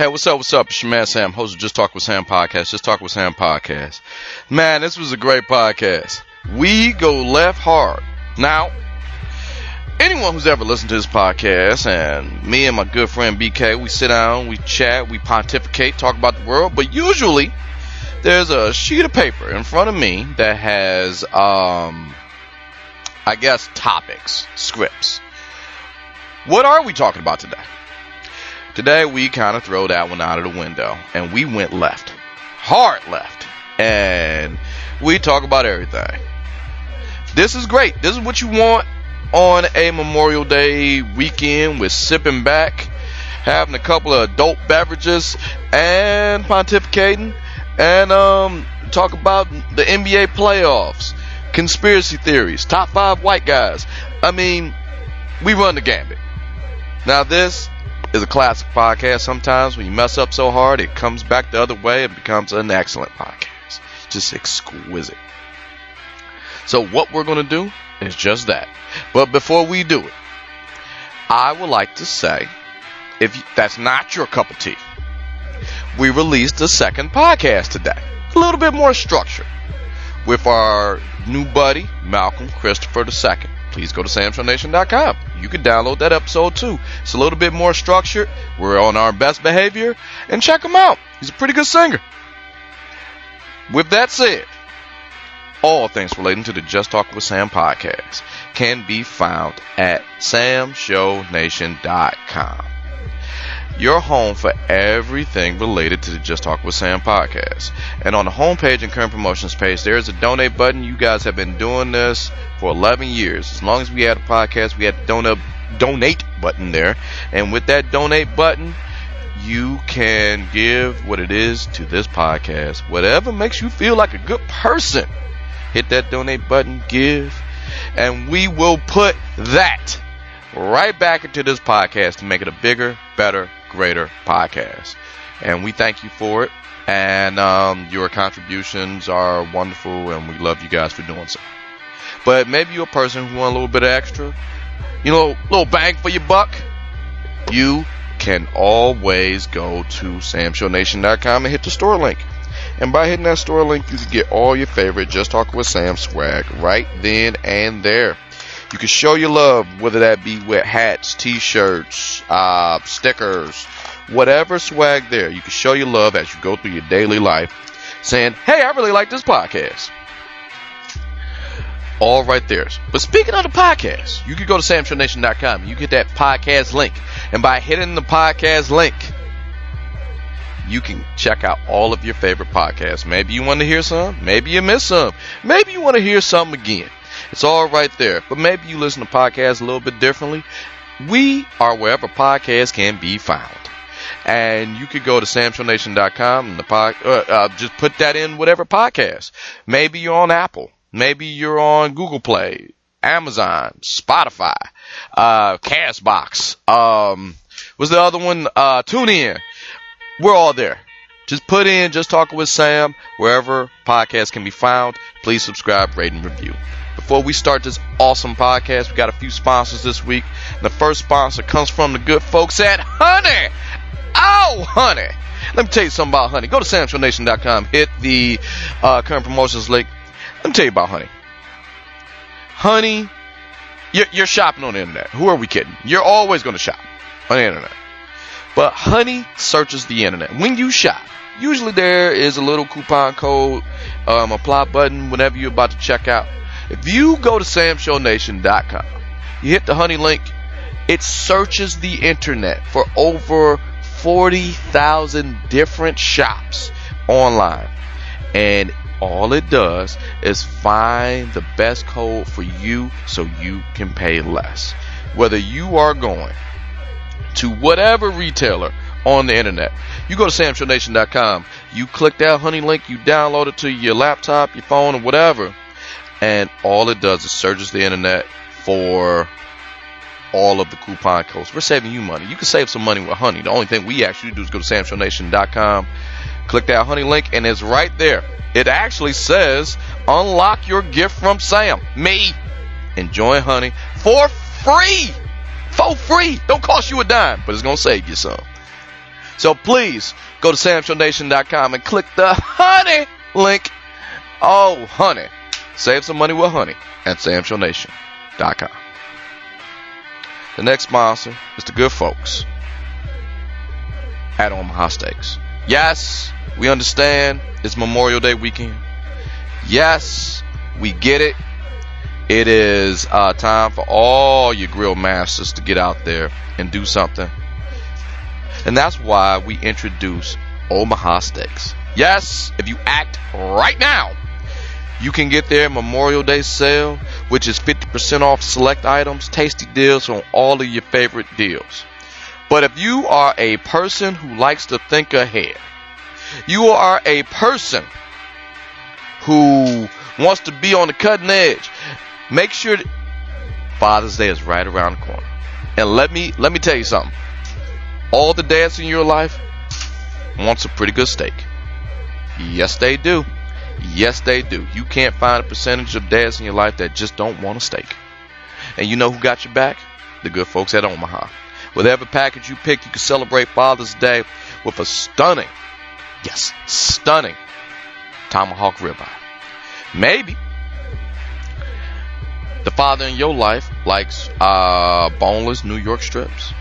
Hey, what's up? What's up? It's your man Sam, host of Just Talk with Sam podcast. Just Talk with Sam podcast. Man, this was a great podcast. We go left hard. Now, anyone who's ever listened to this podcast, and me and my good friend BK, we sit down, we chat, we pontificate, talk about the world, but usually there's a sheet of paper in front of me that has, um, I guess, topics, scripts. What are we talking about today? Today we kind of throw that one out of the window and we went left. Hard left. And we talk about everything. This is great. This is what you want on a Memorial Day weekend with sipping back, having a couple of adult beverages and pontificating and um talk about the NBA playoffs, conspiracy theories, top 5 white guys. I mean, we run the gambit. Now this is a classic podcast. Sometimes when you mess up so hard, it comes back the other way and becomes an excellent podcast. Just exquisite. So what we're going to do is just that. But before we do it, I would like to say, if that's not your cup of tea, we released a second podcast today. A little bit more structured with our new buddy, Malcolm Christopher II please go to samshownation.com. You can download that episode too. It's a little bit more structured. We're on our best behavior and check him out. He's a pretty good singer. With that said, all things relating to the Just Talk with Sam podcast can be found at samshownation.com your home for everything related to the Just Talk with Sam podcast. And on the homepage and current promotions page, there is a donate button. You guys have been doing this for 11 years. As long as we had a podcast, we had the donate, donate button there. And with that donate button, you can give what it is to this podcast. Whatever makes you feel like a good person. Hit that donate button, give, and we will put that right back into this podcast to make it a bigger, better, greater podcast. And we thank you for it. And um, your contributions are wonderful, and we love you guys for doing so. But maybe you're a person who want a little bit of extra, you know, a little bang for your buck. You can always go to samshownation.com and hit the store link. And by hitting that store link, you can get all your favorite Just Talk with Sam swag right then and there. You can show your love, whether that be with hats, t-shirts, uh, stickers, whatever swag there. You can show your love as you go through your daily life, saying, "Hey, I really like this podcast." All right there. But speaking of the podcast, you can go to samshownation.com. You get that podcast link, and by hitting the podcast link, you can check out all of your favorite podcasts. Maybe you want to hear some, maybe you miss some, maybe you want to hear some again. It's all right there. But maybe you listen to podcasts a little bit differently. We are wherever podcasts can be found. And you could go to samshownation.com and the pod, uh, uh, just put that in whatever podcast. Maybe you're on Apple. Maybe you're on Google Play, Amazon, Spotify, uh, Castbox. Um, was the other one? Uh, tune in. We're all there. Just put in Just Talking with Sam wherever podcasts can be found. Please subscribe, rate, and review. Before we start this awesome podcast, we got a few sponsors this week. The first sponsor comes from the good folks at Honey. Oh, Honey. Let me tell you something about Honey. Go to samshownation.com, hit the uh, current promotions link. Let me tell you about Honey. Honey, you're, you're shopping on the internet. Who are we kidding? You're always going to shop on the internet. But Honey searches the internet. When you shop, usually there is a little coupon code, um, apply button whenever you're about to check out. If you go to samshownation.com, you hit the honey link, it searches the internet for over 40,000 different shops online. And all it does is find the best code for you so you can pay less. Whether you are going to whatever retailer on the internet, you go to samshownation.com, you click that honey link, you download it to your laptop, your phone, or whatever and all it does is searches the internet for all of the coupon codes. We're saving you money. You can save some money with Honey. The only thing we actually do is go to samshownation.com, click that Honey link, and it's right there. It actually says, unlock your gift from Sam, me, and join Honey for free. For free. Don't cost you a dime, but it's going to save you some. So please go to samshownation.com and click the honey link. Oh, honey. Save some money with honey at samshownation.com. The next sponsor is the good folks at Omaha Steaks. Yes, we understand it's Memorial Day weekend. Yes, we get it. It is uh, time for all your grill masters to get out there and do something. And that's why we introduce Omaha Steaks. Yes, if you act right now, you can get their Memorial Day sale, which is 50% off select items, tasty deals on all of your favorite deals. But if you are a person who likes to think ahead, you are a person who wants to be on the cutting edge, make sure Father's Day is right around the corner. And let me let me tell you something. All the dads in your life wants a pretty good steak. Yes, they do. Yes, they do. You can't find a percentage of dads in your life that just don't want a steak. And you know who got your back? The good folks at Omaha. Whatever package you pick, you can celebrate Father's Day with a stunning, yes, stunning tomahawk ribeye. Maybe the father in your life likes uh, boneless New York strips.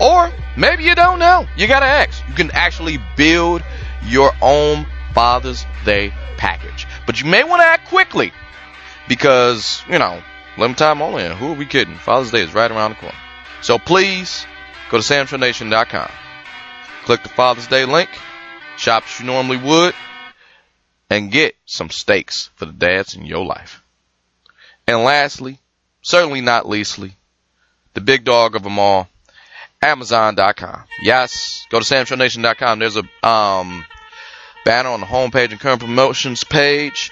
Or maybe you don't know. You gotta ask. You can actually build your own Father's Day package. But you may want to act quickly because, you know, limited time only. And who are we kidding? Father's Day is right around the corner. So please go to samshownation.com. Click the Father's Day link. Shop as you normally would. And get some steaks for the dads in your life. And lastly, certainly not leastly, the big dog of them all, Amazon.com. Yes, go to samshownation.com. There's a um, banner on the homepage and current promotions page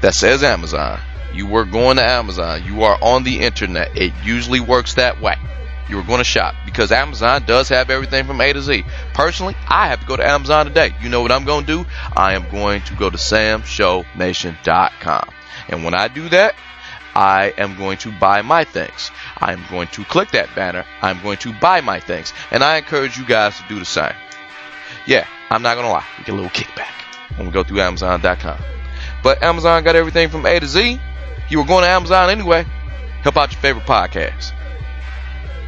that says Amazon. You were going to Amazon. You are on the internet. It usually works that way. You are going to shop because Amazon does have everything from A to Z. Personally, I have to go to Amazon today. You know what I'm going to do? I am going to go to samshownation.com. And when I do that, I am going to buy my things. I'm going to click that banner. I'm going to buy my things. And I encourage you guys to do the same. Yeah, I'm not to lie. Get a little kickback when we go through Amazon.com. But Amazon got everything from A to Z. You were going to Amazon anyway. Help out your favorite podcast.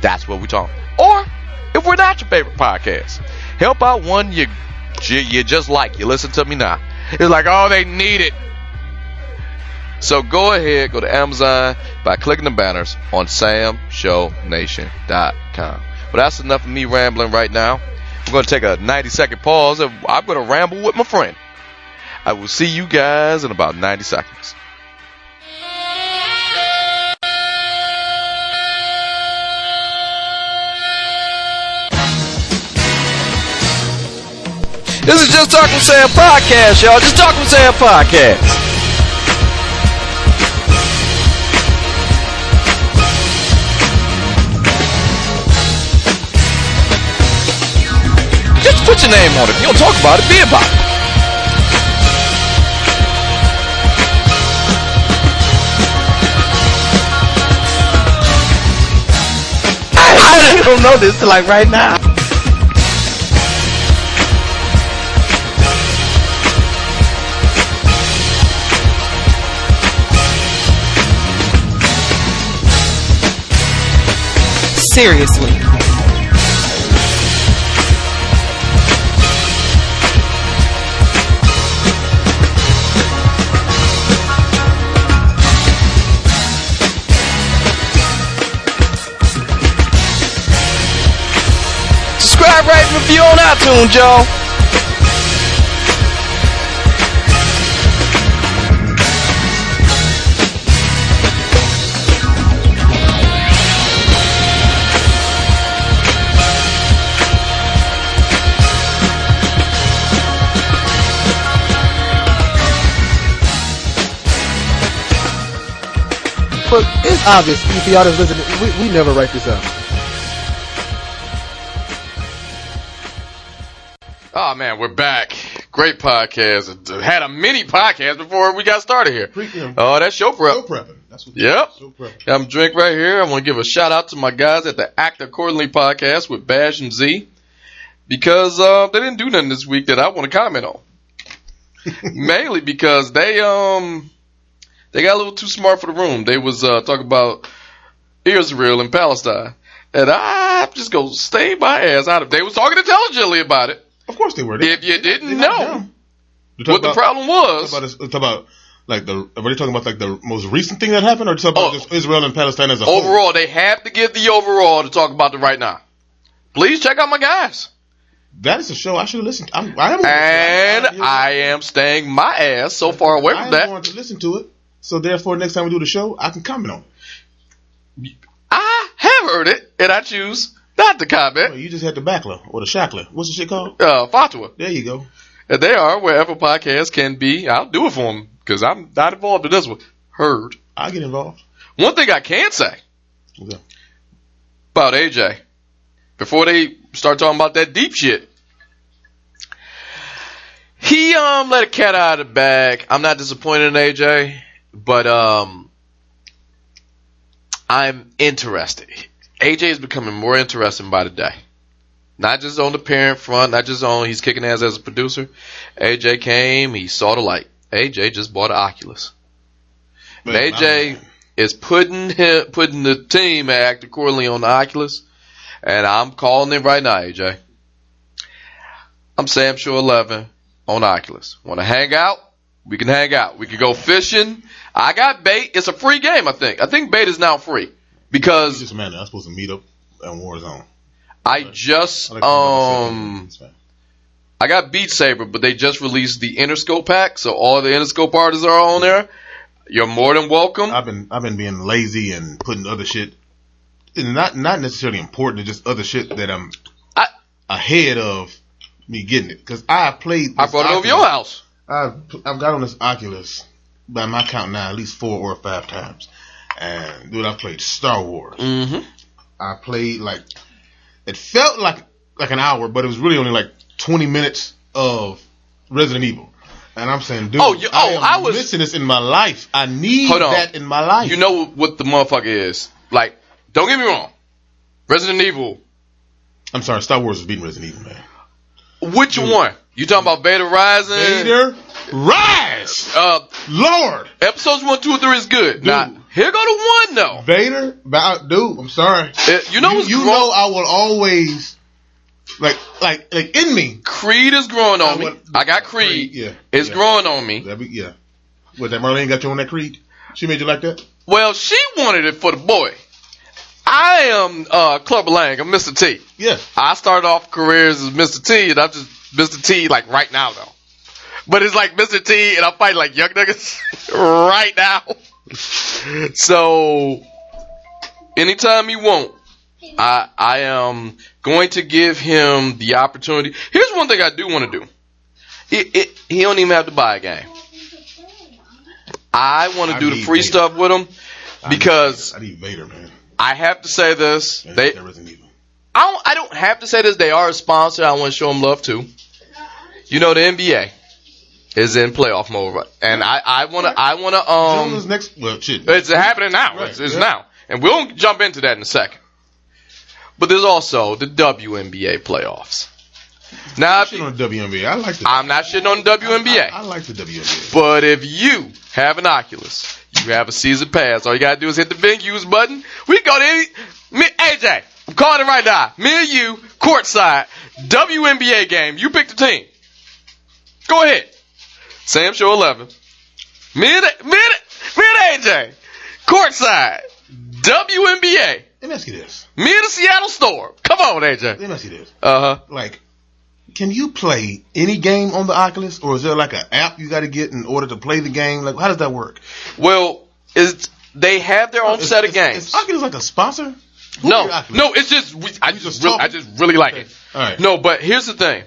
That's what we're talking. Or if we're not your favorite podcast, help out one you you just like. You listen to me now. It's like, oh, they need it. So go ahead, go to Amazon by clicking the banners on samshownation.com. But that's enough of me rambling right now. I'm going to take a 90 second pause and I'm going to ramble with my friend. I will see you guys in about 90 seconds. This is Just Talking Sam Podcast, y'all. Just Talking Sam Podcast. Put your name on it. If you don't talk about it, be about it. I don't know this till like right now. Seriously. And review on iTunes, y'all. But it's obvious if y'all that's listening, we, we never write this out. Man, we're back. Great podcast. Had a mini podcast before we got started here. Oh, that's show prep. Show prepping. That's what Yep. Show prepping. A drink right here. I want to give a shout out to my guys at the Act Accordingly podcast with Bash and Z. because uh, they didn't do nothing this week that I want to comment on. Mainly because they um they got a little too smart for the room. They was uh, talking about Israel and Palestine, and I just go stay my ass out of. They was talking intelligently about it. Of course they were. They, If you didn't they're know what the problem was, Talk about, talk about like the are they talking about like the most recent thing that happened, or talk about Oh. just Israel and Palestine as a whole? overall, they have to give the overall to talk about it right now. Please check out my guys. That is a show I should listen to. I'm, I am. And I am staying my ass so far away I from am that. going to listen to it. So therefore, next time we do the show, I can comment on it. I have heard it, and I choose not to Well, you just had the backler or the shackler. What's the shit called? Uh, Fatwa. There you go. And they are wherever podcasts can be. I'll do it for them because I'm not involved in this one. Heard. I'll get involved. One thing I can say Okay. about AJ before they start talking about that deep shit. He um let a cat out of the bag. I'm not disappointed in AJ, but um I'm interested. AJ is becoming more interesting by the day. Not just on the parent front, not just on he's kicking ass as a producer. AJ came, he saw the light. AJ just bought an Oculus. AJ is putting him, putting the team at Act Accordingly on the Oculus, and I'm calling it right now, AJ. I'm Sam Show 11 on Oculus. Want to hang out? We can hang out. We can go fishing. I got bait. It's a free game, I think. I think bait is now free because just man. I'm supposed to meet up at Warzone. I just I like um. I got Beat Saber, but they just released the Interscope pack, so all the Interscope artists are on there. You're more than welcome. I've been I've been being lazy and putting other shit, not not necessarily important, it's just other shit that I'm I- ahead of me getting it because I played. I brought it over your house. I've I've got on this Oculus by my count now at least four or five times, and dude, I played Star Wars. Mm-hmm. I played like it felt like like an hour, but it was really only like twenty minutes of Resident Evil. And I'm saying, dude, Oh, you- I, oh, am I was- missing this in my life. I need Hold on. that in my life. You know what the motherfucker is. Like, don't get me wrong. Resident Evil. I'm sorry, Star Wars is beating Resident Evil, man. Which one? You talking about Beta Rising? Vader, rise, Uh, Lord, episodes one, two, and three is good. Now, here go to one though. Vader, dude. I'm sorry. Uh, you know you, you know I will always like like like in me. Creed is growing on I me. want- I got Creed. yeah, It's yeah. growing on me. That be, yeah. What that Marlene got you on that Creed? She made you like that? Well, she wanted it for the boy. I am uh, Clubber Lang. I'm Mr. T. Yeah. I started off careers as Mr. T, and I'm just Mr. T like right now though. But it's like Mr. T, and I'm fighting like young niggas right now. So anytime you want, I I am going to give him the opportunity. Here's one thing I do want to do. It, it, he don't even have to buy a game. I want to do the free Vader. stuff with him because. I need Vader, man. I have to say this. They I don't, I don't have to say this. They are a sponsor. I want to show them love too. You know, the NBA is in playoff mode, and I, I want to, I want to, um, next. Well, shit. it's happening now. Right, it's it's yeah. now, and we'll jump into that in a second. But there's also the WNBA playoffs. Now, if shit you- on WNBA. I like the. I'm not shitting on the WNBA, I, I like the WNBA. but if you have an Oculus, you have a season pass. All you gotta do is hit the venues button. We go to any, me, AJ. I'm calling it right now. Me and you, courtside, WNBA game. You pick the team. Go ahead. Sam Show 11. Me and, me and, me and AJ, courtside, WNBA. Let me ask you this. Me and the Seattle Storm. Come on, AJ. Let me ask you this. Uh huh. Like, can you play any game on the Oculus, or is there like an app you got to get in order to play the game? Like, how does that work? Well, is they have their own Is- set of is- games. Is Oculus like a sponsor? Who No, no, it's just we, I just just really, I just really like it. All right. No, but here's the thing.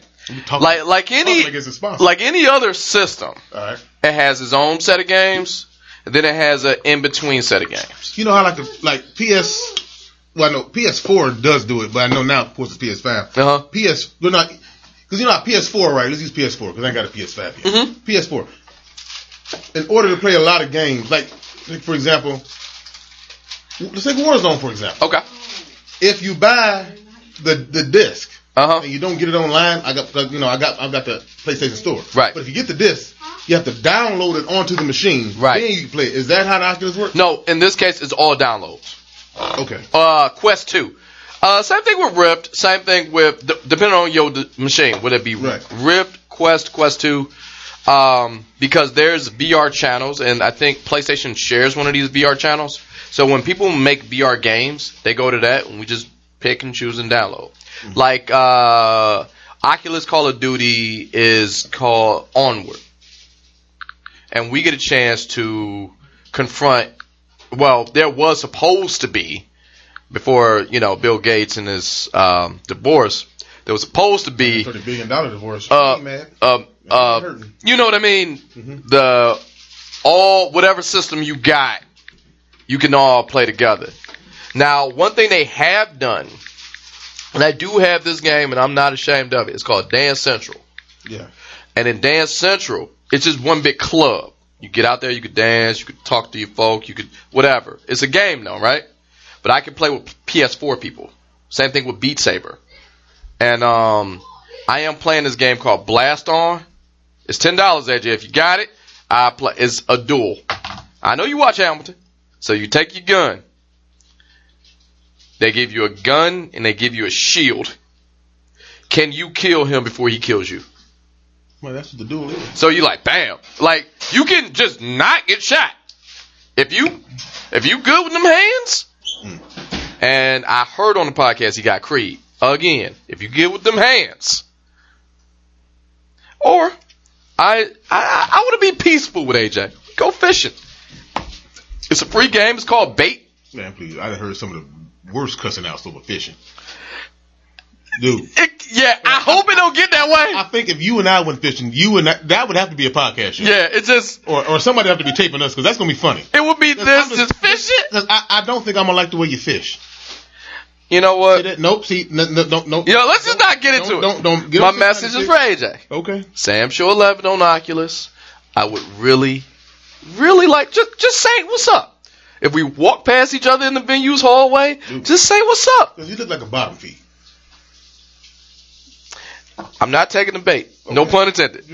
Like like any like it's a sponsor. like any other system, All right. it has its own set of games, then it has an in between set of games. You know how like the like PS. Well, no, PS4 does do it, but I know now, of course, it's PS5. Uh huh. PS, they're not, because you know how PS4, right? Let's use PS4 because I ain't got a PS5 here. Mhm. PS4. In order to play a lot of games, like, like for example, let's take Warzone for example. Okay. If you buy the the disc, Uh-huh. and you don't get it online, I got you know I got I've got the PlayStation Store. Right. But if you get the disc, you have to download it onto the machine. Right. Then you can play it. Is that how the Oculus works? No, in this case, it's all downloads. Okay. Uh, Quest 2. Uh, same thing with Rift. Same thing with, d- depending on your d- machine, would it be Ripped? Right. Rift, Quest, Quest 2? Um, because there's VR channels, and I think PlayStation shares one of these VR channels. So when people make VR games, they go to that, and we just pick and choose and download. Like, uh, Oculus Call of Duty is called Onward. And we get a chance to confront, well, there was supposed to be, before you know Bill Gates and his um, divorce, there was supposed to be Thirty billion dollar divorce. uh, Hey, man. uh, uh, you know what I mean? Mm-hmm. The all whatever system you got, you can all play together. Now, one thing they have done, and I do have this game, and I'm not ashamed of it. It's called Dance Central, Yeah. and in Dance Central, it's just one big club. You get out there, you could dance, you could talk to your folk, you could whatever. It's a game though, right? But I can play with PS4 people. Same thing with Beat Saber. And um, I am playing this game called Blaston. It's ten dollars, AJ. If you got it, I play. It's a duel. I know you watch Hamilton, so you take your gun. They give you a gun and they give you a shield. Can you kill him before he kills you? Well, that's what the duel is. So you like, bam, like you can just not get shot if you if you good with them hands. Mm. And I heard on the podcast he got Creed again. If you good with them hands, or I I, I want to be peaceful with AJ. Go fishing. It's a free game. It's called Bait. Man, please. I heard some of the worst cussing outs over fishing. Dude, It, yeah, I hope it don't get that way. I think if you and I went fishing, you and I, that would have to be a podcast show. Yeah, it just Or, or somebody have to be taping us because that's gonna be funny. it would be this just- just fishing. Because I, I don't think I'm gonna like the way you fish. You know See what? that? Nope. See, no, no, no, no. Know, let's just not get into don't, it. Don't, don't. Get My message is for AJ. Okay. Sam Show 11 on Oculus. I would really, really like just just say what's up. If we walk past each other in the venue's hallway, Dude. just say what's up. Because you look like a bottom feed. I'm not taking the bait. No pun intended.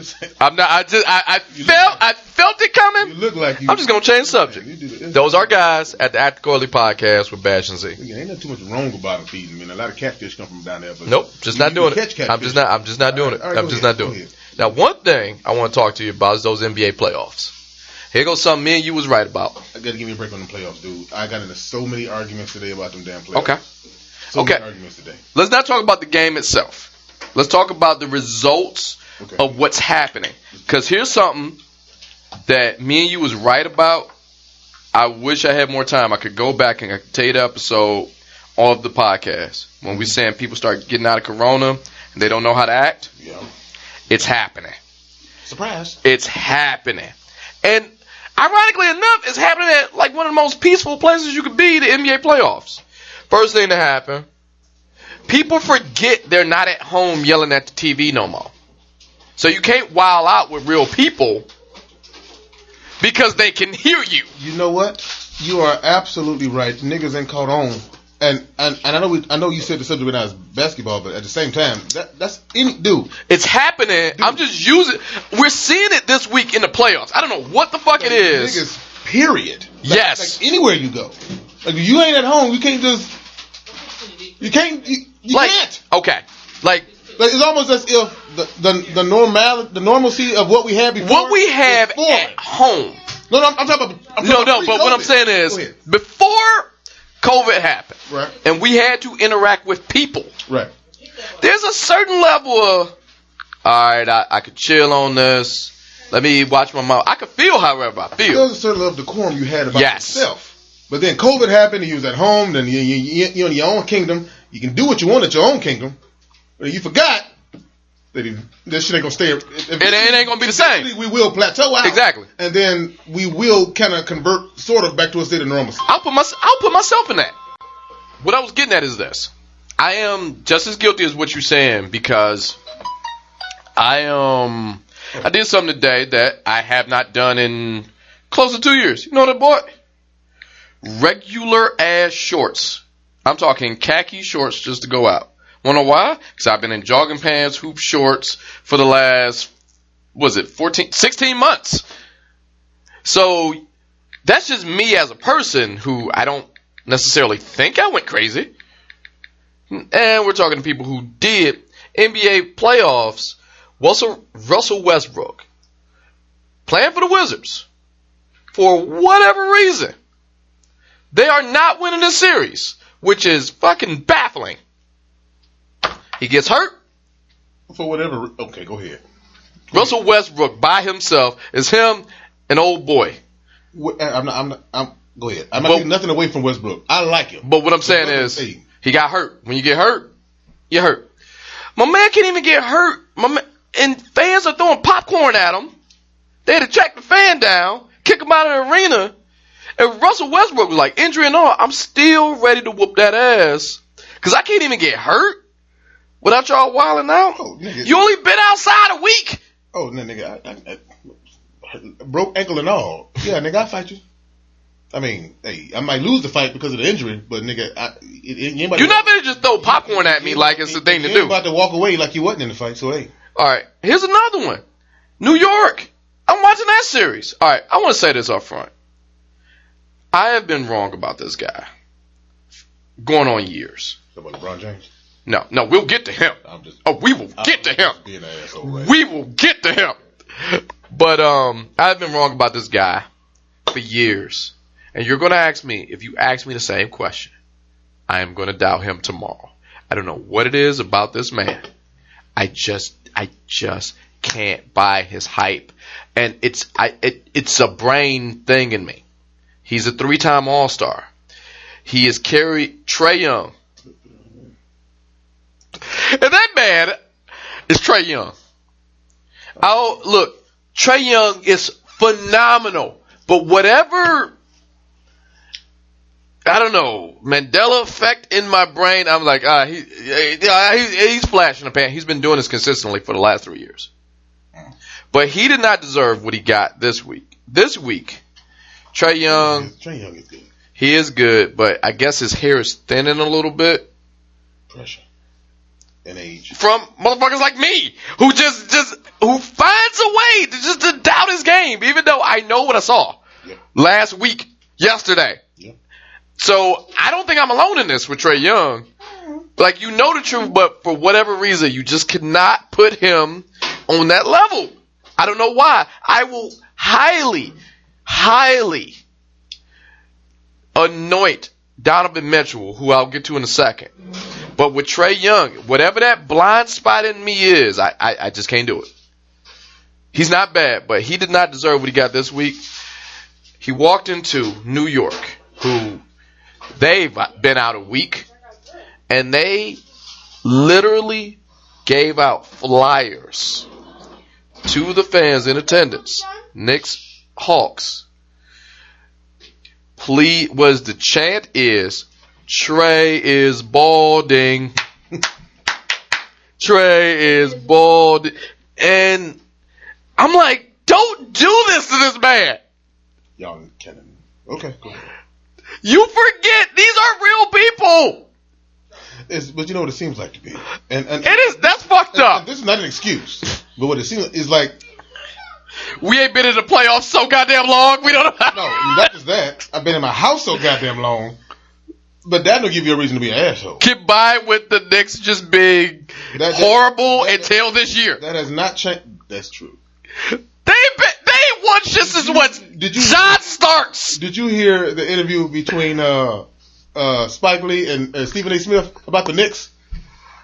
I'm not. I just. I, I felt. look- I felt it coming. You look like you. I'm just gonna change subject. Those are guys at the Act Accordingly podcast with Bash and Z. Ain't nothing too much wrong with bottom feeding. I mean, a lot of catfish come from down there. But Nope, just not doing it. I'm just not. I'm just not doing it. All right, I'm just ahead, not doing it. Now, one thing I want to talk to you about is those NBA playoffs. Here goes something me and you was right about. I gotta give me a break on the playoffs, dude. I got into so many arguments today about them damn playoffs. Okay. So Okay. many arguments today. Let's not talk about the game itself. Let's talk about the results Okay. of what's happening. Because here's something that me and you was right about. I wish I had more time. I could go back and I could tell you the episode of the podcast when we saying people start getting out of Corona and they don't know how to act. Yeah. It's happening. Surprise. It's happening. And ironically enough, it's happening at like one of the most peaceful places you could be, the NBA playoffs. First thing to happen, people forget they're not at home yelling at the TV no more. So you can't wild out with real people because they can hear you. You know what? You are absolutely right. Niggas ain't caught on. And and, and I know we, I know you said the subject right now is basketball, but at the same time, that that's any dude. It's happening. I'm just using. We're seeing it this week in the playoffs. I don't know what the fuck it is. Niggas, period. Like, Yes. Like anywhere you go. Like if you ain't at home, you can't just. You can't. You, you Like, can't. okay, like Like it's almost as if the the the normal the normalcy of what we had before. what we have at home. No, no, I'm, I'm talking about. I'm No, talking no, about but what I'm saying is, before COVID happened, Right. and we had to interact with people, Right. there's a certain level of, all right, I, I could chill on this. Let me watch my mouth. I could feel however I feel. There's a certain level of decorum you had about Yes. yourself. But then COVID happened, and you was at home. Then you, you, you, you're in your own kingdom. You can do what you want at your own kingdom. But you forgot that this shit ain't gonna stay. If It, it ain't gonna be the same. We will plateau out. Exactly. And then we will kind of convert sort of back to a state of normalcy. I'll put my, I'll put myself in that. What I was getting at is this. I am just as guilty as what you're saying because I um I did something today that I have not done in close to two years. You know what I bought? Regular ass shorts. I'm talking khaki shorts just to go out. Wanna know why? Because I've been in jogging pants, hoop shorts for the last, was it 14, 16 months. So that's just me as a person who I don't necessarily think I went crazy. And we're talking to people who did NBA playoffs. Russell, Russell Westbrook playing for the Wizards for whatever reason. They are not winning the series, which is fucking baffling. He gets hurt. For whatever. Okay, go ahead. Russell Westbrook by himself is him, an old boy. I'm not. I'm not. I'm. Go ahead. I'm not But- taking nothing away from Westbrook. I like him. But what I'm saying is, he got hurt. When you get hurt, you hurt. My man can't even get hurt. My man, and fans are throwing popcorn at him. They had to track the fan down, kick him out of the arena. And Russell Westbrook was like, injury and all, I'm still ready to whoop that ass. Cause I can't even get hurt without y'all wilding out. Oh, nigga. You only been outside a week. Oh, no, nigga. I, I, I, broke ankle and all. Yeah, nigga, I fight you. I mean, hey, I might lose the fight because of the injury, but nigga, I, it, it, you You're not gonna just throw popcorn at me like it's the thing to do. about to walk away like you wasn't in the fight. So hey, All right, here's another one. New York. I'm watching that series. All right, I want to say this up front. I have been wrong about this guy. Going on years. about LeBron James. No, no, we'll get to him. I'm just Oh, we will get to him. asshole, right? We will get to him. But um, I've been wrong about this guy for years. And you're going to ask me, if you ask me the same question, I am going to doubt him tomorrow. I don't know what it is about this man. I just, I just can't buy his hype. And it's, I, it, it's a brain thing in me. He's a three-time All-Star. He is carried Trae Young. And that man is Trae Young. Oh, look, Trae Young is phenomenal. But whatever, I don't know, Mandela effect in my brain, I'm like, ah, he, he, he's flashing a pan. He's been doing this consistently for the last three years. But he did not deserve what he got this week. This week, Trae Young, Trae Young is good. he is good, but I guess his hair is thinning a little bit Pressure and age. from motherfuckers like me who just just who finds a way to just to doubt his game, even though I know what I saw Yep. last week, yesterday. Yep. So I don't think I'm alone in this with Trae Young. Like you know the truth, but for whatever reason, you just cannot put him on that level. I don't know why. I will highly, highly anoint Donovan Mitchell, who I'll get to in a second. But with Trae Young, whatever that blind spot in me is, I, I, I just can't do it. He's not bad, but he did not deserve what he got this week. He walked into New York, who they've been out a week, and they literally gave out flyers to the fans in attendance. Knicks, Hawks. Please, was the chant is Trae is balding. Trae is bald. And I'm like, don't do this to this man. Young Cannon. Okay, go ahead. You forget these are real people. It's, but you know what it seems like to be. And, and, It is, that's fucked and- up. and this is not an excuse. But what it seems is like, We ain't been in the playoffs so goddamn long. We don't know. no, not just that. I've been in my house so goddamn long. But that don't give you a reason to be an asshole. Get by with the Knicks just being That- that- horrible that- until this year. That has not changed. That's true. They they won just as what Did you- John Starks. Did you hear the interview between uh, uh, Spike Lee and uh, Stephen A. Smith about the Knicks?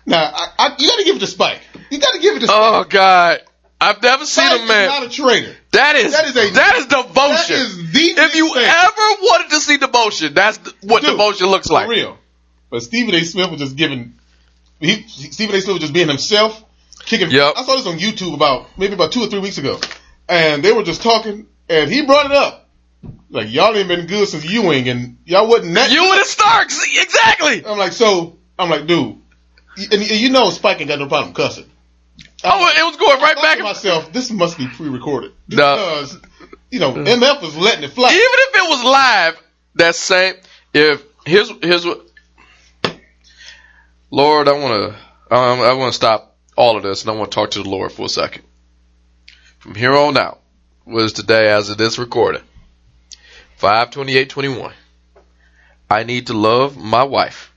Now, I, I, you got to give it to Spike. You got to give it to Spike. Oh God, I've never seen a man. not a traitor. that is that is a- that is devotion. That is the if you thing. ever wanted to see devotion, that's what Dude, devotion looks For like. real. But Stephen A. Smith was just giving. He, Stephen A. Smith was just being himself, kicking. Yep. I saw this on YouTube about maybe about two or three weeks ago, and they were just talking, and he brought it up. Like y'all ain't been good since Ewing, and y'all wasn't that. You and the Starks, exactly. I'm like, so I'm like, dude, and, and you know Spike ain't got no problem cussing. Oh, it was going right I back. to myself, this must be pre-recorded No. because you know MF was letting it fly. Even if it was live, that same. If here's here's what. Lord, I want to Um, I want to stop all of this and I want to talk to the Lord for a second. From here on out was today as it is recorded. 52821. I need to love my wife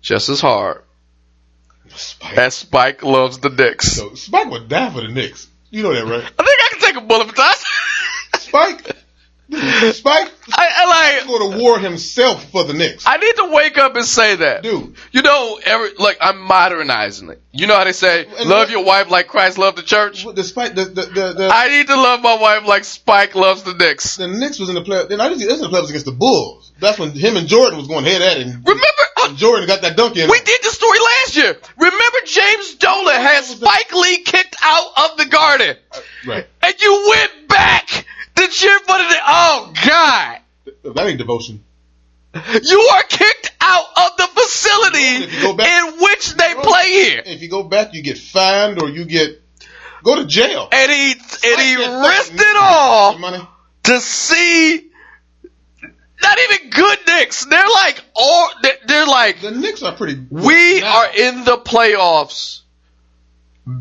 just as hard Spike. as Spike loves the Knicks. So Spike would die for the Knicks. You know that, right? I think I can take a bullet for that. Spike. Spike I, I like. go to war himself for the Knicks. I need to wake up and say that. Dude, You know, every like I'm modernizing it. You know how they say, And "Love your wife like Christ loved the church." despite the the the, the, I need to love my wife like Spike loves the Knicks. the Knicks was in the playoffs. Then I just this in the playoffs against the Bulls. That's when him and Jordan was going head at it. And, Remember, uh, and Jordan got that dunk in. we did the story last year. Remember, James Dolan had Spike Lee kicked out of the Garden, right. and you went back to cheer for the. Oh God, That ain't devotion. you are kicked out of the facility If you go back- in which they play here. If you go back, you get fined or you get go to jail. And he and he risked it all. Money. to see not even good Knicks. They're like all they're, they're like The Knicks are pretty. we now. are in the playoffs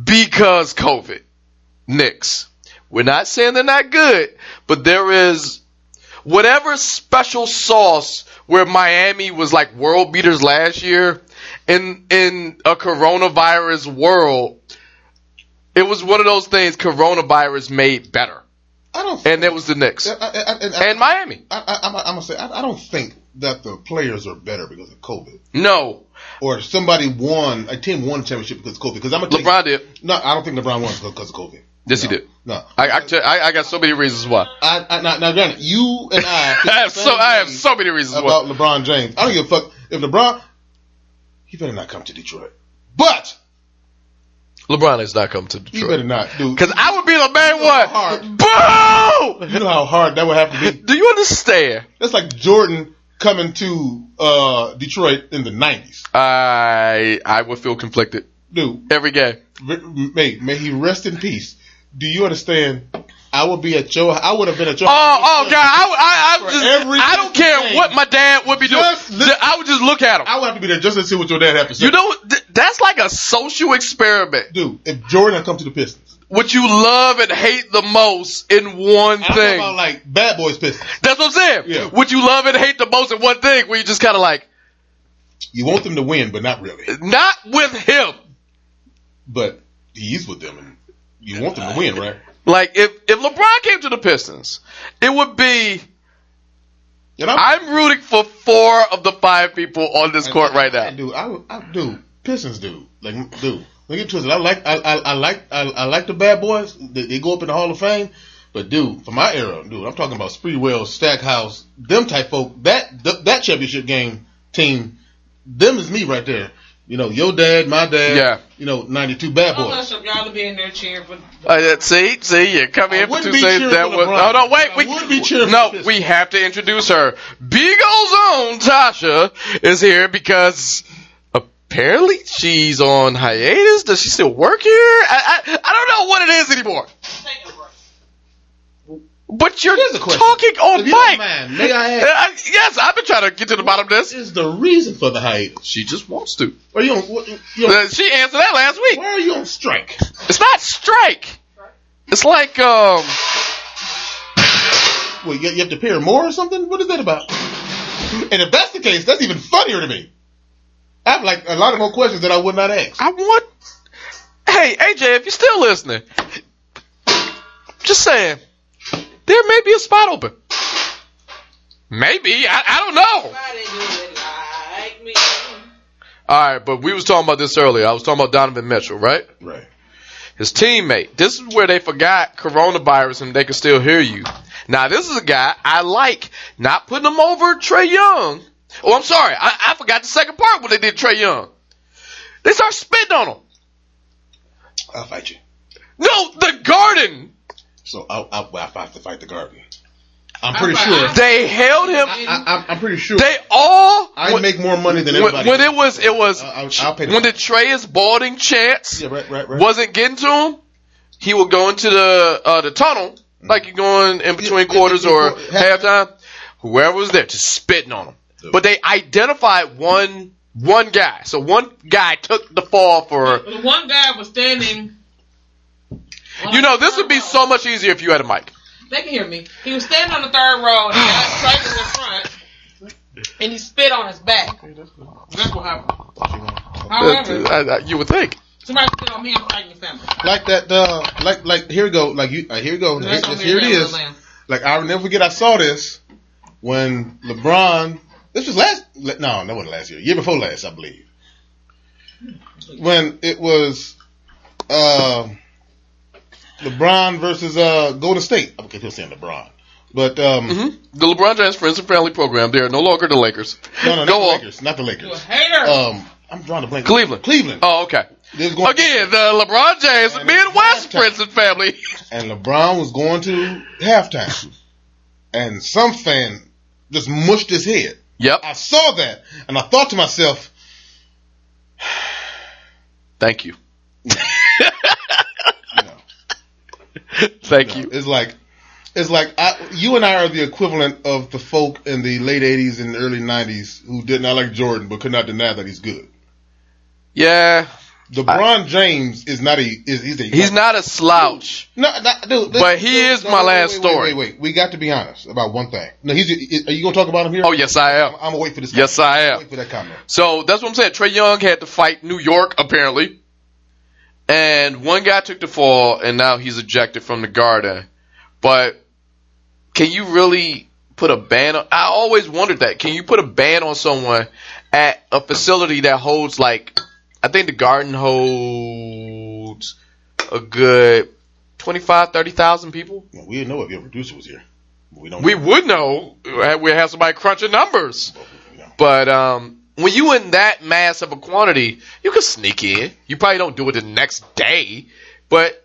because COVID. Knicks. We're not saying they're not good, but there is whatever special sauce where Miami was like world beaters last year in in a coronavirus world. It was one of those things coronavirus made better. I don't. And it was the Knicks. I, I, I, and Miami. I, I, I'm gonna say I, I don't think that the players are better because of COVID, No. or somebody won a team won a championship because of COVID. Because I'm gonna LeBron you, did. no, I don't think LeBron won because of COVID. Yes, no, he did. No, I I, tell- I I got so many reasons why. I, I now, now granted, you and I, I have so I have so many reasons why about why. LeBron James. I don't give a fuck if LeBron. He better not come to Detroit, but LeBron is not coming to Detroit. he better not, dude. because I would be the main one. Boo! you know how hard that would have to be. Do you understand? That's like Jordan coming to uh, Detroit in the '90s, I I would feel conflicted dude. every game. May may he rest in peace. Do you understand? I would be at your. I would have been at your. Oh oh God! I I, I just I don't care what my dad would be doing. Just li- I would just look at him. I would have to be there just to see what your dad had to say. You know th- that's like a social experiment. dude, if Jordan had come to the Pistons, What you love and hate the most in one I'm talking thing. about like Bad Boys Pistons. That's what I'm saying. Yeah. What you love and hate the most in one thing, where you just kind of like, You want them to win, but not really. not with him. But he's with them, and you want them to win, right? Like if if LeBron came to the Pistons, it would be. And I'm, I'm rooting for four of the five people on this court right now. dude. I, would- I do Pistons, dude. Like, dude. Look at twisted. I like, I, I, I like, I, I like the Bad Boys. They, they go up in the Hall of Fame. But dude, for my era, dude, I'm talking about Sprewell, Stackhouse, them type folk. That th- that championship game team, them is me right there. You know, your dad, my dad. Yeah. You know, '92 Bad Oh, Boys. hush up, y'all be in there cheering for. Uh, see, see, you come I in for wouldn't two be seconds. That was oh no, wait, I we would be cheering no, the we have to introduce her. Beagle's own Tasha is here because apparently she's on hiatus. Does she still work here? I I, I don't know what it is anymore. But you're Here's a question. talking on If you don't mic. mind, may I Uh, ask, I- yes, I've been trying to get to the bottom of this. is the reason for the hiatus? She just wants to. Are you on, what, you on, Uh, she answered that last week. why are you on strike? It's not strike. It's like um. Well, you, you have to pay her more or something? What is that about? And if that's the case, that's even funnier to me. I have like a lot of more questions that I would not ask. I want. Hey, AJ, if you're still listening, just saying, there may be a spot open. Maybe I, I don't know. All right, but we was talking about this earlier. I was talking about Donovan Mitchell, right? Right. His teammate. This is where they forgot coronavirus and they can still hear you. Now this is a guy I like. Not putting him over Trae Young. Oh, I'm sorry. I, I forgot the second part when they did Trae Young. They start spitting on him. I'll fight you. No, the Garden. So I'll, I'll, I have to fight the Garden. I'm pretty I- sure. I- They held him. I, I, I'm pretty sure. They all. I when, make more money than when, everybody. when it was, it was I'll- I'll- I'll pay the when the price. Trae is balding chance yeah, right, right, right. wasn't getting to him. He would go into the uh, the tunnel like you're going in between Yeah, yeah, quarters yeah, or yeah. halftime. Whoever was there, just spitting on him. But they identified one One guy. So one guy took the fall for. The one guy was standing. On You know, this would be so much easier if you had a mic. They can hear me. He was standing on the third row and the guy striker in the front, and he spit on his back. That's what happened. However, Uh, you would think. somebody spit on me. I'm fighting your family. Like that, uh, like, like, here we go. Like, you, uh, here we go. Here, That's here it family, is. man. Like, I'll never forget, I saw this when LeBron, this was last, no, that wasn't last year. Year before last, I believe. When it was, uh, LeBron versus, uh, Golden State. Okay, people saying LeBron. But, um, The LeBron James Friends and Family Program. They are no longer the Lakers. no, no, not Go the on. Lakers. Not the You a Lakers. hater. Um, I'm drawing the blank. Cleveland. Cleveland. Oh, okay. Going- Again, the LeBron James And Midwest halftime. Friends and Family. and LeBron was going to halftime, and some fan just mushed his head. Yep. I saw that, and I thought to myself, Thank you. Thank you know, it's like, it's like I, you and I are the equivalent of the folk in the late '80s and early '90s who did not like Jordan but could not deny that he's good. Yeah. LeBron James is not a is he's a He's not a slouch. No, no, dude, But he is my last wait, story. Wait, wait, wait, we got to be honest about one thing. No, he's. Are you gonna talk about him here? Oh, yes, I am. I'm, I'm gonna wait for this. Yes, comment. I am. I'm Wait for that comment. So that's what I'm saying. Trae Young had to fight New York, apparently. And one guy took the fall, and now he's ejected from the garden. But can you really put a ban on? I always wondered that. Can you put a ban on someone at a facility that holds like, I think the garden holds a good 25, 30,000 people? Well, we didn't know if your producer was here. We don't. We know. would know. We have somebody crunching numbers. But um, when you in that mass of a quantity, you can sneak in. You probably don't do it the next day, but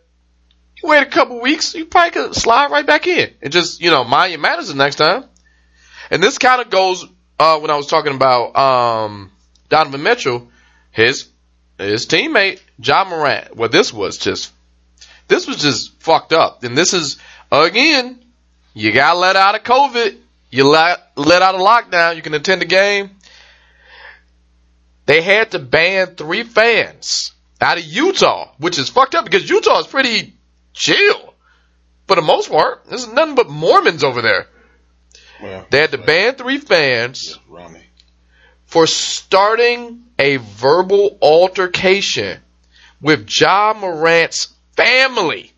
you wait a couple weeks, you probably could slide right back in and just you know mind your manners the next time. And this kind of goes uh, when I was talking about um, Donovan Mitchell, his his teammate John Morant. Well, this was just this was just fucked up, and this is again. You got let out of COVID. You let let out of lockdown. You can attend the game. They had to ban three fans out of Utah, which is fucked up because Utah is pretty chill for the most part. There's nothing but Mormons over there. Well, They had to ban three fans yeah, for starting a verbal altercation with John Morant's family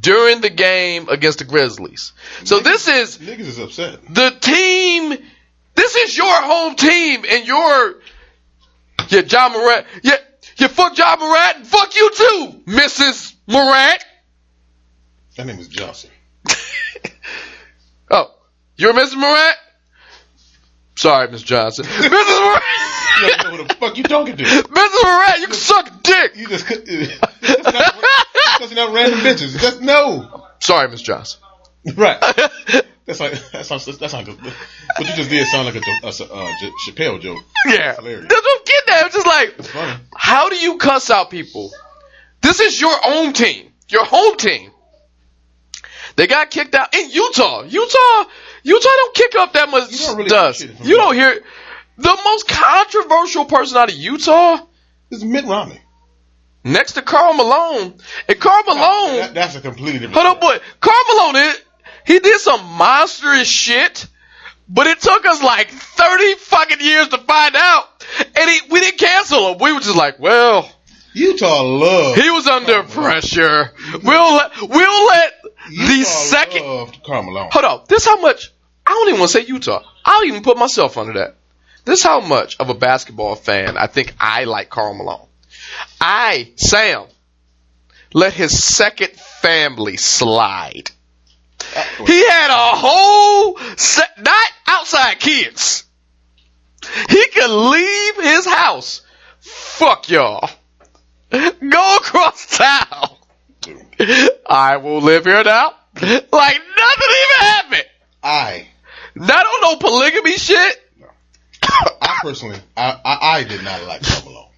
during the game against the Grizzlies. So this is Niggas is upset. the team. This is your home team, and your yeah, John Morant. Yeah, you fuck John Morant, and fuck you too, Mrs. Morant. That name is Johnson. Oh, you're Mrs. Morant. Sorry, Miss Johnson. Mrs. Morant. You don't know who the fuck you talking to. Mrs. Morant, you can suck dick. You just cussing out random bitches. Just no. Sorry, Miss Johnson. Right. That's like that sounds that sounds like what you just did sound like a, a, uh, J- Chappelle joke. Yeah, that's what I'm getting at. It's just like, how do you cuss out people? This is your own team, your home team. They got kicked out in Utah. Utah, Utah don't kick up that much You really dust. hear shit from You don't hear the most controversial person out of Utah is Mitt Romney. next to Karl Malone. And Karl Malone, That, that's a completely different. hold on, boy, Karl Malone, it, he did some monstrous shit. But it took us like 30 fucking years to find out. And he, we didn't cancel him. We were just like, well, Utah love. he was under pressure. We'll let, we'll let Utah the second, loved Karl Malone. hold on. This how much, I don't even want to say Utah. I'll even put myself under that. This how much of a basketball fan I think I like Karl Malone. I, Sam, let his second family slide. He had a whole set, not outside kids. He could leave his house. Fuck y'all. Go across town. I will live here now. Like nothing even happened. I, Not on no polygamy shit. No. I personally, I, I, I did not like Karl Malone.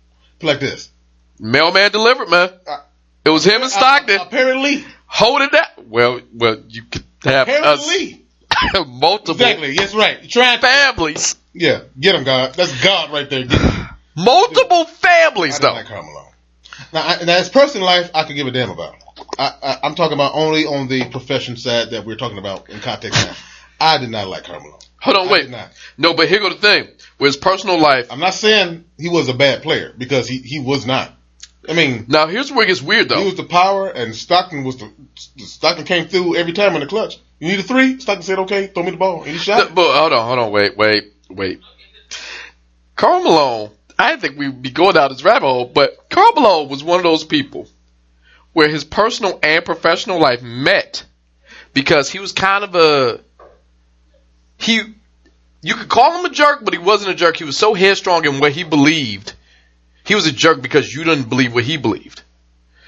Like this. Mailman delivered, man. Uh, It was him and Stockton. Apparently, holding that. Well, well, you could have us multiple exactly. Yes, right. Trying families. yeah, get him, God. That's God right there. Multiple I families didn't though. like Karl Malone. Now, I, now his personal life, I could give a damn about. I, I, I'm talking about only on the profession side that we're talking about in context now. I did not like Karl Malone. Hold on, I wait. No, but here go the thing. With his personal life. I'm not saying he was a bad player because he, he was not. I mean, Now here's where it gets weird though. he was the power, and Stockton was the Stockton came through every time in the clutch. You need a three. Stockton said, "Okay, throw me the ball," and he shot. But hold on, hold on, wait, wait, wait. Karl Malone, I think we'd be going down this rabbit hole, but Karl Malone was one of those people where his personal and professional life met because he was kind of a he you could call him a jerk, but he wasn't a jerk. He was so headstrong in what he believed. He was a jerk because you didn't believe what he believed.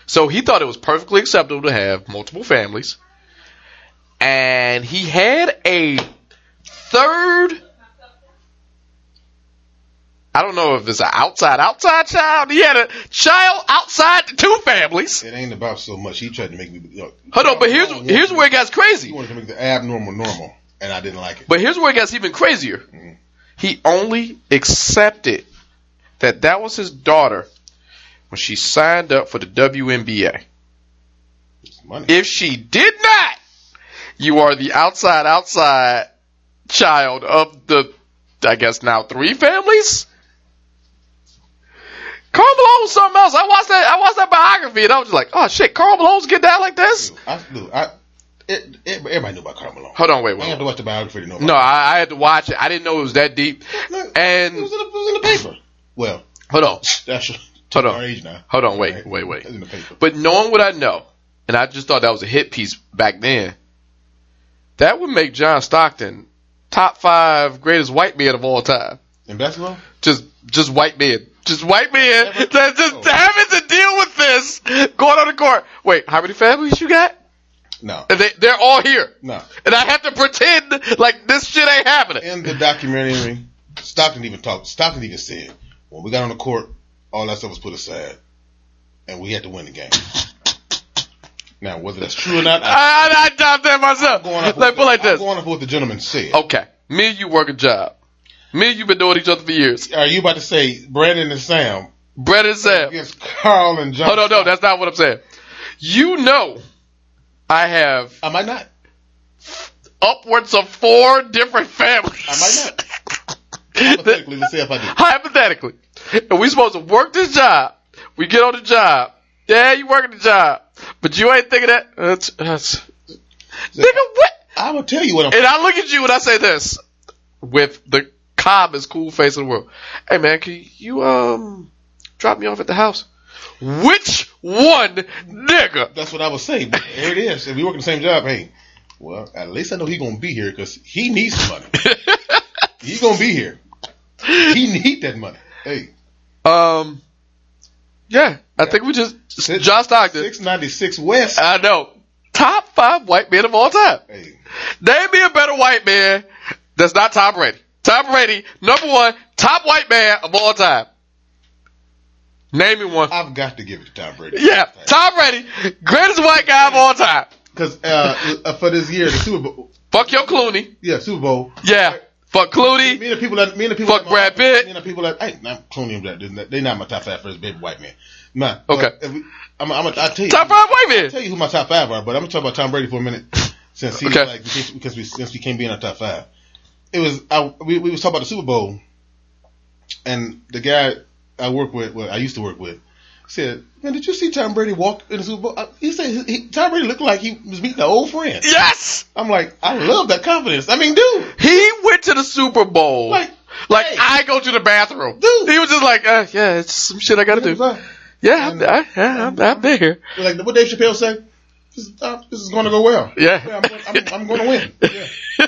So he thought it was perfectly acceptable to have multiple families. And he had a third I don't know if it's an outside outside child. He had a child outside two families. It ain't about so much. He tried to make me. Know, Hold on, but here's here's where it gets crazy. he wanted to make the abnormal normal, and I didn't like it. But here's where it gets even crazier. Mm-hmm. He only accepted that that was his daughter when she signed up for the WNBA. If she did not, you are the outside outside child of the I guess now three families. Karl Malone was something else. I watched that. I watched that biography, and I was just like, "Oh shit, Karl Malone's get down like this." I, dude, I, it, it, everybody knew about Karl Malone. Hold on, wait, I wait. ain't have to watch the biography to know. About No, I, I had to watch it. I didn't know it was that deep. Look, and- it was, in the, it was in the paper. Well, Hold on, that's hold on, age now. hold on. Wait, Right? wait, wait. In the paper. But knowing what I know, and I just thought that was a hit piece back then, that would make John Stockton top five greatest white men of all time. in basketball, Just, just white men. Just white Never- that just Oh. having to deal with this going on the court. Wait, how many families you got? no, And they, they're all here. no. And I have to pretend like this shit ain't happening. In the documentary, Stockton even talked. Stockton even said, when we got on the court, all that stuff was put aside, and we had to win the game. Now, whether that's true or not, I, I, I, I doubt that myself. I'm going off Like, what put like the, I'm this. going off what the gentleman said. Okay, me and you work a job. Me and you been doing each other for years. Are you about to say Brandon and Sam Brett and Sam. against Karl and John? Hold no, no, that's not what I'm saying. You know, I have Am I not. upwards of four different families. I might not. Hypothetically, let's say if I do. Hypothetically. And we supposed to work this job. We get on the job. Yeah, you working the job. But you ain't thinking that. That's, that's, nigga, what? I will tell you what I'm. And I look at you and I say this with the calmest cool face in the world. Hey man, can you um drop me off at the house? Which one, nigga? That's what I was saying. But here it is. If we work the same job, hey, well, at least I know he gonna be here because he needs money. he gonna be here. He need that money. Hey, Um, yeah, I think we just John Stockton. six ninety six West. I know top five white men of all time. Hey, Name me a better white man that's not Tom Brady. Tom Brady, number one, top white man of all time. Name me one. I've got to give it to Tom Brady. Yeah, Tom Brady, greatest white guy of all time. Because uh, uh, for this year, the Super Bowl, Fuck your Clooney. yeah, Super Bowl. Yeah. Fuck Clooney. Me and the people that me and the people Fuck that, Brad Pitt. Me and the people that hey, not Clooney and Brad. They're not my top five first baby white man. Nah. Okay. but if we- I'm, I'm, I'll tell you. Top five white I'll tell you who my top five are, but I'm gonna talk about Tom Brady for a minute since he's Okay. like because, because we since we can't be in our top five. It was I we, we was talking about the Super Bowl, and the guy I work with, well, I used to work with, said, "Man, did you see Tom Brady walk in the Super Bowl?" He said he, Tom Brady looked like he was meeting an old friend. Yes. I'm like, I love that confidence. I mean, dude, He went to the Super Bowl. like, Like hey. I go to the bathroom. Dude. He was just like, uh, yeah, it's some shit I gotta do. Yeah, I'm, I, yeah, I'm, I'm there. Like what Dave Chappelle said, this is, uh, this is going to go well. Yeah. I'm, I'm, I'm going to win. Yeah.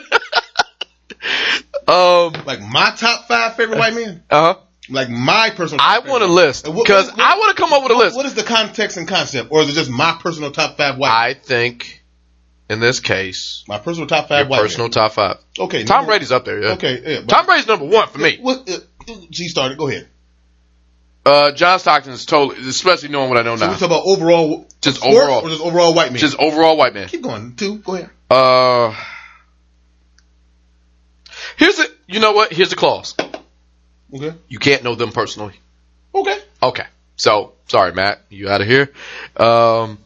Um, Like my top five favorite white men. uh huh. Like my personal. I want a list because I want to come up with a list. What is the context and concept, or is it just my personal top five white? I think in this case, my personal top five white. personal top five. Okay. Tom number- Brady's up there. Yeah. Okay. Yeah, Tom Brady's number one for me. What? Uh, she started. Go ahead. Uh, John Stockton is totally, especially knowing what I know So we now. talk about overall. Just overall. or just overall white man, Just overall white man. keep going. Two. Go ahead. Uh, here's the, you know what? Here's the clause. Okay. You can't know them personally. Okay. Okay. So sorry, Matt, you out of here. Um,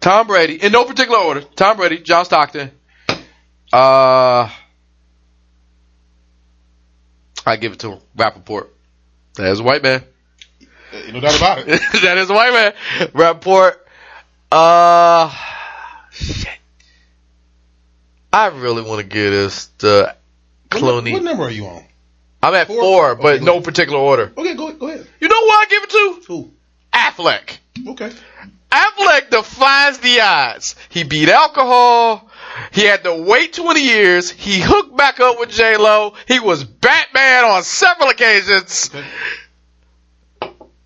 Tom Brady, in no particular order. Tom Brady, John Stockton. Uh, I give it to him. Rapaport. That is a white man. No doubt about it. that is a white man. Rapaport. Uh, shit. I really want to give this to What, Clooney. what number are you on? I'm at Four? four, but Okay, no go. particular order. Okay, go go ahead. You know who I give it to? Who? Affleck. Okay. Affleck defies the odds. He beat alcohol. He had to wait 20 years. He hooked back up with J Lo. He was Batman on several occasions. Okay.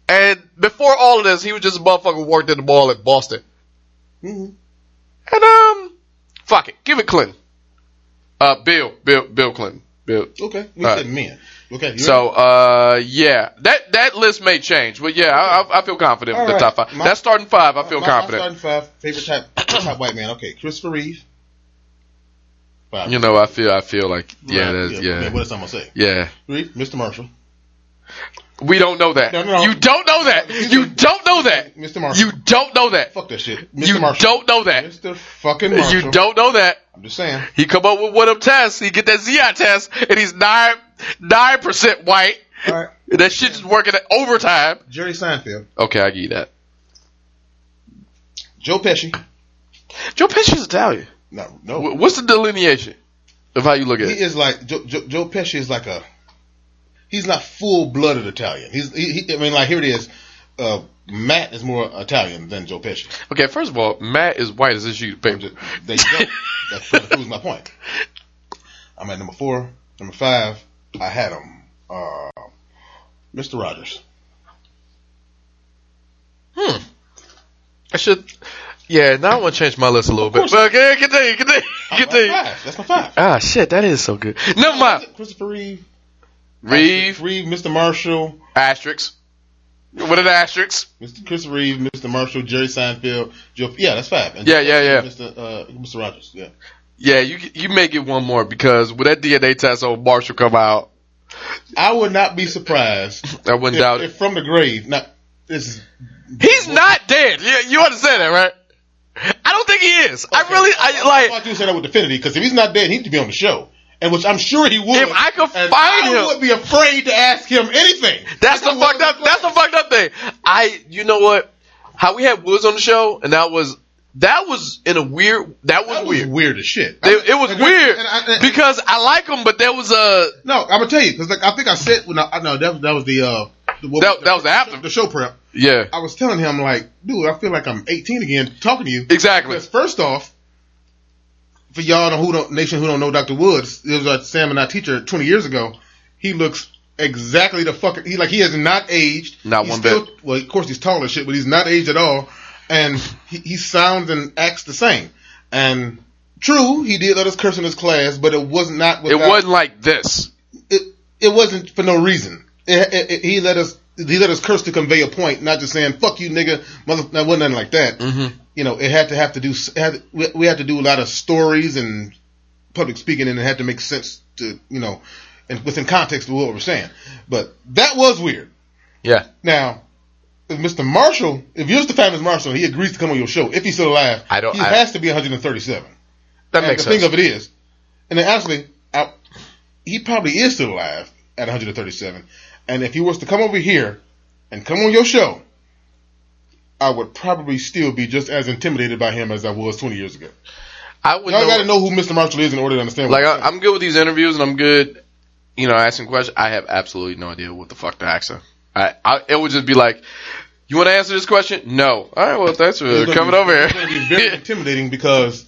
And before all of this, he was just a motherfucker who worked in the mall in Boston. hmm And um, fuck it, give it Clinton. Uh, Bill, Bill, Bill Clinton. Bill. Okay. We said right. men. Okay. So, uh, yeah, that that list may change, but yeah, I, I, I feel confident All with the top five. My- That's starting five. I feel My- my starting five favorite type top white man. Okay, Christopher Reeve. Five. You know, I feel, I feel like, yeah, Right, mean, yeah, what else I'm gonna say? yeah. Reeve, Mr. Marshall, We don't know that. No, no, no. You don't know that. You don't know that. Mr. Marshall. You don't know that. Fuck that shit. Mr. You Marshall. don't know that. Mr. fucking Marshall. You don't know that. I'm just saying. He come up with one of them tests. He get that ZI test, and he's nine nine percent white. All right. That shit's working at overtime. Jerry Seinfeld, Okay, I give you that. Joe Pesci. Joe Pesci's Italian. No, no. What's the delineation of how you look at He is like Joe, Joe, Joe Pesci is like a. He's not full blooded Italian. He's. He, he, I mean, like here it is. Uh, Matt is more Italian than Joe Pesci. Okay, first of all, Matt is white as a sheet of paper. There you go. That further proves my point. I'm at number four. Number five, I had him. Uh, Mr. Rogers. Hmm. I should. Yeah, now I want to change my list a little bit. But okay, continue, continue, That's continue. five. That's my five. Ah, shit, that is so good. Never mind. Christopher Reeve. Reeve, Reeve, Mr. Marshall, asterisks. What are the asterisks? Mr. Chris Reeve, Mr. Marshall, Jerry Seinfeld, Joe. Yeah, that's five. And Yeah, yeah, yeah. Mr. Uh, Mr. Rogers. Yeah. Yeah, you you may get one more because with that DNA test on Marshall come out, I would not be surprised I wouldn't if, doubt it. from the grave. Not this is. He's not dead. You, you understand that, right? I don't think he is. I really, I I like. thought you said that with definitively because if he's not dead, he needs to be on the show, and which I'm sure he would. If I could find I him- I would be afraid to ask him anything. That's the fucked up. That's the fucked up thing. I, you know what? How we had Woods on the show, and that was that was in a weird. That was That was weird. weird as shit. It, it was And- weird and I- and- because I like him, but there was a no, I'm gonna tell you because like, I think I said when I no that, that was the uh the, what- That- that was after. the show prep. yeah, I was telling him like, dude, I feel like I'm 18 again talking to you. exactly. Because first off, for y'all who don't nation who don't know Dr. Woods, it was like Sam and I teacher 20 years ago. He looks exactly the fucking he like he has not aged. Not He's one still, bit. Well, of course he's tall as shit, but he's not aged at all, and he, he sounds and acts the same. And true, he did let us curse in his class, but it was not. It wasn't like this. It, it wasn't for no reason. It, it, it- he let us. He let us curse to convey a point, not just saying "fuck you, nigga." Mother, that wasn't nothing like that Mm-hmm. You know, it had to have to do, had, we, we had to do a lot of stories and public speaking and it had to make sense to, you know, and within context of what we're saying. But that was weird. Yeah, Now, if Mr. Marshall, if you're the famous Marshall, he agrees to come on your show, if he's still alive, I don't- he I- has to be 137. that and makes the sense. thing of it is, and then actually, I, he probably is still alive at 137. And if he was to come over here and come on your show, I would probably still be just as intimidated by him as I was 20 years ago. I would Y'all know- got to know who Mr. Marshall is in order to understand. like what I, I'm good with these interviews and I'm good, you know, asking questions. I have absolutely no idea what the fuck to ask them. I, I it would just be like, you want to answer this question? No. All right, well thanks for coming be- over It's going to be very here. intimidating because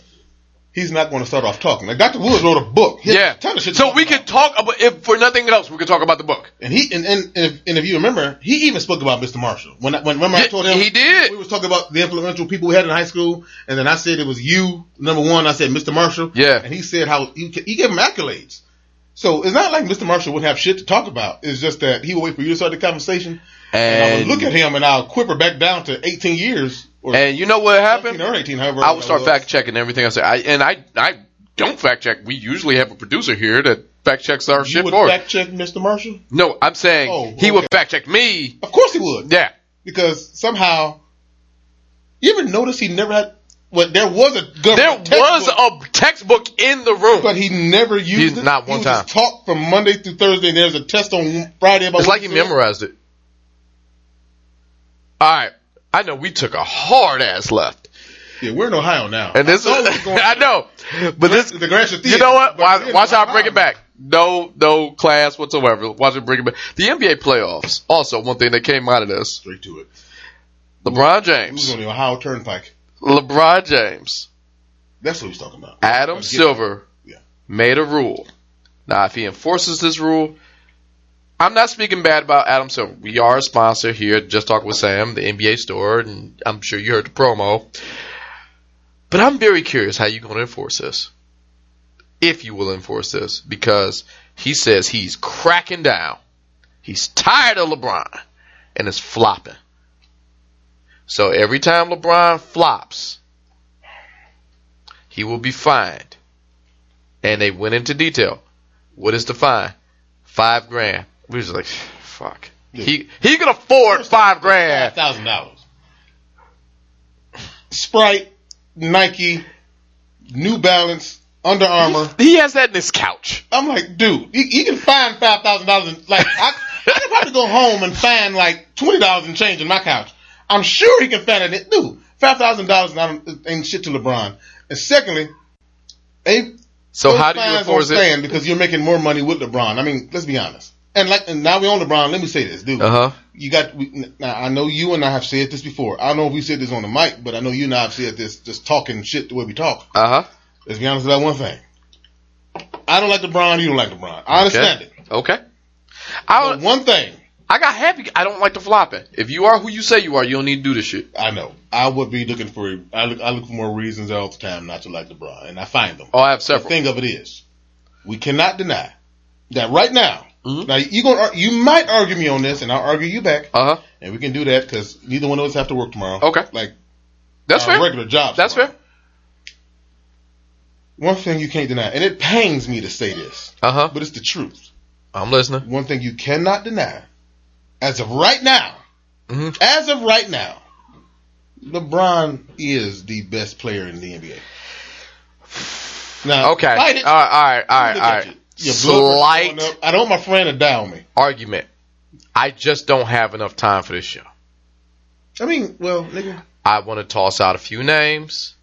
he's not going to start off talking. Like Dr. Woods wrote a book. He yeah. ton of shit So we about. could talk about if for nothing else, we could talk about the book. And he and and, and, if, and if you remember, he even spoke about Mr. Marshall. When I, when remember I told him he did. We was talking about the influential people we had in high school, and then I said it was you number one. I said Mr. Marshall. Yeah. And he said how he, he gave him accolades. So it's not like Mr. Marshall would have shit to talk about. It's just that he would wait for you to start the conversation, and, I would look at him and I'll quiver back down to 18 years or and you know what 17 happened? or 18, however. I would start fact checking everything I say. I and I I don't fact check. We usually have a producer here that fact checks our You shit would for fact check Mr. Marshall? No, I'm saying Oh, he would fact check me. Of course he would. Yeah. Because somehow, you ever notice he never had? Well, there was a There was a textbook in the room. but he never used He's it. not one would time. Taught from Monday through Thursday. and There's a test on Friday about. It's like he memorized it. All right. I know we took a hard ass left. Yeah, we're in Ohio now. And this I know I know, but this, the Gratiot you know what? Watch, we're watch how I bring it back. No, no class whatsoever. Watch it bring it back. The NBA playoffs. Also, one thing that came out of this: Straight to it. LeBron Who's James, on the Ohio Turnpike? LeBron James, That's what he's talking about. Adam Silver Yeah. made a rule. Now, if he enforces this rule, I'm not speaking bad about Adam Silver. We are a sponsor here, Just Talk with Sam, the NBA store, and I'm sure you heard the promo. But I'm very curious how you're going to enforce this. If you will enforce this, because he says he's cracking down. He's tired of LeBron and is flopping. So every time LeBron flops, he will be fined. And they went into detail. What is the fine? Five grand. We was like, fuck. He he can afford five Five grand. thousand dollars. Sprite, Nike, New Balance, Under Armour. He has that in his couch. I'm like, dude, he, he can find five thousand dollars. Like, I, I could probably go home and find like twenty dollars and change in my couch. I'm sure he can find it. Dude, five thousand dollars ain't shit to LeBron. And secondly, a So how do you fines it? because you're making more money with LeBron. I mean, let's be honest. And like, and now we own LeBron. Let me say this, dude. Uh huh. You got we, now. I know you and I have said this before. I don't know if we said this on the mic, but I know you and I have said this, just talking shit the way we talk. Uh huh. Let's be honest about one thing. I don't like LeBron. You don't like LeBron. I understand it. Okay. I But one thing I got happy. I don't like the flopping. If you are who you say you are, you don't need to do this shit. I know, I would be looking for. I look. I look for more reasons all the time not to like LeBron, and I find them. Oh, I have The several. thing of it is, we cannot deny that right now. Mhm. Now you gonna you might argue me on this, and I'll argue you back, Uh huh. and we can do that because neither one of us have to work tomorrow. Okay. like That's our fair. regular jobs. That's tomorrow. fair. One thing you can't deny, and it pains me to say this, Uh huh. but it's the truth. I'm listening. One thing you cannot deny, as of right now, Mhm. as of right now, LeBron is the best player in the NBA. Now, Okay. fight it. All right. All right. All right. All right. You. Your Slight. I don't want my friend to die on me. argument. I just don't have enough time for this show. I mean, well, nigga, I want to toss out a few names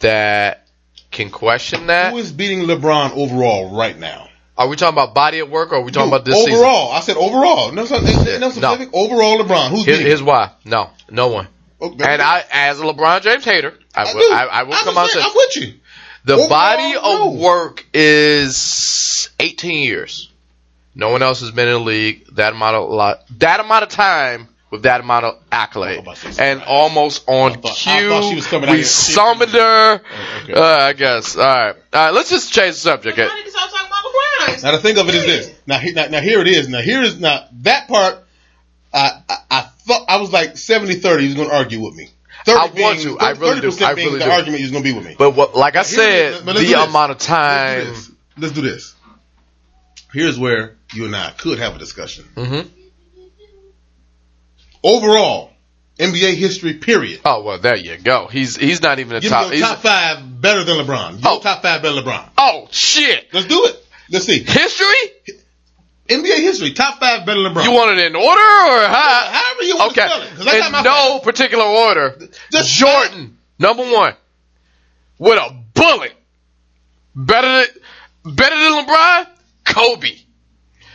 that can question that. who is beating LeBron overall right now? Are we talking about body of work or are we talking Dude, about this season? overall, I said overall. No, no, no specific. Overall, LeBron. Who's Here's, beating? here's why. No, no one. Okay. And I, as a LeBron James hater, I I will. I, I will I'm come out saying, and I'm with you. The Overall, body no. of work is 18 years. No one else has been in the league that amount of lot, that amount of time with that amount of accolade, I was about to say and something. almost on I thought- I thought she was cue. coming out We here. summoned her. Oh, okay. Uh, I guess. All right. All right. Let's just change the subject. I need to stop talking about LeBron. Now the thing of it is this. Now, he- now, now here it is. Now here is now that part. I I, I thought I was like 70-30 He was going to argue with me. 30 I want being- to. I really do. 30% I really the do. argument was going to be with me. But what, like I is. said, let's the do amount of Let's time. do this. Let's do this. Here's where you and I could have a discussion. hmm Overall, NBA history. Period. Oh well, there you go. He's he's not even a Give top. me your top five better than LeBron. Your Oh. top five better than LeBron. oh shit! Let's do it. Let's see. History? NBA history. Top five better than LeBron. You want it in order or how? However you want Okay. to spell it. got In my no particular order. Just Jordan, number one, with a bullet. Better than better than LeBron. Kobe.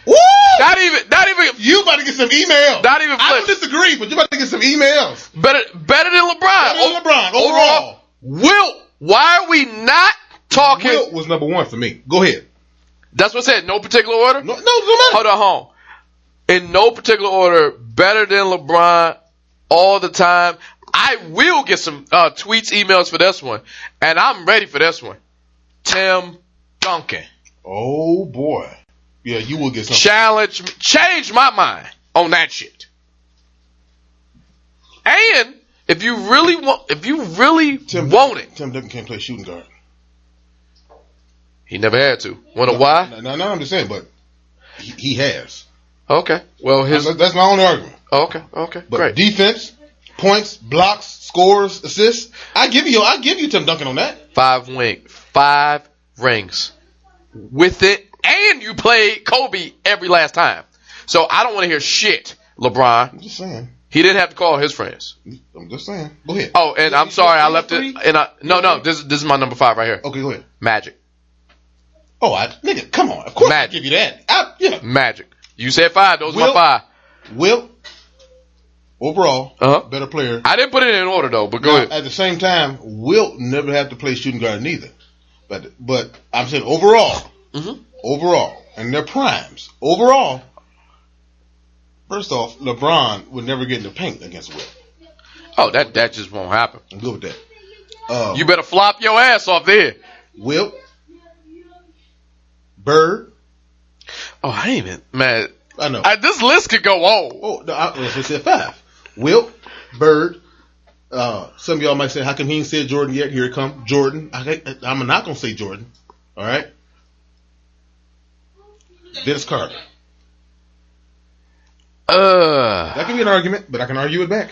Woo! Not even. Not even. You about to get some emails. Not even I don't disagree, but you about to get some emails. Better. Better than LeBron. Better than O- LeBron, overall. Wilt. Why are we not talking? Wilt was number one for me. Go ahead. That's what I said. No particular order. No, no, no matter. Hold on, home. In no particular order, better than LeBron all the time. I will get some uh, tweets, emails for this one, and I'm ready for this one. Tim Duncan, Oh boy. Yeah, you will get some. challenge, change my mind on that shit. And if you really want, if you really Tim want it, Tim Duncan can't play shooting guard. He never had to. Wonder why? No, no, no, I'm just saying, but he, he has. Okay. Well, his. That's, that's my only argument. Okay. Okay. But Great. defense, points, blocks, scores, assists. I give you, I give you Tim Duncan on that. Five wing. Five rings. With it, and you played Kobe every last time. So I don't want to hear shit, LeBron. I'm just saying. He didn't have to call his friends. I'm just saying. Go ahead. Oh, and I'm sorry, I left it. And I, no, no, this this is my number five right here. Okay, go ahead. Magic. Oh, I, nigga, come on. Of course I Magic. give you that. I, yeah. Magic. You said five. Those are my five. Will, overall, Uh-huh. better player. I didn't put it in order though, but go Now, ahead. At the same time, Wilt never have to play shooting guard neither. But but I'm saying overall, Mhm. overall, and their primes, overall. First off, LeBron would never get in the paint against Wilt. Oh, that that just won't happen. I'm good with that. Uh, You better flop your ass off there. Wilt, Bird. Oh, I ain't even man. I know. I, this list could go on. oh, no, I, I said five. Wilt, Bird. Uh, some of y'all might say, "How come he ain't said Jordan yet?" Here it come, Jordan. I, I'm not gonna say Jordan. All right. Vince Carter. Uh, That can be an argument, but I can argue it back.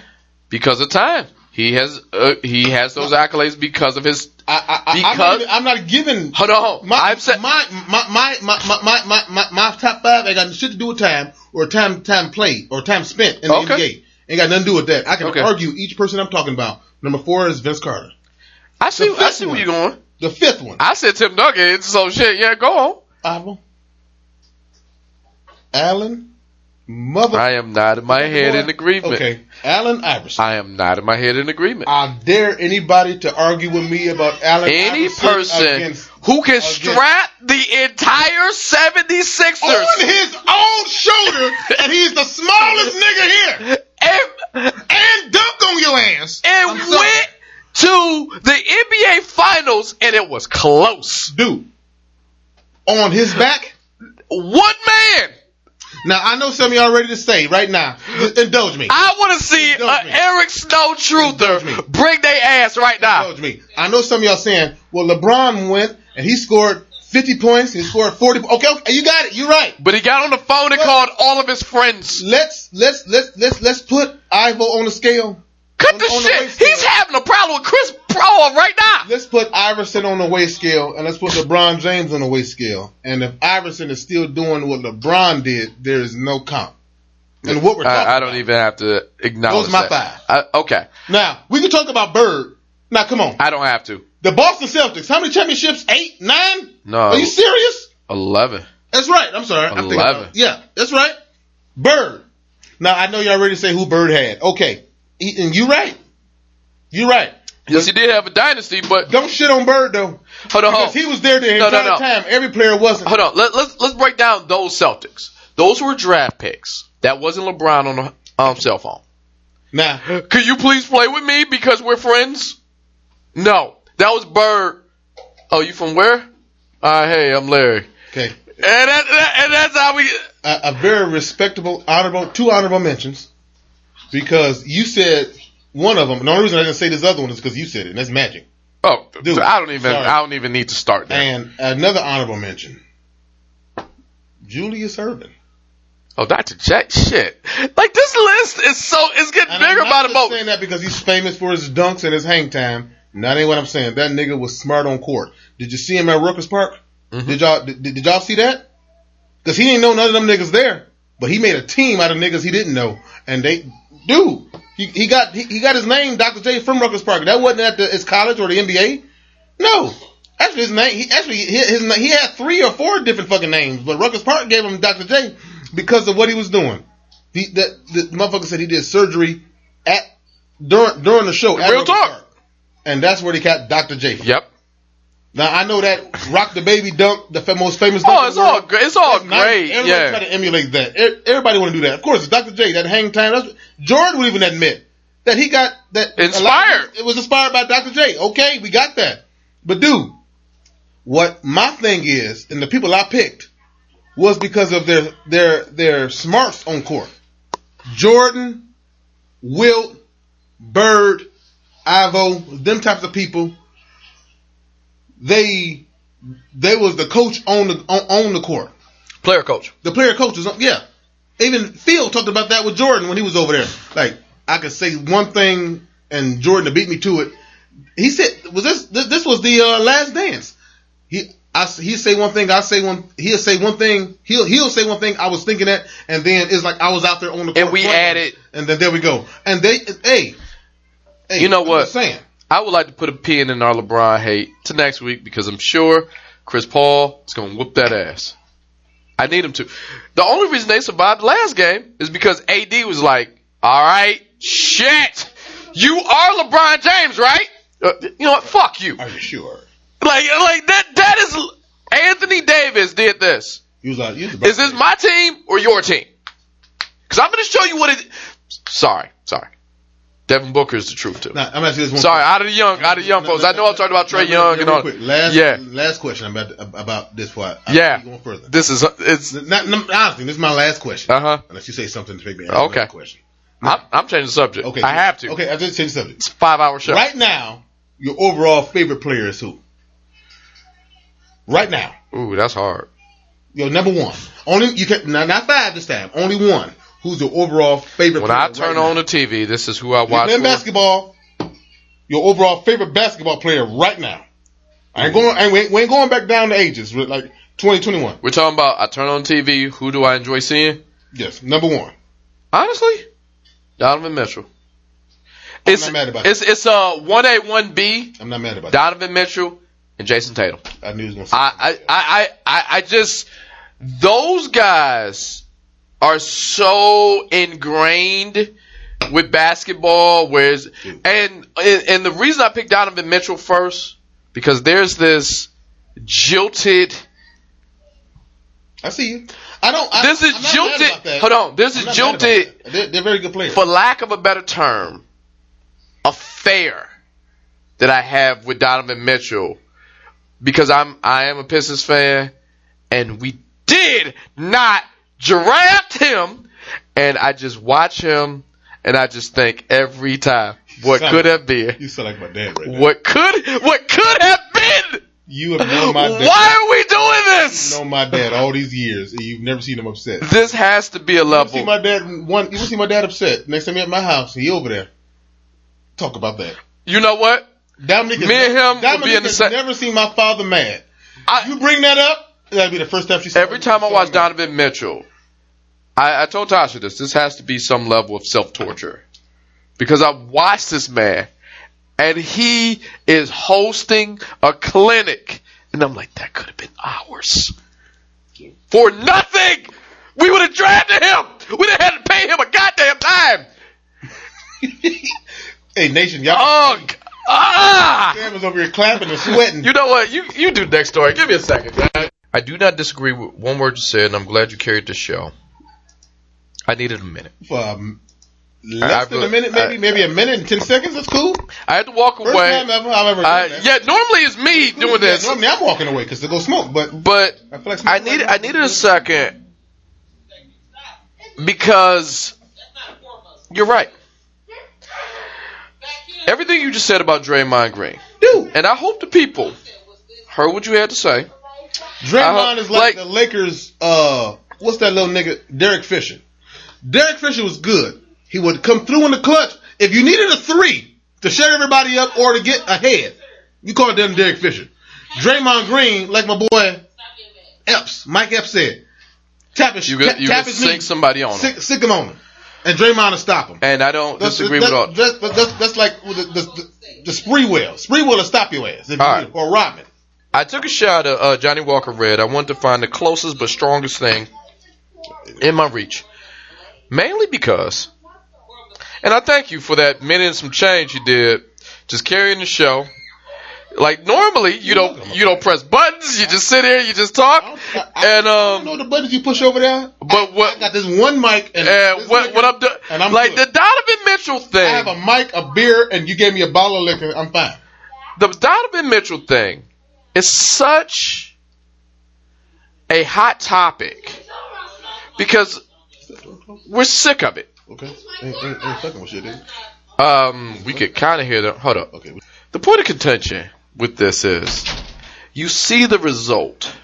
because of time. He has uh, he has those accolades because of his I, I, because I'm not, even, I'm not giving. Hold on, my, I've said my my my my my my, my, my top five ain't got shit to do with time or time time played or time spent in the okay. NBA. Ain't got nothing to do with that. I can okay. argue each person I'm talking about. Number four is Vince Carter. I see. I see where you're going. The fifth one. I said Tim Duncan. So shit. Yeah, go on. Allen. Allen mother. I am not in my head in agreement. Okay, Allen Iverson. I am not in my head in agreement. I dare anybody to argue with me about Allen Iverson? Any Iverson person against who can against- strap the entire 76ers on his own shoulder, and he's the smallest nigga here, and, and dunk on your ass. and went to the NBA Finals and it was close. dude on his back. One man. Now I know some of y'all ready to say right now. Indulge me. I want to see an. Uh, Eric Snow truther bring their ass right now. Indulge me. I know some of y'all saying, "Well, LeBron went and he scored 50 points. He scored 40." Okay, okay, you got it. You're right. But he got on the phone and What? called all of his friends. Let's let's let's let's let's put Ivo on the scale. Cut On- the on shit. weight. He's having a problem with Chris Paul right now. Let's put Iverson on the weight scale, and let's put LeBron James on the weight scale. And if Iverson is still doing what LeBron did, there is no comp. And what we're talking I, I don't about. even have to acknowledge Those are my that. I, okay, Now we can talk about Bird. Now come on. I don't have to. The Boston Celtics, how many championships? Eight? Nine? No, Are you serious? eleven. That's right. I'm sorry. I'm Eleven. yeah, that's right. Bird. Now I know y'all ready to say who Bird had. Okay. He- and you right. You're right. Yes, he did have a dynasty, but Don't shit on Bird though. hold on, Because he was there the No, entire no, no. time. Every player wasn't. Hold on. Let, let's let's break down those Celtics. Those were draft picks. That wasn't LeBron on the um, cell phone. Now, Could you please play with me because we're friends? No, that was Bird. Oh, you from where? Uh, hey, I'm Larry. okay. And that, that and that's how we. A, a very respectable, honorable, two honorable mentions. Because you said one of them. And the only reason I didn't say this other one is because you said it, and that's Magic. Oh, Dude, so I don't even. sorry. I don't even need to start there. And another honorable mention. Julius Erving. oh, Dr. Jack, shit. Like this list is so. It's getting And bigger I'm by the moment. saying that because he's famous for his dunks and his hang time. That ain't what I'm saying. That nigga was smart on court. Did you see him at Rucker Park? Mhm. Did y'all did, did y'all see that? Because he didn't know none of them niggas there, but he made a team out of niggas he didn't know, and they dude. He, he got he, he got his name, Dr. J from Rucker Park. That wasn't at the, his college or the NBA. No, actually his name. He actually his, his he had three or four different fucking names, but Rucker Park gave him Dr. J because of what he was doing. The, the, the motherfucker said he did surgery at during during the show. at Real talk. Park. And that's where they got Dr. J. From. Yep. Now I know that Rock the Baby dunk, the most famous oh, dunk. Oh, it's all great. It's all That's nice. great. Everybody Yeah. try to emulate that. Everybody want to do that. Of course, Dr. J. That hang time. That's, Jordan would even admit that he got that lot of- Inspired. it was inspired by Dr. J. Okay, we got that. But dude, what my thing is, and the people I picked was because of their their their smarts on court. Jordan, Wilt, Bird, Ivo, them types of people. They they was the coach on the on, on the court. Player coach. The player coaches, yeah. Even Phil talked about that with Jordan when he was over there. Like I could say one thing and Jordan to beat me to it. He said, "Was this this, this was the uh, last dance?" He I he say one thing, I say one. He'll say one thing. He'll he'll say one thing. I was thinking that, and then it's like I was out there on the court And we added- and then there we go. And they, hey, hey, You know what? I'm saying. I would like to put a pin in our LeBron hate to next week because I'm sure Chris Paul is going to whoop that ass. I need him to. The only reason they survived the last game is because AD was like, all right, shit, you are LeBron James, right? Uh, you know what? Fuck you. Are you sure? Like, like that, that is, Anthony Davis did this. He was like, about Is this my team or your team? Cause I'm going to show you what it, sorry, sorry. Devin Booker is the truth too. Nah, I'm asking this one. Sorry, out of the young, out of the young folks. I know I'm talking about Trae Young and all. quick, Last, Yeah, last question about about this part. I- yeah. Going further. This is it's. Not, not, honestly, this is my last question. Uh huh. Unless you say something to make me answer Okay. question. I'm, I'm changing the subject. Okay. I have to. Okay, I just change the subject. It's a five hour show. Right now, your overall favorite player is who? Right now, Ooh, that's hard. your number one. Only you can not, not five this time. Only one. Who's your overall favorite? When I turn right on the TV, this is who I watch. Playing for. basketball. Your overall favorite basketball player right now. I ain't going. I ain't, we ain't- going back down to ages. Like 2021. We're talking about. I turn on TV. Who do I enjoy seeing? Yes, number one. Honestly, Donovan Mitchell. It's not mad about it's it's a one A one B. I'm not mad about Donovan Mitchell and Jayson Tatum. I knew he was going to say. I, I, I, I, I just those guys are so ingrained with basketball. Whereas, mm. and and and the reason I picked Donovan Mitchell first because there's this jilted. I see you. I don't. I, This is jilted. Hold on. This I'm is not mad about jilted. They're, they're very good players. for lack of a better term, affair that I have with Donovan Mitchell because I'm I am a Pistons fan and we did not draft him and I just watch him and I just think every time what Son. could have been you sound like my dad right now. what could what could have been You have known my dad. why are we doing this known my dad all these years, and you've never seen him upset. this has to be a level. You see my dad one. You see my dad upset? Next time he at my house, he over there. Talk about that. you know what Dominic, Me and him Dominic be in the has sa- never seen my father mad. I- you bring that up, that'd be the first time she. Every time I watch. Donovan Mitchell, I, I told Tasha this. This has to be some level of self torture because I watched this man, and he is hosting a clinic, and I'm like, that could have been ours for nothing. We would have drafted him. We'd have had to pay him a goddamn time. hey nation, y'all. Oh, ah! Is over here clapping and sweating. You know what? You you do next story. Give me a second. guys. I do not disagree with one word you said, and I'm glad you carried the show. I needed a minute. Um, less I than a minute, maybe, I- maybe a minute and ten seconds. That's cool. I had to walk First away. time ever I've ever done that. yeah, normally it's me doing this, Yeah, normally I'm walking away because to go smoke, but but I feel like I needed I needed a second because you're right. Everything you just said about Draymond Green, Dude, and I hope the people heard what you had to say. Draymond Uh, is like, like- the Lakers. Uh, what's that little nigga? Derek Fisher. Derek Fisher was good. He would come through in the clutch. If you needed a three to shut everybody up or to get ahead, you call them Derek Fisher. Draymond Green, like my boy Epps, Mike Epps said, tap his, You tap, could you tap could his sink knee, somebody on him, sick, sick him on him, and Draymond will stop him. and I don't That's, disagree that's, with all. that's, that's, that's, like the, the, the, the Sprewell. Spree wheel will stop your ass. If you right. or Rodman. I took a shot of uh, Johnnie Walker Red. I wanted to find the closest but strongest thing in my reach. Mainly because, and I thank you for that minute and some change you did, just carrying the show. Like normally you don't you don't press buttons, you just sit here, you just talk, I, I, and I um. don't know the buttons you push over there. But what I got this one mic and and what what I'm doing, and I'm like good. the Donovan Mitchell thing. I have a mic, a beer, and you gave me a bottle of liquor. I'm fine. the Donovan Mitchell thing is such a hot topic because we're sick of it. Okay. Ain't, ain't, ain't fucking shit. Um, we could kind of hear the. Hold up. Okay. The point of contention with this is, you see the result,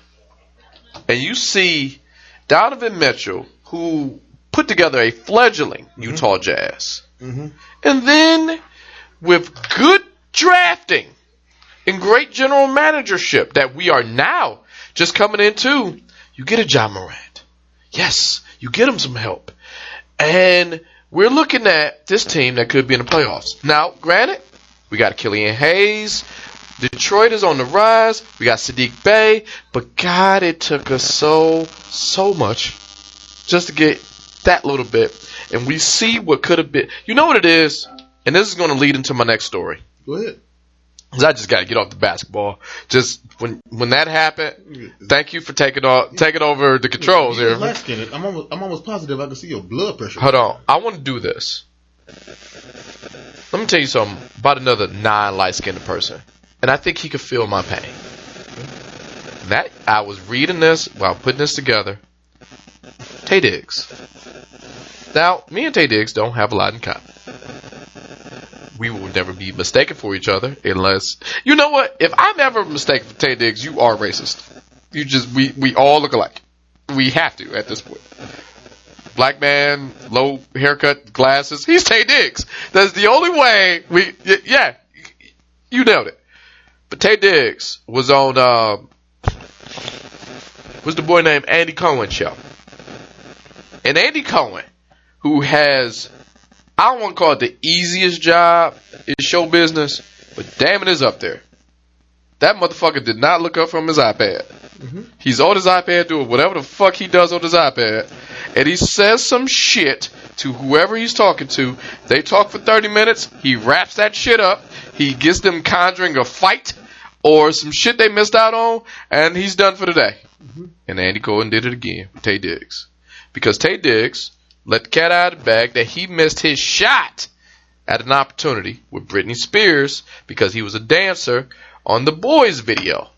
and you see Donovan Mitchell, who put together a fledgling Utah Jazz, Mhm. and then with good drafting and great general managership that we are now just coming into, you get a Ja Morant. Yes, you get him some help. And we're looking at this team that could be in the playoffs. Now, granted, we got Killian Hayes. Detroit is on the rise. We got Saddiq Bey. But God, it took us so, so much just to get that little bit. And we see what could have been. You know what it is? And this is going to lead into my next story. Go ahead. I just got to get off the basketball. Just when when that happened, thank you for taking off taking over the controls here. skinned. I'm almost, I'm almost positive I can see your blood pressure. Hold on. I want to do this. Let me tell you something about another non light skinned person. And I think he could feel my pain. That I was reading this while putting this together. Taye Diggs. Now, me and Taye Diggs don't have a lot in common. We will never be mistaken for each other unless you know what? If I'm ever mistaken for Taye Diggs, you are racist. You just we we all look alike. We have to at this point black man, low haircut, glasses. He's Taye Diggs. That's the only way we, yeah, you nailed it. But Taye Diggs was on, uh, was the boy named Andy Cohen show. And Andy Cohen, who has, I don't want to call it the easiest job in show business, but damn it is up there. That motherfucker did not look up from his iPad. Mm-hmm. He's on his iPad doing whatever the fuck he does on his iPad, and he says some shit to whoever he's talking to. They talk for 30 minutes. He wraps that shit up. He gets them conjuring a fight or some shit they missed out on, and he's done for the day. Mm-hmm. And Andy Cohen did it again with Taye Diggs. Because Taye Diggs let the cat out of the bag that he missed his shot at an opportunity with Britney Spears because he was a dancer on the boys video.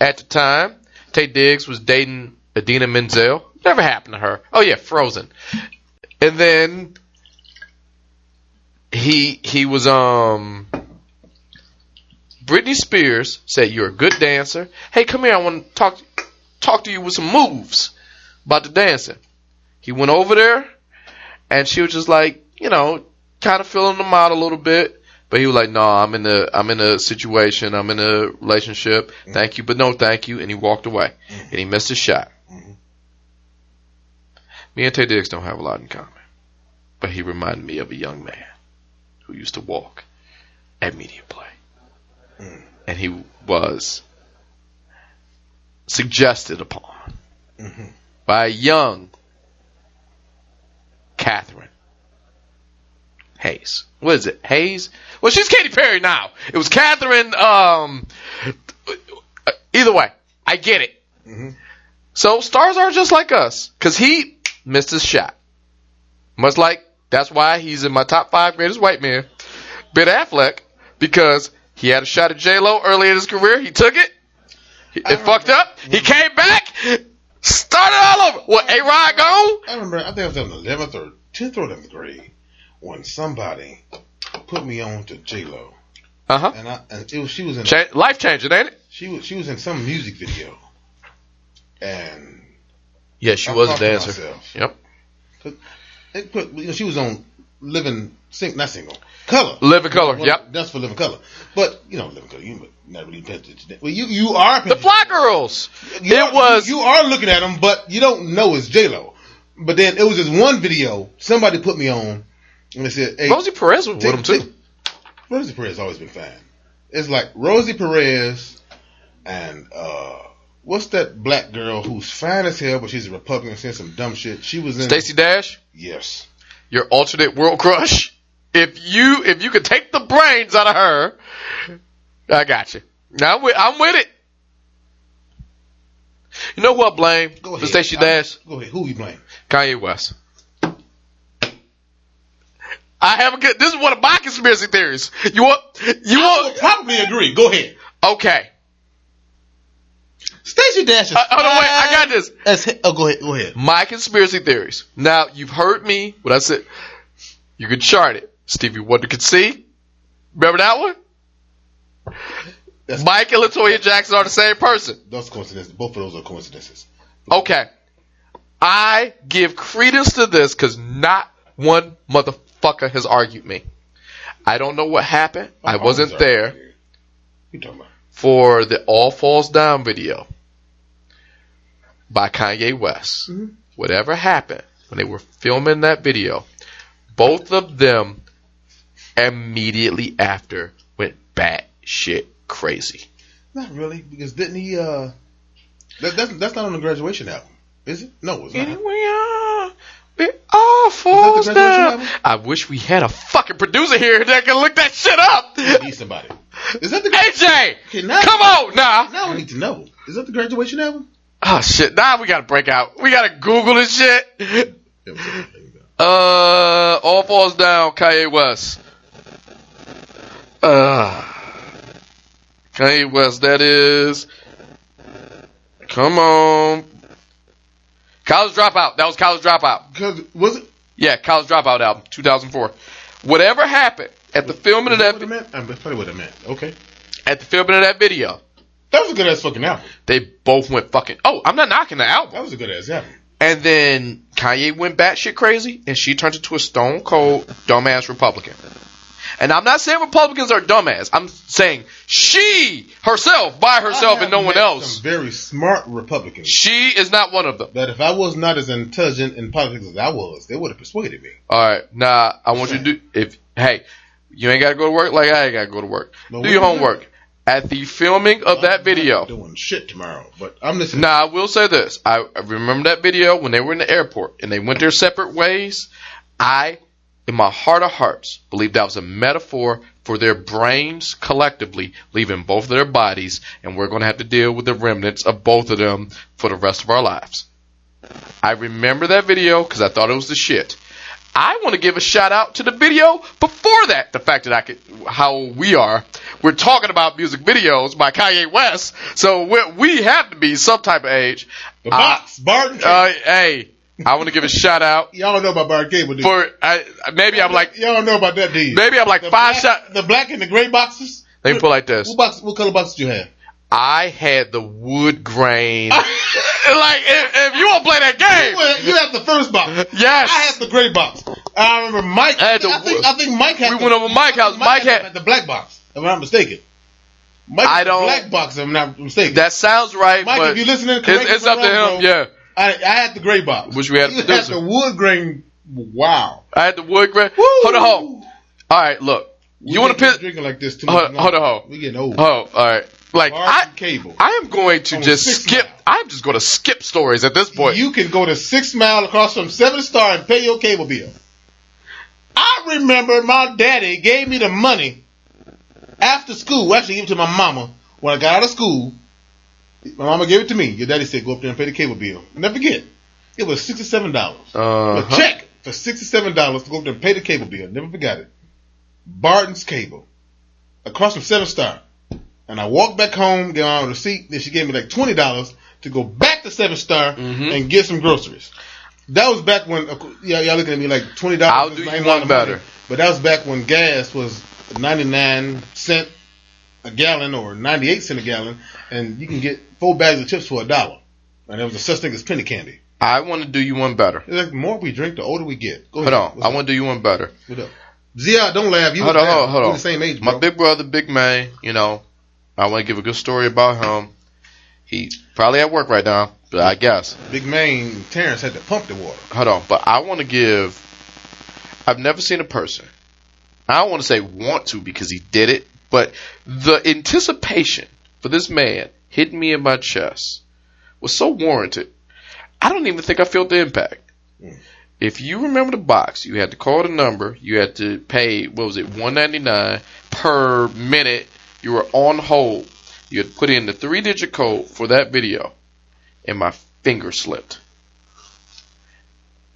At the time, Taye Diggs was dating Idina Menzel. Never happened to her. Oh yeah, Frozen. And then he he was um Britney Spears said you're a good dancer. Hey, come here. I want to talk talk to you with some moves about the dancing. He went over there, and she was just like, you know, kind of filling him out a little bit. But he was like, "No, I'm in a I'm in a situation. I'm in a relationship. Mm-hmm. Thank you, but no, thank you." And he walked away, mm-hmm. and he missed his shot. Mm-hmm. Me and Taye Diggs don't have a lot in common, but he reminded me of a young man who used to walk at Media Play, mm. and he was suggested upon by a young Catherine Hayes. What is it? Hayes? Well, she's Katy Perry now. It was Catherine. Um, either way, I get it. So stars are just like us, because he missed his shot. Much like that's why he's in my top five greatest white men. Ben Affleck, because he had a shot at J Lo early in his career, he took it. He- It fucked up. He came back, started all over. What? A Rod gone? I remember, I think I was in the 11th or 10th or 11th grade when somebody put me on to J Lo, Uh huh. and I and it was she was in Cha- life changing, ain't it? she was she was in some music video, and Yeah, she I was a thought dancer. myself, Yep. They put you know she was on Living Sing not single Color. Living Color. Well, Yep. That's for Living Color, but you know Living Color you not really attention. to that. Well, you you are The Fly Girls. You It are- was- You, you are looking at them, but you don't know it's J Lo. But then it was this one video somebody put me on, and they said, "Hey, Rosie Perez was with him take- too. take- Rosie Perez has always been fine. It's like Rosie Perez and uh, what's that black girl who's fine as hell, but she's a Republican, saying some dumb shit. She was in Stacey Dash, Yes, your alternate world crush. If you if you could take the brains out of her, I got you. Now I'm with, I'm with it. You know who I blame go ahead. Stacey Dash? Go ahead. Who you blame? Kanye West. I have a good. This is one of my conspiracy theories. You want? You I want? probably agree. Go ahead. Okay. Stacey Dash is Uh, hold on, wait. I got this. As oh, go ahead. Go ahead. My conspiracy theories. Now you've heard me What I said you could chart it. Stevie Wonder could see. Remember that one? That's, Mike and Latoya Jackson are the same person. those coincidences. Both of those are coincidences. Okay. I give credence to this because not one motherfucker has argued me. I don't know what happened. I wasn't there are. You talking about? for the All Falls Down video by Kanye West. Mhm. Whatever happened when they were filming that video, both of them immediately after went bat shit crazy. Not really, because didn't he? uh that, That's that's not on the graduation album, is it? No, it's not. And we are, we all falls down. album? I wish we had a fucking producer here that can look that shit up. I need somebody. Is that the? AJ, Okay, now- come on now. Now we need to know. Is that the graduation album? Oh shit, now we gotta break out. We gotta Google this shit. Yeah, what's up? There you go. Uh, all falls down, Kanye West. Uh, Kanye West, that is. Come on. College Dropout. That was College Dropout. Was it? Yeah, College Dropout album, 2004. Whatever happened at the filming of that. What it meant? Probably what it meant. Okay, at the filming of that video, that was a good ass fucking album. they both went fucking. Oh, I'm not knocking the album. That was a good ass album. And then Kanye went batshit crazy, and she turned into a stone cold dumbass Republican. And I'm not saying Republicans are dumbass. I'm saying she herself, by herself, and no one else. Some very smart Republicans. She is not one of them. That if I was not as intelligent in politics as I was, they would have persuaded me. All right, nah. I want you to do. If hey, you ain't gotta go to work like I ain't gotta go to work. But do your you homework. At the filming of that I'm video, doing shit tomorrow, but I'm listening. Now, I will say this. I, I remember that video when they were in the airport and they went their separate ways. I, in my heart of hearts, believe that was a metaphor for their brains collectively leaving both of their bodies, and we're going to have to deal with the remnants of both of them for the rest of our lives. I remember that video because I thought it was the shit. I want to give a shout out to the video before that. The fact that I could, how we are, we're talking about music videos by Kanye West, so we, we have to be some type of age. The box, Barden. Uh, hey, I want to give a shout out y'all don't know about Barden Cable, you? for I, maybe I'm like y'all don't know about that, you? maybe I'm like the five black, shot. The black and the gray boxes. They me put like this. What box? What color boxes do you have? I had the wood grain. like if, if you want to play that game, Well, you have the first box. yes. I had the gray box. I remember Mike. I had the I think. I think Mike had. We the, went over Mike's house. Mike had- the black box. If I'm not mistaken. Mike I don't- black box. If I'm not mistaken. that sounds right, Mike, if you're listening, it's, it's up to him. bro. Yeah, I, I had the gray box. which we had a You had the wood grain. Wow. I had the wood grain. Hold on, hold. on. All right, look. You want to piss? Drinking like this too Hold much. on, hold on, hold. We getting old. Oh, all right. Like I, Cable. I am going to just skip. mile. I'm just going to skip stories at this point. You can go to Six Mile across from Seven Star and pay your cable bill. I remember my daddy gave me the money after school. Actually, gave it to my mama when I got out of school. My mama gave it to me. Your daddy said, "Go up there and pay the cable bill." Never forget. It was sixty-seven dollars. Uh-huh. A check for sixty-seven dollars to go up there and pay the cable bill. Never forgot it. Barden's Cable, across from Seven Star. And I walked back home, get on a receipt. Then she gave me like twenty dollars to go back to Seven Star Mhm. and get some groceries. That was back when uh, yeah, y'all looking at me like $20. I'll do you one better. But that was back when gas was ninety-nine cent a gallon or ninety-eight cent a gallon, and you can get four bags of chips for a dollar. And there was a such thing as penny candy. I want to do you one better. It's like the more we drink, the older we get. Go Hold ahead. on. What's I want to do you one better. What up? Zia, don't laugh. You Hold on, hold on, hold on. the same age, bro. My big brother, Big May, you know, I want to give a good story about him. He's probably at work right now, but I guess. Big man Terrence had to pump the water. Hold on. But I want to give. I've never seen a person. I don't want to say want to because he did it, but the anticipation for this man hitting me in my chest was so warranted. I don't even think I felt the impact. Mm. If you remember the box, you had to call the number. You had to pay what was it, one ninety nine per minute. You were on hold. You had to put in the three digit code for that video, and my finger slipped.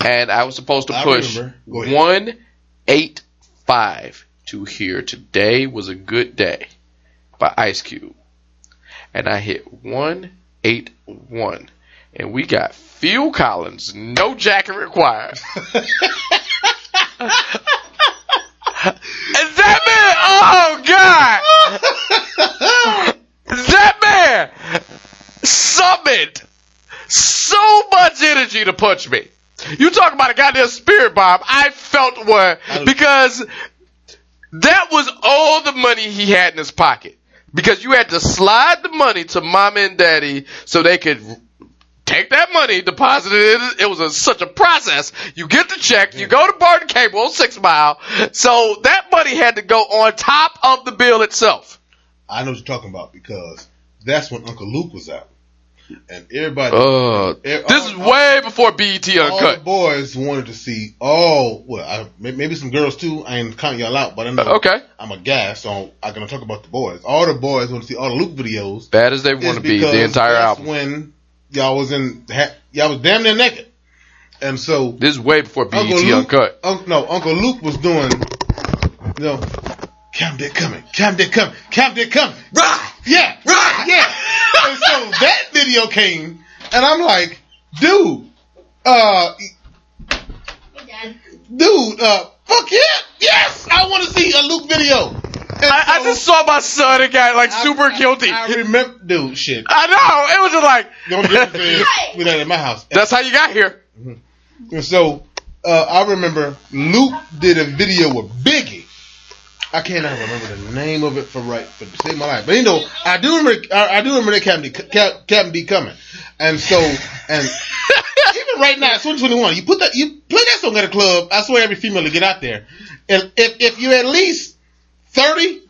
And I was supposed to push remember. Go ahead. one eight five to hear "Today Was a Good Day" by Ice Cube, and I hit 181. And we got Phil Collins, no jacket required. Is that man, oh God! that man summoned so much energy to punch me. You talk about a goddamn spirit bomb. I felt one because that was all the money he had in his pocket. Because you had to slide the money to mama and daddy so they could take that money, deposit it. It was a, such a process. You get the check, you go to Barden Cable on Six Mile. So that money had to go on top of the bill itself. I know what you're talking about because that's when Uncle Luke was out, and everybody, Uh, Eh, this all- is way before BET all the Uncut. boys wanted to see all. Well, I, maybe some girls too. I ain't counting y'all out, but I know. Okay. I'm a guy, so I'm gonna talk about the boys. All the boys want to see all the Luke videos. Bad as they want to be, the entire album. when y'all was in, y'all was damn near naked, and so This is way before BET Uncle Luke, Uncut. Un- no, Uncle Luke was doing, you know, Camden coming, Camden coming, Camden coming. Right. Yeah. Right. Yeah. and so that video came, and I'm like, dude, uh, dude, uh, fuck yeah, yes, I want to see a Luke video. I, I just saw my son and got like I- super I- guilty. I remember, dude, shit. I know. It was just like, The only difference is we done it at my house. that's how you got here. And so uh, I remember Luke did a video with Biggie. I cannot remember the name of it for right for to save my life, but you know I do remember I, I do remember that Captain D, Cap, Captain D coming, and so and even right now it's 2021. You put that you play that song at a club. I swear every female will get out there, and if if you're at least 30,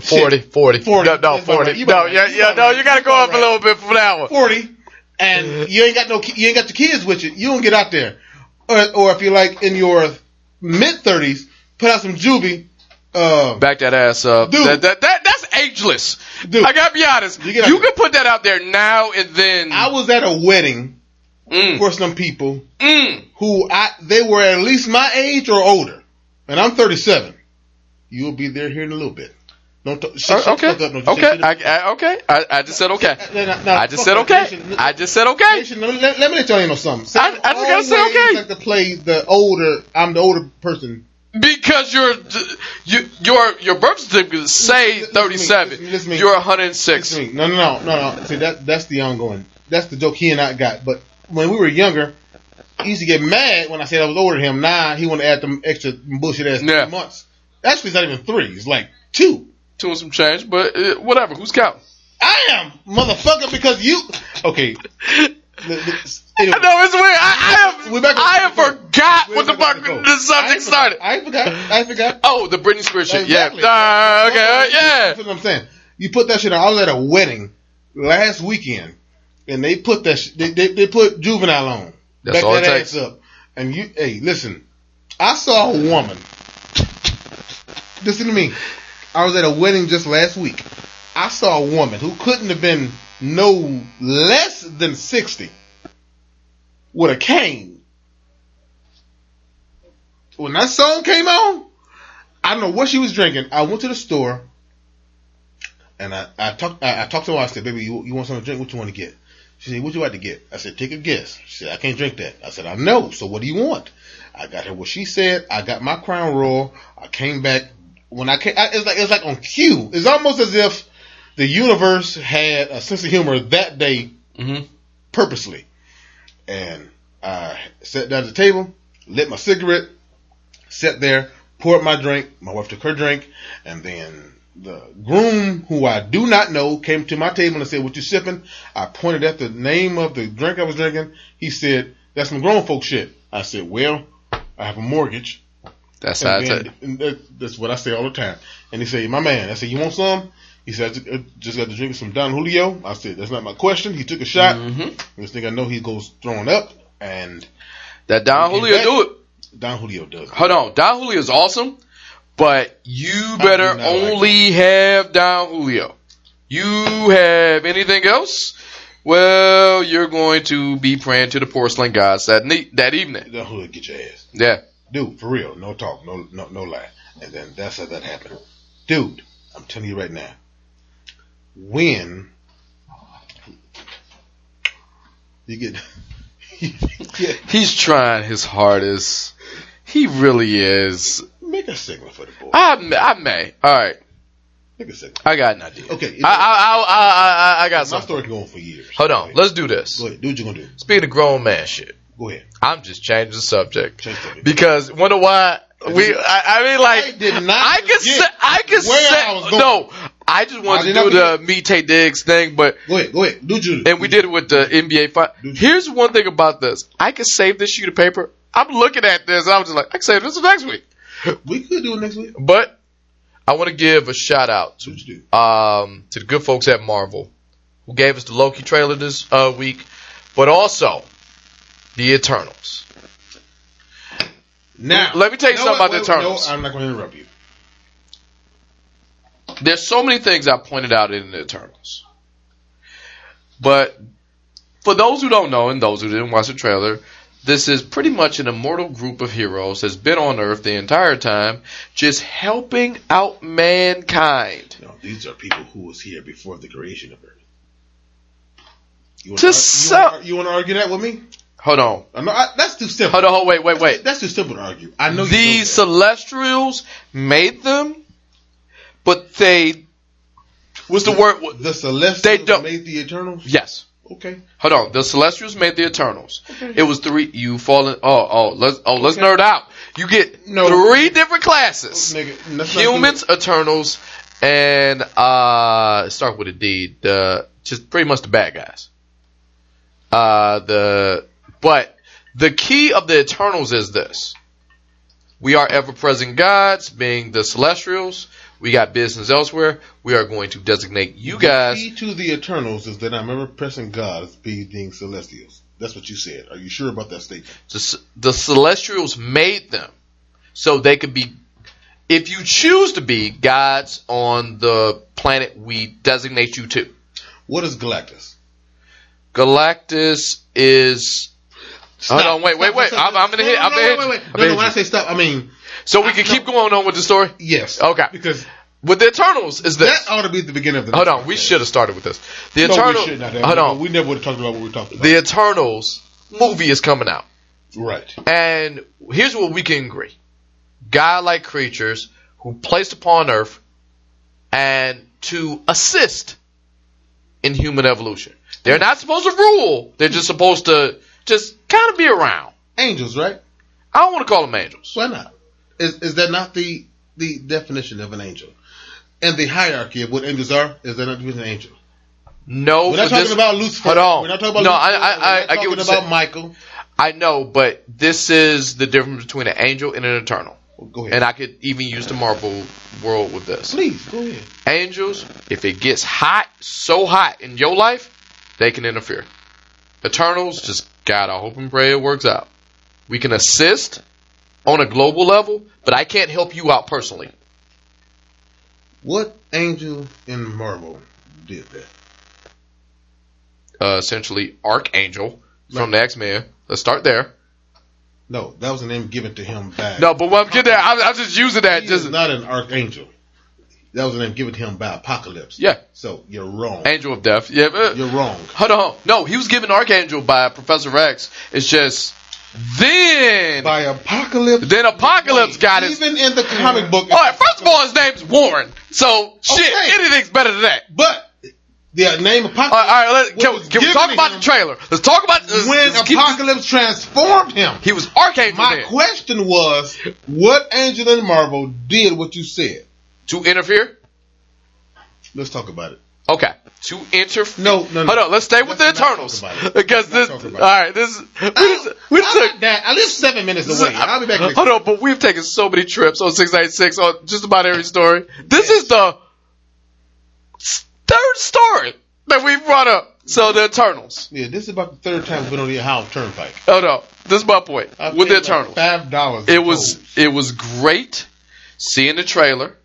40, 40. 40. No, no, 40. right. No, yeah, right. You yeah, no, you gotta go up a little bit for that one. 40 and you ain't got no you ain't got your kids with you, you don't get out there. Or, or if you're like in your mid 30s, put out some juvie. Uh, Back that ass up. Dude. That, that, that, that's ageless. Dude. I gotta be honest. You You, get out can put that out there now and then. I was at a wedding mm, for some people mm. who I they were at least my age or older, and I'm 37. You'll be there here in a little bit. Don't talk, shut, Uh, okay. up. Don't Okay. I, I, okay. I, I just said okay. Now, now, I just said okay. Nation, I just said okay. Nation, let, me- let, let me let y'all know something. I- I just gotta say okay. Like to play the older. I'm the older person Because your you, your your birth certificate say Listen to me, 37. listen- listen to me. You're 106. Listen to me. No, no, no, no, no. See, that that's the ongoing. That's the joke he and I got. But when we were younger, he used to get mad when I said I was older than him. Nah, he wanted to add them extra bullshit ass Yeah. months. Actually, it's not even three. It's like two. Two and some change, but uh, whatever. Who's counting? I am motherfucker because you. Okay. Anyway. No, it's weird. I, I have We're back I have forgot We're what the fuck the the I subject started. I forgot. I forgot. Oh, the Britney Spears shit. Exactly. Yeah. Uh, okay. That's yeah. That's what I'm saying. You put that shit on. I was at a wedding last weekend, and they put that. Sh- they, they they put juvenile on. That's Back all it that takes. ass up. And you, hey, listen. I saw a woman. Listen to me. I was at a wedding just last week. I saw a woman who couldn't have been no less than sixty with a cane. When that song came on, I don't know what she was drinking. I went to the store and I, I talked I, I talked to her. I said, "Baby, you, you want something to drink? What you want to get?" She said, "What you like to get?" I said, "Take a guess." She said, "I can't drink that." I said, "I know. So what do you want?" I got her what she said. I got my Crown Royal. I came back when I came. I, it's like it's like on cue. It's almost as if the universe had a sense of humor that day Mm-hmm. purposely. And I sat down at the table, lit my cigarette, sat there, poured my drink. My wife took her drink, and then the groom, who I do not know, came to my table and said, "What you sipping?" I pointed at the name of the drink I was drinking. He said, "That's some grown folk shit." I said, "Well, I have a mortgage." That's how And I then- take. and that- that's what I say all the time. And he said, "My man," I said, "You want some?" He said, "I "Just got to drink some Don Julio." I said, "That's not my question." He took a shot. Mhm. This thing I know he goes throwing up, and That Don Julio do it. Don Julio does. it. Hold on. Don Julio is awesome, but you better not like only have Don Julio. You have anything else? Well, you're going to be praying to the porcelain gods that ne- that evening. Don Julio get your ass, Yeah. dude. For real, no talk, no no no lie. And then that's how that happened, dude. I'm telling you right now. When you get, yeah, He's trying his hardest. He really is. make a signal for the boy. I, may- I may. All right. Take a second. I got an idea. Okay. I, I, I, I, I, I got my something. story going for years. Hold on. Let's do this. Go ahead. Do what you're gonna do. Speaking of grown man shit, Go ahead. I'm just changing the subject Change the subject. because wonder why we. I, I mean, like I did not I could say I could say no. I just wanted to do the me Taye Diggs thing, but Go ahead. Go ahead. Do you and we did it with the NBA fight. Here's one thing about this: I could save this sheet of paper. I'm looking at this, and I'm just like, I can save this for next week. We could do it next week. But I want to give a shout out Do what you do. to um to the good folks at Marvel who gave us the Loki trailer this uh, week, but also the Eternals. Now, Let me tell you something about the Eternals. No, I'm not going to interrupt you. There's so many things I pointed out in the Eternals, but for those who don't know and those who didn't watch the trailer. This is pretty much an immortal group of heroes that's been on Earth the entire time, just helping out mankind. No, these are people who was here before the creation of Earth. You To want some- you want to argue that with me? Hold on. No, I, that's too simple. Hold on, wait, wait, wait. That's too simple to argue. I know you the know that. Celestials made them, but they was the word. The Celestials They don't- made the Eternals. Yes. Okay. Hold on. The Celestials made the Eternals. Okay. It was three. You fallen. Oh, oh. Let's. Oh, let's nerd out. You get No. three different classes: Nigga, not do humans, Eternals, and uh, start with a D. The just pretty much the bad guys. Uh, the but the key of the Eternals is this: we are ever-present gods, being the Celestials. We got business elsewhere. We are going to designate you The guys. key to the Eternals is that I'm ever pressing God as being Celestials. That's what you said. Are you sure about that statement? The, the Celestials made them so they could be, if you choose to be gods on the planet we designate you to. What is Galactus? Galactus is. Hold on, wait, wait, wait. I'm, I'm gonna hit. I'm no, gonna no, hit. wait, wait, I'm wait. No, no, when I say stop, I mean So we can keep going on with the story. yes. Okay. Because With the Eternals is this. that ought to be the beginning of the. Hold on, we should have started with this. The No, Eternal. we should not have. hold on. We never would have talked about what we talked about. The Eternals movie is coming out. right. And here's what we can agree. God-like creatures who placed upon earth and to assist in human evolution. They're not supposed to rule. They're just supposed to just kind of be around. Angels, right? I don't want to call them angels. Why not? Is is that not the the definition of an angel? And the hierarchy of what angels are is that not an angel? No, We're not talking this- about Lucifer. Hold on. We're not talking about No, Lucifer. I- I- I- I get talking what you're about saying. Michael. I know, but this is the difference between an angel and an eternal. Well, go ahead. And I could even use the Marvel world with this. Please go ahead. Angels, if it gets hot, so hot in your life, they can interfere. Eternals, just God, I hope and pray it works out. We can assist on a global level, but I can't help you out personally. What angel in Marvel did that? Uh, essentially, Archangel from the X Men. Let's start there. No, that was a name given to him by. No, but what I'm getting at, I'm, I'm just using that. he Just not an archangel. That was a name given to him by Apocalypse. yeah, So you're wrong. Angel of Death. Yeah, but, You're wrong. hold on. No, he was given Archangel by Professor X. It's just then, By Apocalypse. then Apocalypse got his Even in the comic book. All right, first of all, his name's Warren. So shit, Okay. anything's better than that. But the name All Apocalypse. right, all right let, can, can we talk about the trailer? Let's talk about let's- when let's keep- Apocalypse transformed him. He was Archangel My then. question was, what angel in Marvel did what you said? to interfere. Let's talk about it. Okay, to interfere. No, no, no. Hold on, let's stay with Let's the Eternals talk about it. because this. All right, this. We just, we took. that? I live seven minutes away. I'll be back next Hold on, but we've taken so many trips on six eight six on just about every story. This Yes. is the third story that we've brought up. So the Eternals. Yeah, this is about the third time we've been on the How Turnpike. Oh no, this is my point I with the paid like Eternals. Five dollars. it was it was great seeing the trailer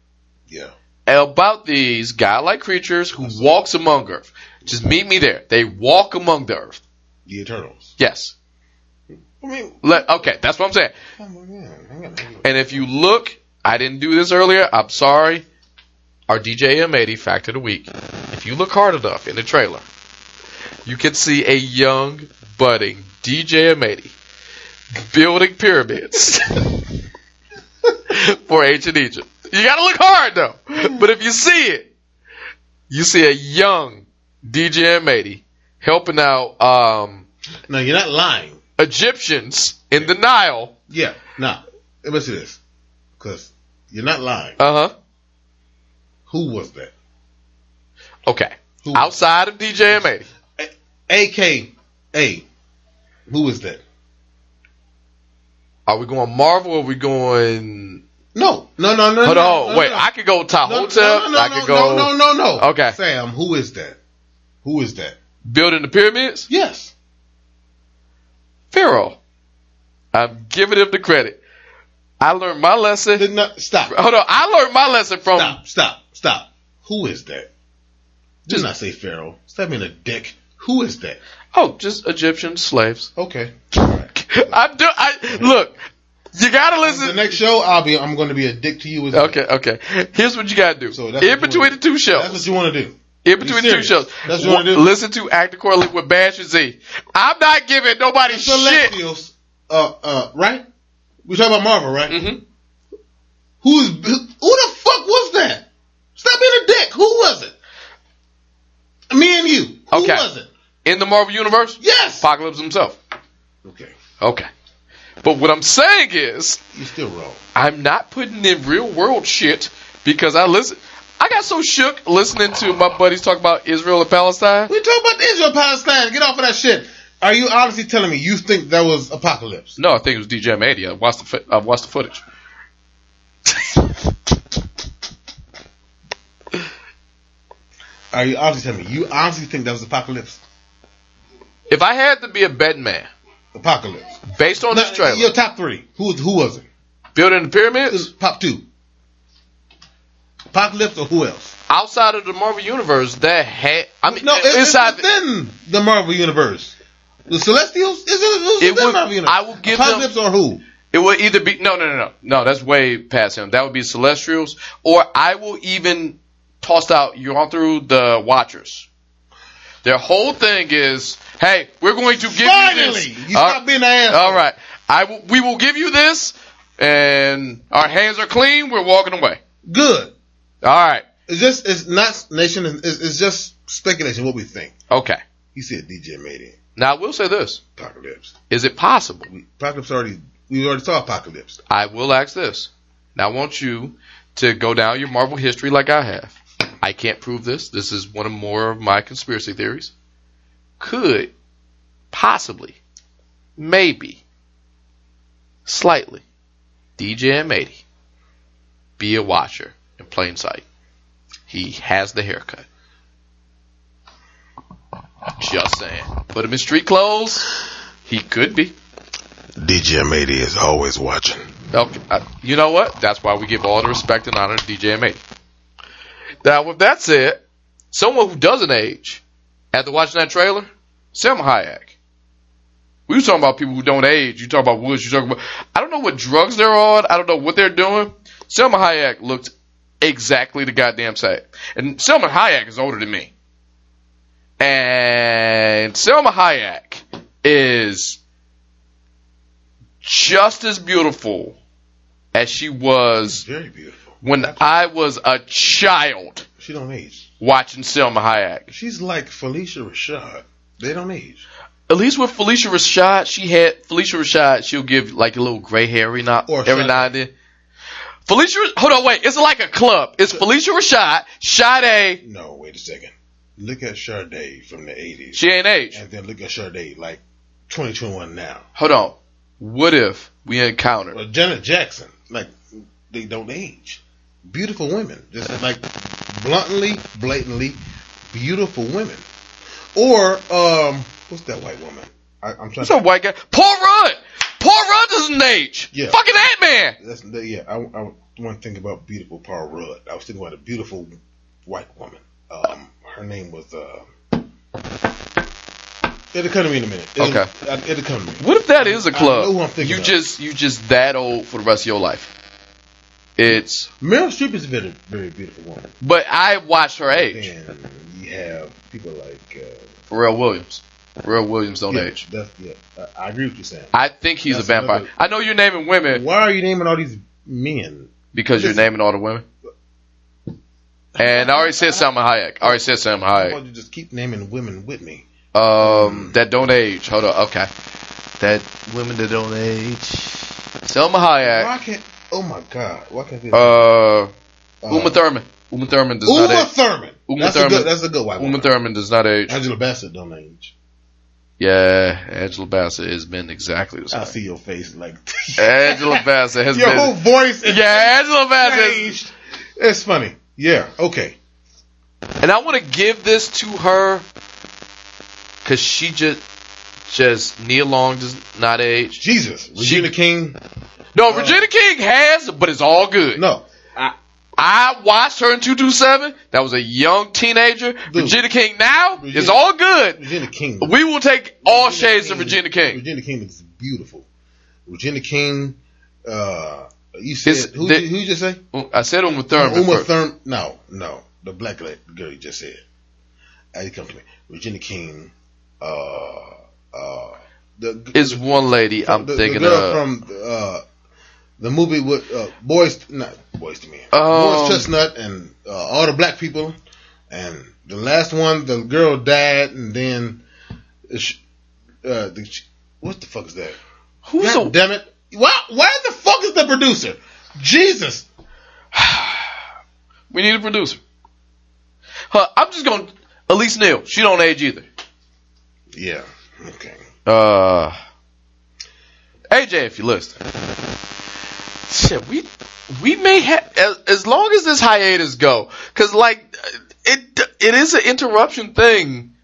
Yeah. About these godlike creatures who walks among earth. Just meet me there. They walk among the earth. The Eternals. Yes. I mean, Let, okay, that's what I'm saying. come on, hang on. And if you look, I didn't do this earlier. I'm sorry. Our DJ M80 fact of the week. If you look hard enough in the trailer, you can see a young, budding DJ M80 building pyramids for ancient Egypt. You gotta look hard though. But if you see it, you see a young DJ M80 helping out um, No, you're not lying. Egyptians in the Nile. Yeah. Now, listen to this, because you're not lying. Uh huh. Who was that? Okay. Who? Outside of DJ M80. AKA. Who is that? Are we going Marvel or are we going. No, no, no, no. Hold no, on. no, Wait, no. I could go no, Hotel. No, no, I no, could go no, no, no, no. Okay. Sam, who is that? Who is that? building the pyramids. Yes. Pharaoh. I'm giving him the credit. I learned my lesson. Did not, stop. Hold on. I learned my lesson from. Stop, stop, stop. Who is that? Just- not say Pharaoh. Stop being a dick. Who is that? Oh, just Egyptian slaves. Okay. All right. I do. I look. You gotta listen. The next show, I'll be. I'm going to be a dick to you as well. Okay, okay. Here's what you gotta do. So that's in between the two shows. That's what you want to do. In between the two shows. That's what you wanna do? Listen to Act Accordingly with Bash and Z. I'm not giving nobody shit. Celestials. Uh, uh, right? We talking about Marvel, right? hmm Who's who, who the fuck was that? Stop being a dick. Who was it? Me and you. Who Okay. was it? In the Marvel Universe, Yes. Apocalypse himself. Okay. Okay. But what I'm saying is, You're still wrong. I'm not putting in real world shit because I listen. I got so shook listening to my buddies talk about Israel and Palestine. We talk about Israel Palestine. Get off of that shit. Are you honestly telling me you think that was apocalypse? No, I think it was DJ Mania. I watched the I uh, watched the footage. Are you honestly telling me you honestly think that was apocalypse? If I had to be a betting man, Apocalypse. based on this Now, trailer, Your top three. Who was who was it? building the pyramids, Pop two. Apocalypse or who else? outside of the Marvel universe, that had I mean, No, it, it's inside within the Marvel universe. The Celestials is it, it, It within would- Marvel universe. I will give them- Apocalypse or who? It would either be no, no, no, no, no. That's way past him. That would be Celestials, or I will even toss out. You're on through the Watchers. Their whole thing is, hey, we're going to give Finally, you this. Finally, you All- stop being an asshole. All right, I we will give you this, and our hands are clean. We're walking away. Good. All right, It's just it's not nation. It's, it's just speculation. What we think. okay. He said DJ made it. Now I will say this: Apocalypse. Is it possible? We, apocalypse already. We already saw apocalypse. I will ask this. Now I want you to go down your Marvel history like I have. I can't prove this. This is one of more of my conspiracy theories. Could possibly, maybe, slightly, DJ M80 be a watcher in plain sight? He has the haircut. Just saying. Put him in street clothes. He could be. DJM80 is always watching. Okay, uh, you know what? That's why we give all the respect and honor to DJ M80. Now, with that said, someone who doesn't age, after watching that trailer, Salma Hayek. We were talking about people who don't age. You talk about Woods. You talk about. I don't know what drugs they're on. I don't know what they're doing. Salma Hayek looked exactly the goddamn same. And Salma Hayek is older than me. And Salma Hayek is just as beautiful as she was Very beautiful. When I was a child She don't age. watching Salma Hayek. She's like Phylicia Rashad. They don't age. At least with Phylicia Rashad, she had Phylicia Rashad. She'll give like a little gray hair every now, Or every now and then. Felicia, hold on, wait. It's like a club. It's Phylicia Rashad, Sade. No, wait a second. Look at Sade from the 80s. She ain't age. and then look at Sade like 2021 now. Hold on. What if we encounter? Well, Janet Jackson, like they don't age. Beautiful women, just like bluntly, blatantly beautiful women. Or um, what's that white woman? I, I'm trying. What's up, white guy? Paul Rudd. Paul Rudd doesn't age. Yeah. Fucking Ant Man. That's yeah. I, I want to think about beautiful Paul Rudd. I was thinking about a beautiful white woman. Um, her name was. Uh, it'll come to me in a minute. It'll, Okay. It'll come to me. What if that is a club? know who I'm thinking you just you just that old for the rest of your life. It's Meryl Streep is a very, very beautiful woman. but I watched her age. And you have people like. Uh, Pharrell Williams. Pharrell Williams don't yeah, age. That's, yeah, I, I agree with you, Sam. I think he's That's a vampire. another- I know you're naming women. Why are you naming all these men? because you're naming all the women. And I already said Salma Hayek. I already said Salma Why Hayek. don't you just keep naming women with me? Um, that don't age. Hold on. Okay. That women that don't age. Salma Hayek. Oh my God! Why can't they? Uh, Uh, Uma Thurman. Uma Thurman does not Uma age. Thurman. Uma that's Thurman. a good. That's a good white Uma. Thurman does not age. Angela Bassett don't age. Yeah, Angela Bassett has been exactly the same. I see your face like Angela Bassett has been. your been. whole voice. is Yeah, Angela Bassett. changed. It's funny. Yeah. Okay. And I want to give this to her because she just, just Nia Long does not age. Jesus. Regina King. No, Regina King has, but it's all good. No. I watched her in 227. That was a young teenager. Dude. Regina King now Regina- is all good. Regina King. We will take all Regina shades King- of Regina King. Regina King is beautiful. Regina King. Uh, you said It's- who? the- you- who you just say? I said Uma Thurman. Uma first. Thurman. No, no. The black la- girl you just said. Uh, you come to me. Regina King. Uh, uh, the is one lady I'm the, thinking the girl of. from uh, the movie with uh, boys, not boys to men, Um, boys Chestnut, and uh, all the black people. And the last one, the girl died, and then uh, uh, the, what the fuck is that? Who's God a, damn it! Why? Why the fuck is the producer? Jesus! we need a producer. Huh, I'm just going to Elise Neal. She don't age either. Yeah. Okay. Uh, AJ, if you listen, shit, we we may have as, as long as this hiatus go, because like it it is an interruption thing.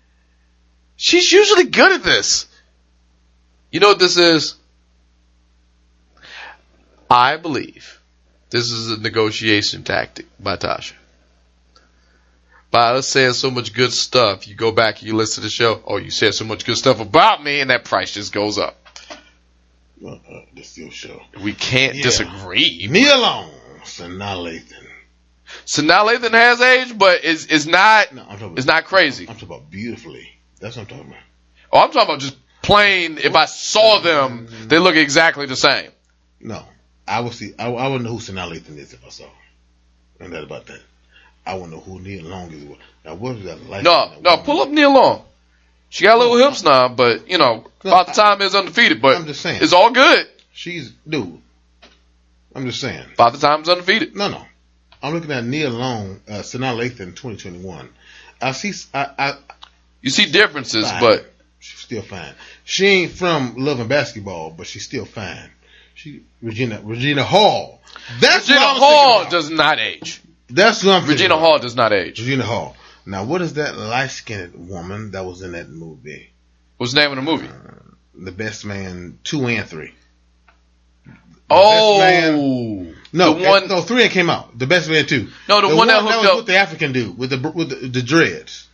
She's usually good at this. You know what this is? I believe this is a negotiation tactic by Tasha. By us saying so much good stuff, you go back and you listen to the show. Oh, you said so much good stuff about me, and that price just goes up. Uh, the still show. We can't Yeah. disagree. Me alone. Sanaa Lathan. Now Lathan has age, but is is not No, I'm talking. About, is not crazy. I'm talking about beautifully. That's what I'm talking about. Oh, I'm talking about just plain. If I saw them, they look exactly the same. No, I would see. I, I would know who Sanaa Lathan is if I saw. her. Ain't that about that? I want to know who Nia Long is. Now, what is that like? No, no, pull up Nia Long. She got a little hips now, but you know, by the time is undefeated. But I'm just saying. it's all good. She's dude. I'm just saying. By the time is undefeated. No, no. I'm looking at Nia Long, uh, Sanaa Lathan, 2021. I see. I, I You see differences, Fine. but she's still fine. She ain't from loving Basketball, but she's still fine. She Regina Regina Hall. That's Regina what I was Hall does not age. That's what I'm Regina. Hall does not age. Regina Hall. Now, what is that light skinned woman that was in that movie? What's the name of the movie? The Best Man two and three. Oh, Man- No, The one- no, three and came out. The Best Man two. No, the one that hooked was up- with the African dude with the with the, the dreads.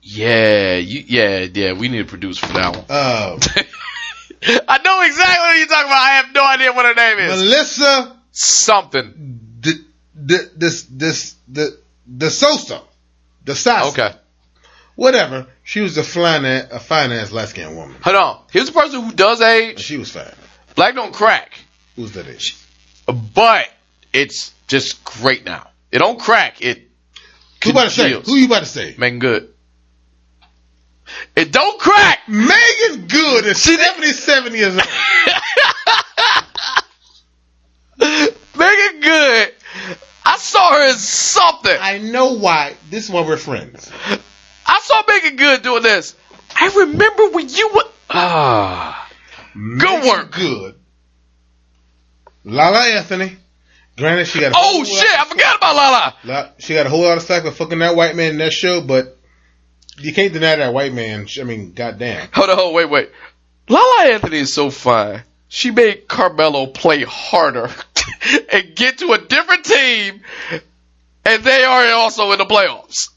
yeah, you, yeah, yeah. We need a producer for that one. Uh, I know exactly what you're talking about. I have no idea what her name is. Melissa Something. the the this this the the Sosa, the Sosa. Okay. whatever. She was a fine a fine ass light skinned woman. Hold on. Here's a person who does age. She was fine. Black don't crack, Who's that is? but it's just great now. It don't crack. It Who about to say? Who you about to say? Meagan Good. It don't crack. Megan's good at 77 years old. Meagan Good. I saw her in something. I know why. This is why we're friends. I saw Meagan Good doing this. I remember when you were. Ah. Megan work. Good. Lala Anthony. Granted, she got. A Oh whole shit! I forgot about Lala. La- She got a whole lot of slack for fucking that white man in that show, but you can't deny that white man. I mean, goddamn. Hold on, hold on, wait, wait. Lala Anthony is so fine. She made Carmelo play harder and get to a different team, and they are also in the playoffs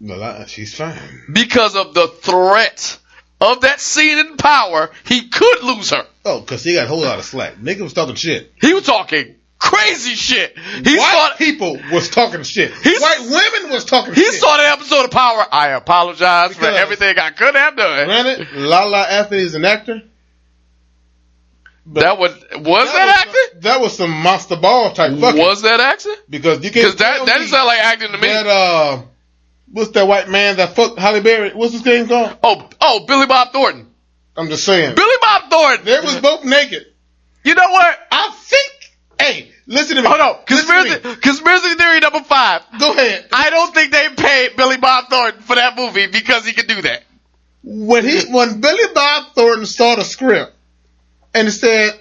Lala, she's fine. because of the threat of that scene in Power. He could lose her. Oh, cause he got a whole lot of slack. Nigga was talking shit. He was talking crazy shit. He white people was talking shit. He's- white women was talking he shit. saw the episode of Power. I apologize for everything I could have done. Granted, Lala Anthony is an actor, But that was was that, was acting? that was some monster ball type fucking. Was that acting? because you can't that that sound like acting to me. that uh, what's that white man that fucked Halle Berry? What's his name called? oh oh, Billy Bob Thornton. I'm just saying. Billy Bob Thornton. They was both naked. You know what? I think. Hey, listen to me. Hold on. Conspiracy, conspiracy theory number five. Go ahead. I don't think they paid Billy Bob Thornton for that movie because he could do that. When he when Billy Bob Thornton saw the script and said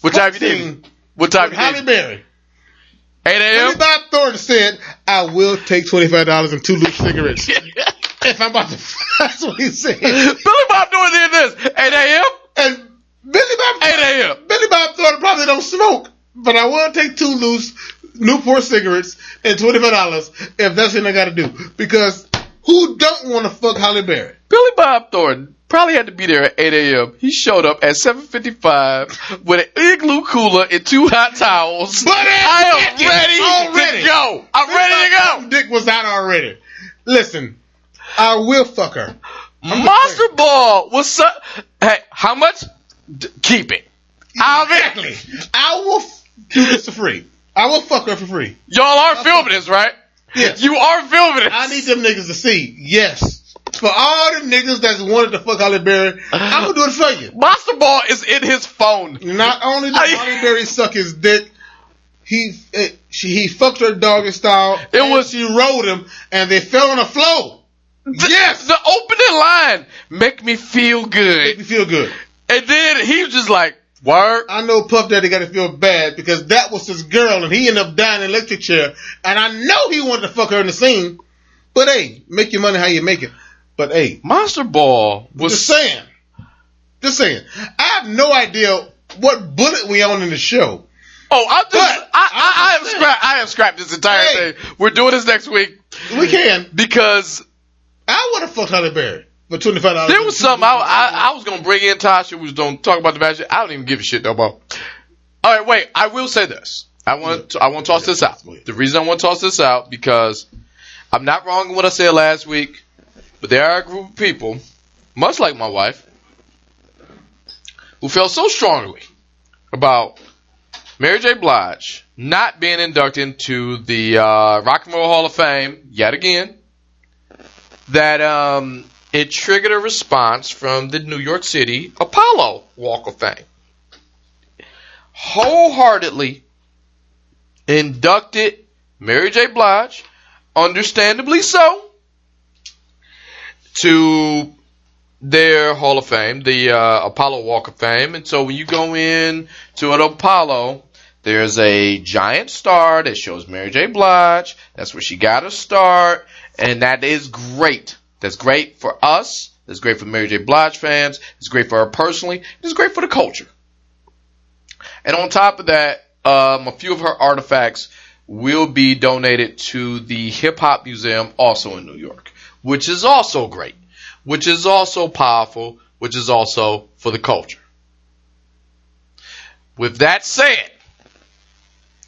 What time you did? What time you Halle did? Berry, 8 Billy a.m. Bob Thornton said, "I will take twenty five dollars and two loose cigarettes if I'm about to." That's what he said. Billy Bob Thornton did this. 8 a.m. And Billy Bob 8 a.m. Billy Bob Thornton probably don't smoke, but I will take two loose Newport cigarettes and twenty five dollars if that's what I got to do. Because who don't want to fuck Halle Berry? Billy Bob Thornton probably had to be there at 8 a.m. He showed up at 7:55 with an igloo cooler and two hot towels. But I am ready, Already. to go. I'm ready to go. Dick was out already. Listen, I will fuck her. I'm Monster Ball was so. Hey, how much? D- keep it. I'll Exactly. I will f- do this for free. I will fuck her for free. Y'all are filming this, right? Yes. You are filming this. I need them niggas to see. Yes. For all the niggas that wanted to fuck Halle Berry, I'm gonna do it for you. Monster Ball is in his phone. Not only did I- Halle Berry suck his dick, he eh, she he fucked her doggy style. It and was- she rode him, and they fell on the floor. Yes, The opening line make me feel good. make me feel good. and then he was just like, "Word." I know Puff Daddy got to feel bad because that was his girl, and he ended up dying in an electric chair. And I know he wanted to fuck her in the scene. But hey, make your money how you make it. But hey, Monster Ball was just saying, just saying. I have no idea what bullet we on in the show. Oh, I'm just. I, I, I have scrapped. I have scrapped this entire Hey. thing. We're doing this next week We can. because I would have fucked Halle Berry for twenty five dollars. there was something I, I, I was gonna bring in. Tasha was gonna talk about the match. I don't even give a shit no more. All right, wait. I will say this. I want. To, I want to toss this out. The reason I want to toss this out because I'm not wrong in what I said last week, but there are a group of people, much like my wife, who felt so strongly about Mary J. Blige not being inducted into the uh, Rock and Roll Hall of Fame yet again, that um, it triggered a response from the New York City Apollo Walk of Fame. Wholeheartedly inducted Mary J. Blige, understandably so, to their Hall of Fame, the uh, Apollo Walk of Fame. And so when you go in to an Apollo, there's a giant star that shows Mary J. Blige. That's where she got her start. And that is great. That's great for us. That's great for Mary J. Blige fans. It's great for her personally. It's great for the culture. And on top of that, um, a few of her artifacts will be donated to the Hip Hop Museum, also in New York, which is also great, which is also powerful, which is also for the culture. With that said,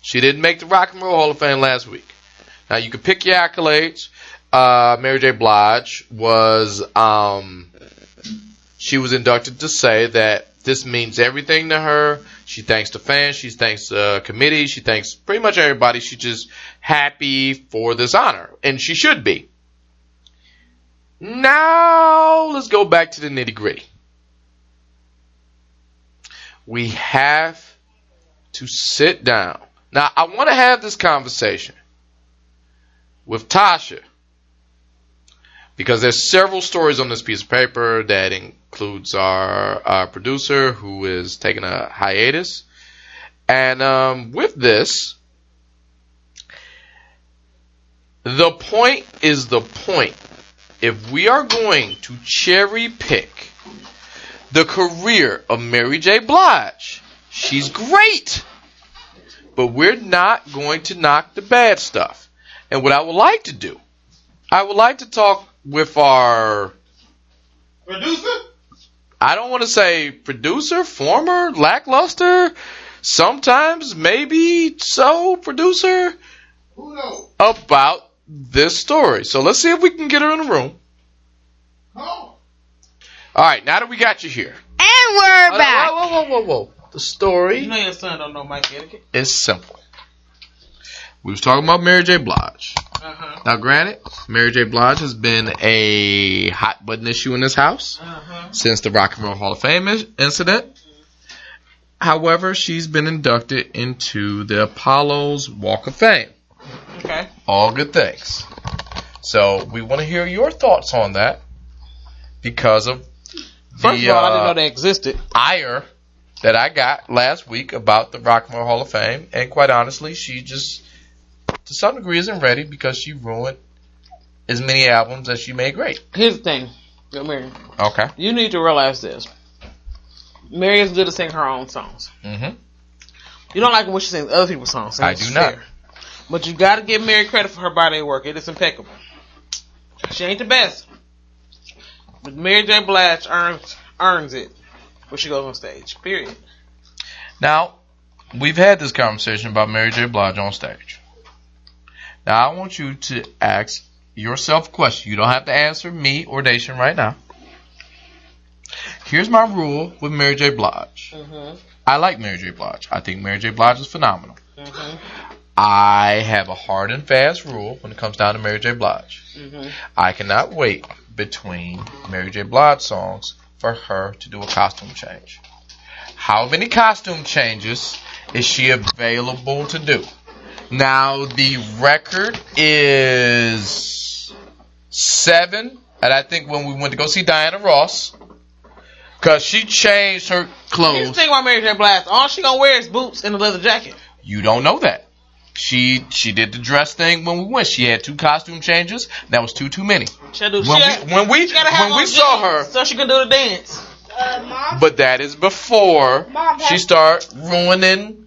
she didn't make the Rock and Roll Hall of Fame last week. Now you can pick your accolades. Uh, Mary J. Blige was, um, she was inducted to say that this means everything to her. She thanks the fans. She thanks the committee. She thanks pretty much everybody. She's just happy for this honor, and she should be. Now let's go back to the nitty gritty. We have to sit down. Now I want to have this conversation with Tasha because there's several stories on this piece of paper that includes our, our producer who is taking a hiatus. And um, with this, the point is the point. If we are going to cherry pick the career of Mary J. Blige, she's great. But we're not going to knock the bad stuff. And what I would like to do, I would like to talk with our Producer? I don't want to say producer, former, lackluster, sometimes maybe so producer Who knows? about this story. So let's see if we can get her in the room. Oh. All right, now that we got you here. And we're back. Whoa, whoa, whoa, whoa, whoa. The story You know your son don't know mic etiquette. is simple. We was talking about Mary J. Blige. Uh huh. Now, granted, Mary J. Blige has been a hot button issue in this house Uh huh. since the Rock and Roll Hall of Fame is- incident. However, she's been inducted into the Apollo's Walk of Fame. Okay. All good things. So we want to hear your thoughts on that because of First the of all, I didn't uh, know they existed. ire that I got last week about the Rock and Roll Hall of Fame, and quite honestly, she just to some degree isn't ready because she ruined as many albums as she made great. Here's the thing, Mary. Okay. You need to realize this. Mary is good at singing her own songs. Mm-hmm. You don't like when she sings other people's songs. I do not. fair. But you got to give Mary credit for her body of work. It is impeccable. She ain't the best, but Mary J. Blige earns earns it when she goes on stage. Period. Now, we've had this conversation about Mary J. Blige on stage. Now, I want you to ask yourself a question. You don't have to answer me or Nation right now. Here's my rule with Mary J. Blige. Mm-hmm. I like Mary J. Blige. I think Mary J. Blige is phenomenal. Mm-hmm. I have a hard and fast rule when it comes down to Mary J. Blige. Mm-hmm. I cannot wait between Mary J. Blige songs for her to do a costume change. How many costume changes is she available to do? Now the record is seven, and I think when we went to go see Diana Ross, cause she changed her Here's the clothes. thing about Mary J. Blige. All she gonna wear is boots and a leather jacket. You don't know that. She she did the dress thing when we went. She had two costume changes. That was two too many. She gotta do. When she we- gotta- when we- she gotta have when we saw her- so she can do the dance. Uh. But that is before Mom, she have- start ruining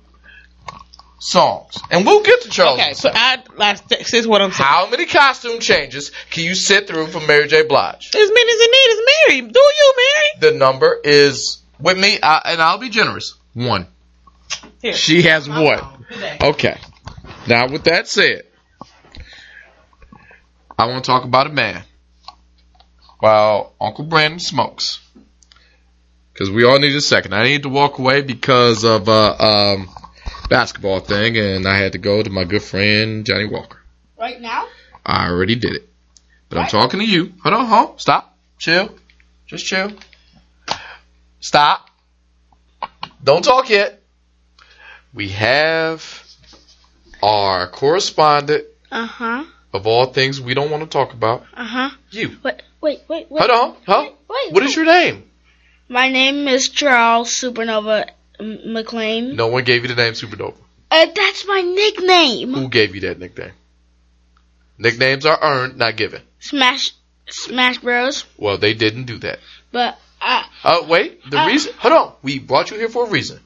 songs. And we'll get to Charles. Okay, so I like this is what I'm saying. How many costume changes can you sit through for Mary J. Blige? As many as it need is Mary. Do you, Mary? The number is with me, uh, and I'll be generous. One. Here. She has one. Okay. Now, with that said, I want to talk about a man while Uncle Brandon smokes. Because we all need a second. I need to walk away because of uh, um, basketball thing, and I had to go to my good friend Johnnie Walker. Right now? I already did it. But I'm talking to you. Hold on, hold on. Stop. Chill. Just chill. Stop. Don't talk yet. We have our correspondent Uh huh. of all things we don't want to talk about. Uh huh. You. Wait, wait, wait, wait. Hold on. Huh? Wait, wait, What is your name? My name is Charles Supernova McLean. No one gave you the name Supernova. Uh, that's my nickname. Who gave you that nickname? Nicknames are earned, not given. Smash, Smash Bros. Well, they didn't do that. But uh, Uh, wait. The Uh. reason. Hold on. We brought you here for a reason.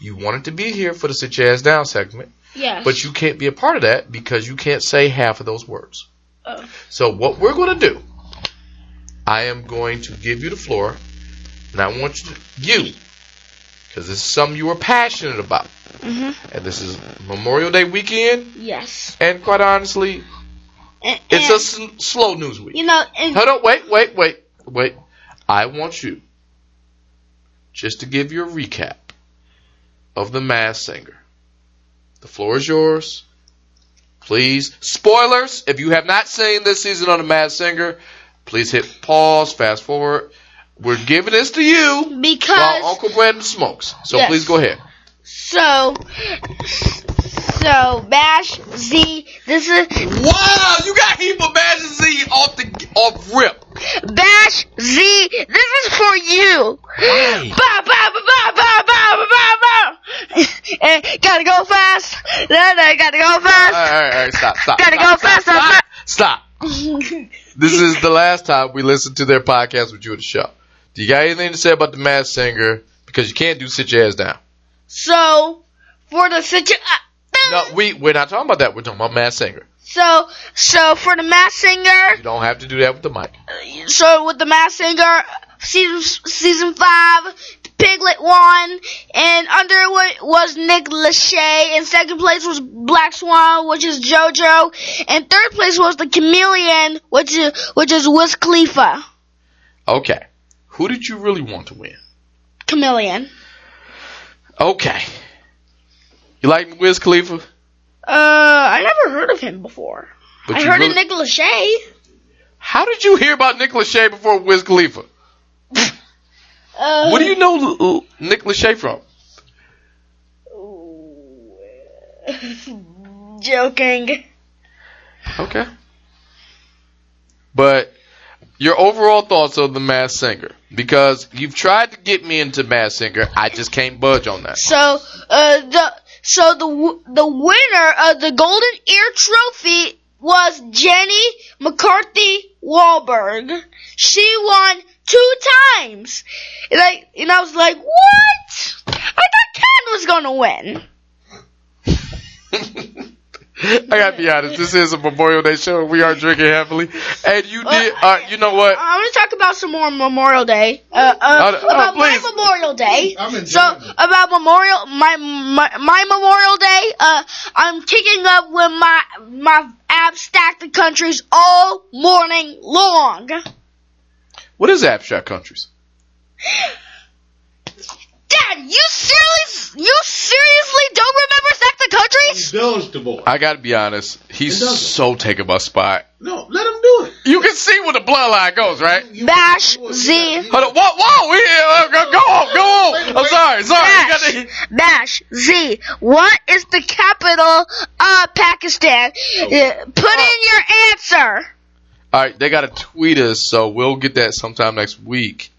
You wanted to be here for the sit your ass down segment, yes. but you can't be a part of that because you can't say half of those words. Oh. So what we're going to do, I am going to give you the floor, and I want you, to, you, because this is something you are passionate about, Mhm. and this is Memorial Day weekend, Yes. and quite honestly, And, it's and, a s- slow news week. you know, and, Hold on, wait, wait, wait, wait. I want you just to give you a recap of the Masked Singer. The floor is yours. Please, spoilers. If you have not seen this season on the Masked Singer, please hit pause, fast forward. We're giving this to you because while Uncle Brandon smokes. So Yes. please go ahead. so so Bash Z. This is Wow, you got heap of Magic Z off the off rip. Bash Z. This is for you. Why? Ba ba ba ba ba Eh, gotta go fast. Da, da, gotta go fast. right, all right, all right, stop, stop. Gotta stop, go stop, fast, Stop. fast. stop. This is the last time we listen to their podcast with you at the show. Do you got anything to say about the Masked Singer? Because you can't do sit your ass down. So for the situation. No, we we're not talking about that. We're talking about Masked Singer. So so for the Masked Singer. You don't have to do that with the mic. so with the Masked Singer, season season five, Piglet won, and under it was Nick Lachey, and second place was Black Swan, which is JoJo, and third place was the Chameleon, which is which is Wiz Khalifa. Okay. Who did you really want to win? Chameleon. Okay. You like Wiz Khalifa? Uh, I never heard of him before. But I heard really- of Nick Lachey. How did you hear about Nick Lachey before Wiz Khalifa? Uh, What do you know Nick Lachey from? Joking. Okay. But your overall thoughts of the Masked Singer, because you've tried to get me into Masked Singer, I just can't budge on that. So, uh, the so the the winner of the Golden Ear Trophy was Jenny McCarthy Wahlberg. She won two times. And I and I was like, what? I thought Ken was gonna win. I gotta be honest, this is a Memorial Day show. We are drinking heavily, and you did. Uh, you know what? I'm gonna talk about some more Memorial Day. Uh, uh, Oh, oh, about my. Memorial Day. I'm So it. about Memorial, my, my my Memorial Day. Uh, I'm kicking up with my my abstract countries all morning long. What is abstract countries? Dad, you seriously you seriously don't remember Sector countries? Indulge the boy. I gotta be honest. He's It doesn't. so taking my spot. No, let him do it. You can see where the bloodline goes, right? Bash Z. Hold on. Whoa, whoa. We, uh, go, go on, go on. I'm sorry, sorry. You Bash, gotta- Bash Z. What is the capital of Pakistan? Uh, Put in your answer. All right, they got to tweet us, so we'll get that sometime next week.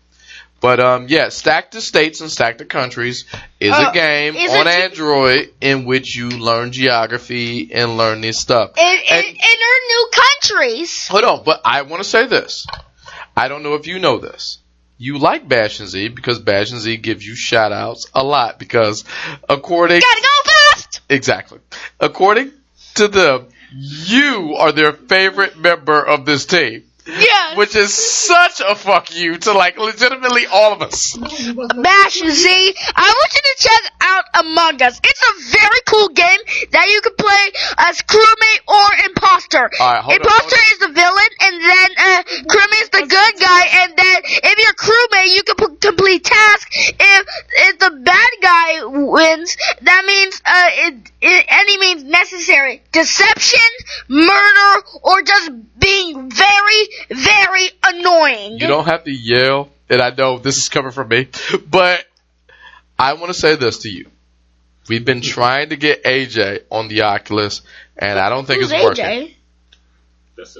But um, yeah, Stack the States and Stack the Countries is Uh, a game is on it- Android in which you learn geography and learn this stuff. And- in our new countries. Hold on, but I want to say this. I don't know if you know this. You like Bash and Z because Bash and Z gives you shout outs a lot because according Gotta go fast! exactly according to them, you are their favorite member of this team. Yeah. Which is such a fuck you to like legitimately all of us. Bash Z. I want you to check out Among Us. It's a very cool game that you can play as crewmate or imposter. On, imposter hold is the villain, and then uh, crewmate is the good guy. And then if you're crewmate, you can p- complete tasks. If if the bad guy wins, that means uh, it any means necessary deception, murder, or just being very very annoying. You don't have to yell, and I know this is coming from me, but I want to say this to you. We've been trying to get AJ on the Oculus, and I don't think Who's it's working. AJ?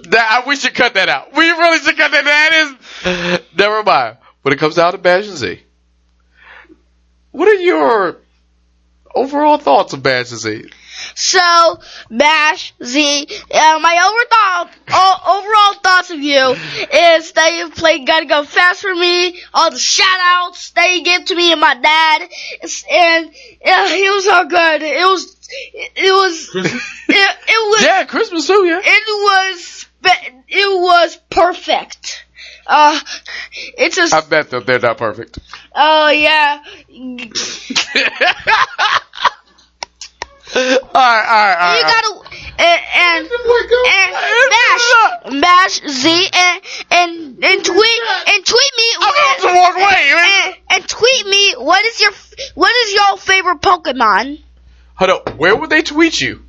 That, we should cut that out. We really should cut that. That is never mind. When it comes down to Bash and Z, what are your overall thoughts of Bash Z? So, Bash Z, uh, my overall, o- overall thoughts of you is that you played Gotta Go Fast for me, all the shout outs that you give to me and my dad, and uh, it was all good. It was, it was, it, it was, Yeah, Christmas too. Yeah. it was, it was perfect. Uh, it's a, I bet that they're not perfect. oh yeah, all right, all right, all you right. gotta, and, and, and bash, bash Z, and, and, and tweet, and tweet me, I'm about to walk away. and, and tweet me, what is your, what is your favorite Pokemon? Hold on. Where would they tweet you?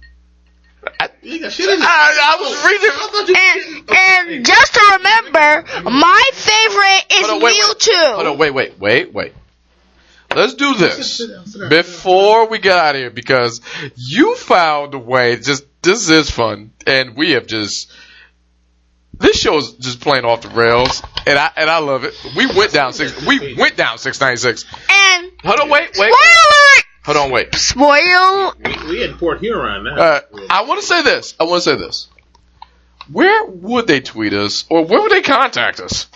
I, You got shit in there. I, I was reading. I thought you- And, and just to remember, my favorite is Hold on, wait, wait. Mewtwo. Hold on, wait, wait, wait, wait. Let's do this Sit down, sit down. before we get out of here because you found a way. Just this is fun, and we have just this show is just playing off the rails, and I and I love it. We went down six. We went down six ninety six. And, Hold on, wait, wait. spoiler Hold on, wait. alert! Spoil, We, we in Port Huron now. Uh, I want to say this. I want to say this. Where would they tweet us, or where would they contact us?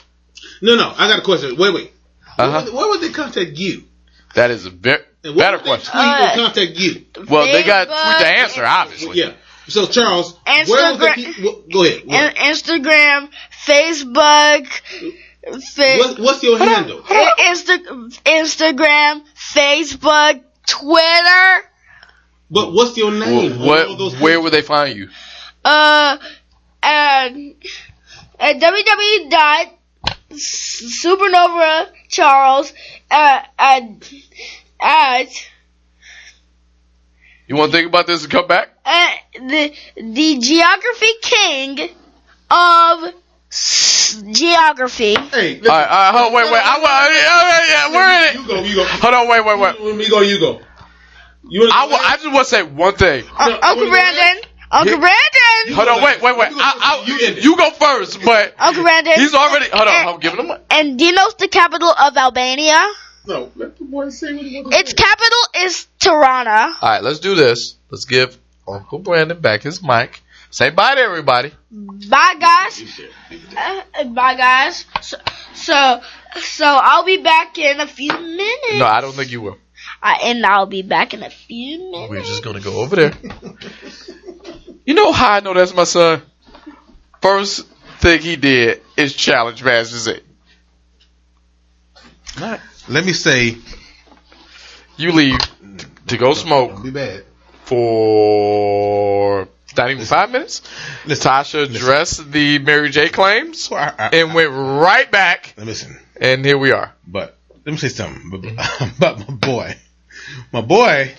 no, no, I got a question. Wait, wait. Where, Uh-huh. would, where would they contact you? That is a ve- And where better would they question. Tweet Uh, or contact you. Well, they got tweet the answer, obviously. Yeah. So Charles, where would they Instagram- go ahead. Go ahead. Instagram, Facebook, fa- What, what's your handle? Insta- Instagram, Facebook, Twitter, But what's your name? on What? those Where would they find you? uh, and at www dot supernova charles uh, at at You want to think about this and come back? Uh, the the geography king of s- geography. Hey, All right, all right, hold, wait, wait. I, wa- yeah, yeah, yeah, we're in it. You go, you go. Hold on, wait, wait, wait. When we go, you go. You wanna I, go wa- I last? just want to say one thing. Uh, Uncle Brandon. Uncle Yeah. Brandon. Hold on, wait, wait, wait. You go I, first. You I, end it. you go first, but Uncle Brandon. he's already. Hold on, And- I'm giving him. A, And do you know the capital of Albania? No, let the boy say what he wants to Its capital is Tirana. all right, let's do this. Let's give Uncle Brandon back his mic. Say bye to everybody. Bye, guys. Uh, bye, guys. So, so, so I'll be back in a few minutes. No, I don't think you will. Uh, and I'll be back in a few minutes. We're just gonna go over there. You know how I know that's my son? First thing he did is challenge Master Z. Let me say, You leave to go smoke don't be bad. for not even five minutes. Listen, Tasha addressed the Mary J claims I, I, and went right back, listen, and here we are. but let me say something about- about my boy. My boy,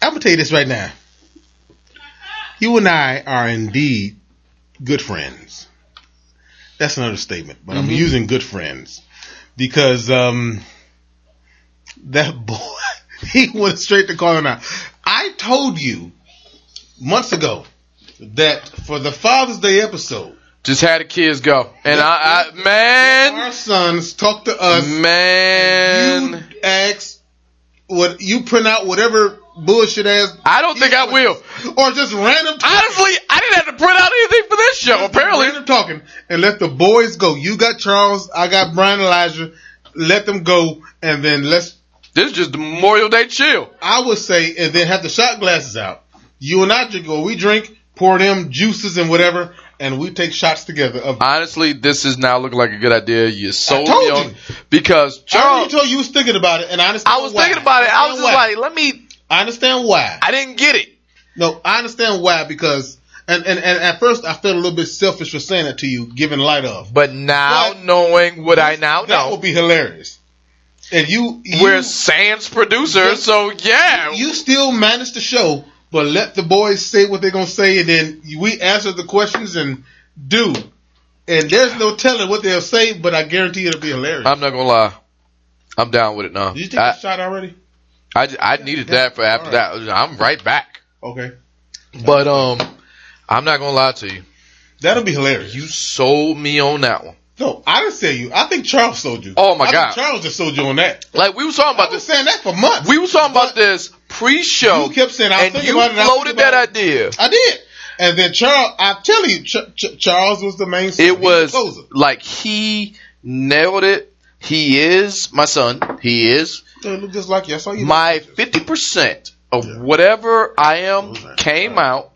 I'm gonna tell you this right now. You and I are indeed good friends. That's another statement, but I'm using good friends because um, that boy he went straight to calling out. I told you months ago that for the Father's Day episode, Just had the kids go, and I, I man, our sons talk to us. man, you ask what you print out whatever bullshit ass I don't think I will. or just random talking. Honestly, I didn't have to print out anything for this show. Just Apparently, random talking and let the boys go. You got Charles, I got Brian Elijah. Let them go and then let's. this is just Memorial Day chill. I would say and then have the shot glasses out. You and I drink or we drink, pour them juices and whatever, and we take shots together. Of Honestly, this is now looking like a good idea. You sold told me on you. because I Charles. already told you you was thinking about it, and I understand. I was why. thinking about it. I was just why. like, let me. I understand why. I didn't get it. No, I understand why because and, and, and at first I felt a little bit selfish for saying that to you, given light of. But now But- knowing what I now know, That would be hilarious. And you, you we're Sans producer, so yeah. you still manage the show, but let the boys say what they're gonna say, and then we answer the questions and do. And there's no telling what they'll say, but I guarantee it'll be hilarious. I'm not gonna lie. I'm down with it now. Did you take I, a shot already? I, I needed that for after that. I'm right back. Okay, But um, I'm not gonna lie to you. that'll be hilarious. You sold me on that one. no, I didn't sell you. I think Charles sold you. Oh, my I God. Charles just sold you on that. Like we was talking about this. saying that for months. We was talking about this pre-show. You kept saying I and you about it. Floated that it. idea. I did. And then Charles, I tell you, Ch- Ch- Charles was the main. It was closer. like he nailed it. He is my son. He is It looked just like you. I saw you. my fifty percent of whatever I am came out.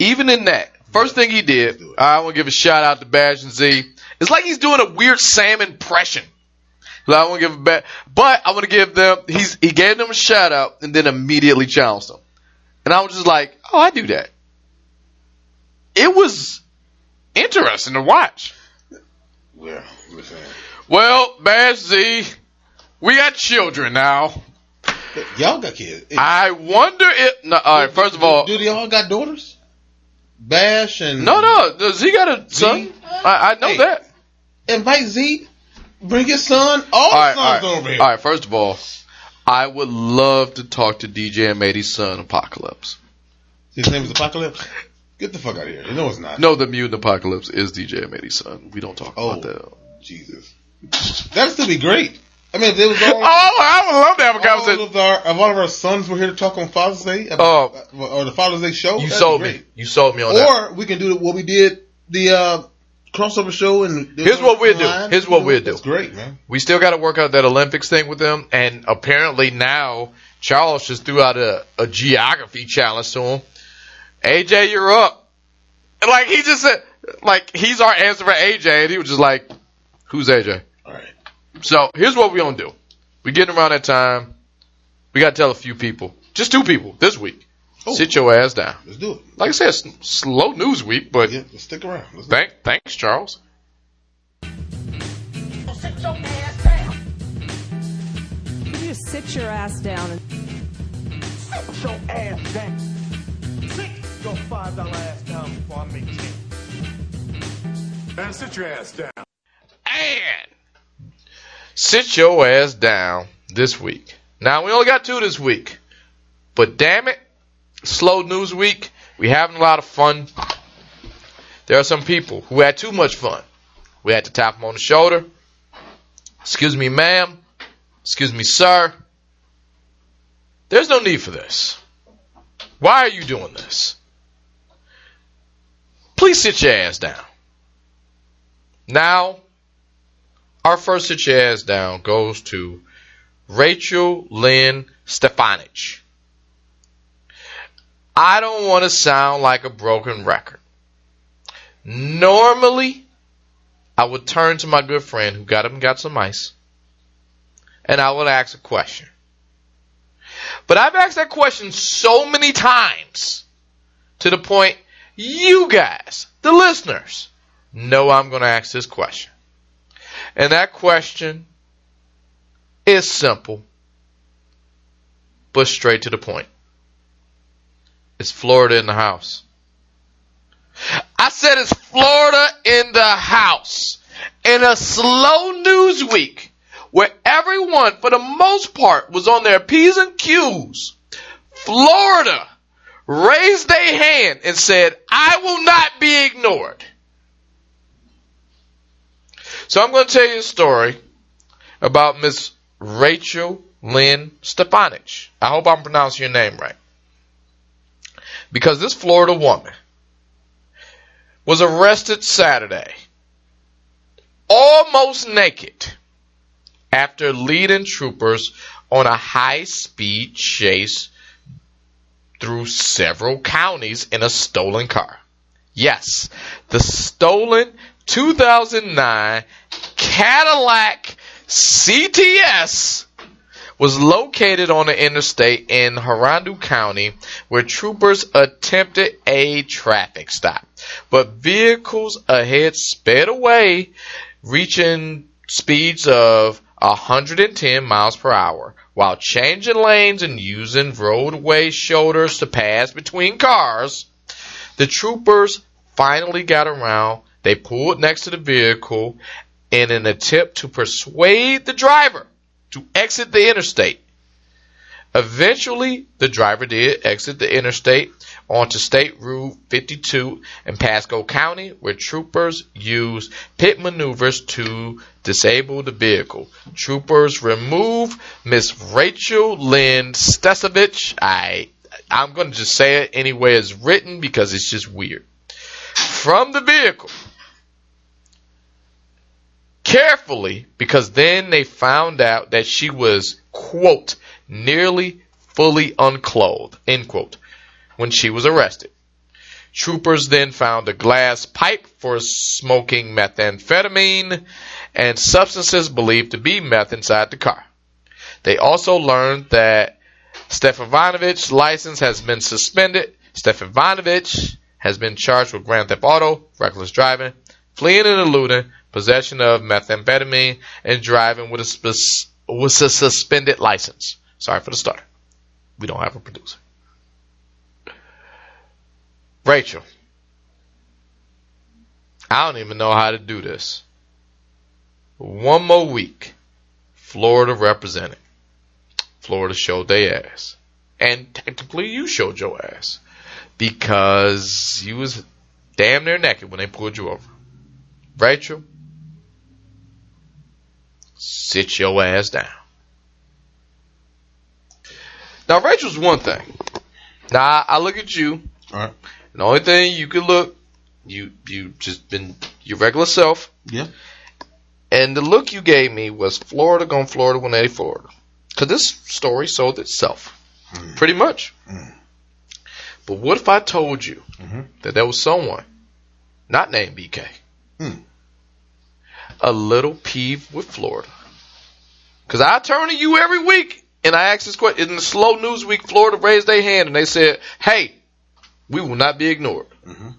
Even in that, first thing he did, I want to give a shout out to Bash and Z. It's like he's doing a weird Sam impression. So I want to give him back, but I want to give them. He's he gave them a shout out and then immediately challenged them, and I was just like, oh, I do that. It was interesting to watch. Well, listen. Well, Bash Z, we got children now. Y'all got kids. I wonder if. No, all right, first of all, do they all got daughters? Bash and no, no, does he got a son? I, I know Hey. that. Invite Z. Bring your son. All, All right, the sons right, over here. all right. First of all, I would love to talk to DJ and Matey's son, Apocalypse. His name is Apocalypse. Get the fuck out of here. You know it's not. No, the mutant Apocalypse is DJ and Matey's son. We don't talk Oh. about that. Jesus. That'd still be great. I mean, it was all. Oh, I would love to have a all conversation. of our, if all of our sons were here to talk on Father's Day, Oh. or the Father's Day show, You sold me. You sold me on that. Or we can do what we did the uh, crossover show and Here's what we'll do. Here's what we'll do. That's great, man. We still got to work out that Olympics thing with them, and apparently now Charles just threw out a, a geography challenge to him. AJ, you're up. And like he just said, like he's our answer for AJ, and he was just like, "Who's AJ?" All right. So here's what we gonna do. We getting around that time. We got to tell a few people, just two people this week. Oh. Sit your ass down. Let's do it. Like I said, slow news week, but Yeah, let's stick around. Let's thank, thanks, Charles. You just sit your ass down and Sit your ass down. Sit your five dollar ass down before I make ten. Man, sit your ass down. And sit your ass down this week. Now we only got two this week, but damn it, slow news week. We having a lot of fun. There are some people who had too much fun. We had to tap them on the shoulder. Excuse me, ma'am. Excuse me, sir. There's no need for this. Why are you doing this? Please sit your ass down. Now, our first sit your ass down goes to Rachel Lynn Stefanich. I don't want to sound like a broken record. Normally, I would turn to my good friend who got up and got some ice, and I would ask a question. But I've asked that question so many times to the point you guys, the listeners, know I'm going to ask this question. And that question is simple, but straight to the point. Is Florida in the house? I said it's Florida in the house. In a slow news week where everyone, for the most part, was on their P's and Q's, Florida raised their hand and said, I will not be ignored. So I'm going to tell you a story about Miss Rachel Lynn Stefanich. I hope I'm pronouncing your name right. Because this Florida woman was arrested Saturday, almost naked, after leading troopers on a high speed chase through several counties in a stolen car. Yes, the stolen 2009 Cadillac CTS was located on the interstate in Hernando County where troopers attempted a traffic stop. But vehicles ahead sped away, reaching speeds of 110 miles per hour while changing lanes and using roadway shoulders to pass between cars. The troopers finally got around. They pulled next to the vehicle in an attempt to persuade the driver to exit the interstate. Eventually, the driver did exit the interstate onto State Route 52 in Pasco County, where troopers used pit maneuvers to disable the vehicle. Troopers removed Miss Rachel Lynn Stesovich. I I'm going to just say it anyway as written because it's just weird. From the vehicle. Carefully, because then they found out that she was, quote, nearly fully unclothed, end quote, when she was arrested. Troopers then found a glass pipe for smoking methamphetamine and substances believed to be meth inside the car. They also learned that Stefanovich's license has been suspended. Stefanovich has been charged with grand theft auto, reckless driving, fleeing and eluding, possession of methamphetamine, and driving with a, with a suspended license. Sorry for the start. We don't have a producer. Rachel. I don't even know how to do this. One more week. Florida represented. Florida showed their ass. And technically you showed your ass. Because you was damn near naked when they pulled you over. Rachel, sit your ass down. Now Rachel's one thing. Now I look at you. All right. And the only thing you can look, you you just been your regular self. Yeah. And the look you gave me was Florida gone Florida 180 Florida. Cause this story sold itself. Pretty much. But what if I told you Mhm. that there was someone, not named BK, Hmm. A little peeved with Florida? Cause I turn to you every week and I ask this question. In the slow news week, Florida raised their hand and they said, hey, we will not be ignored. Mhm.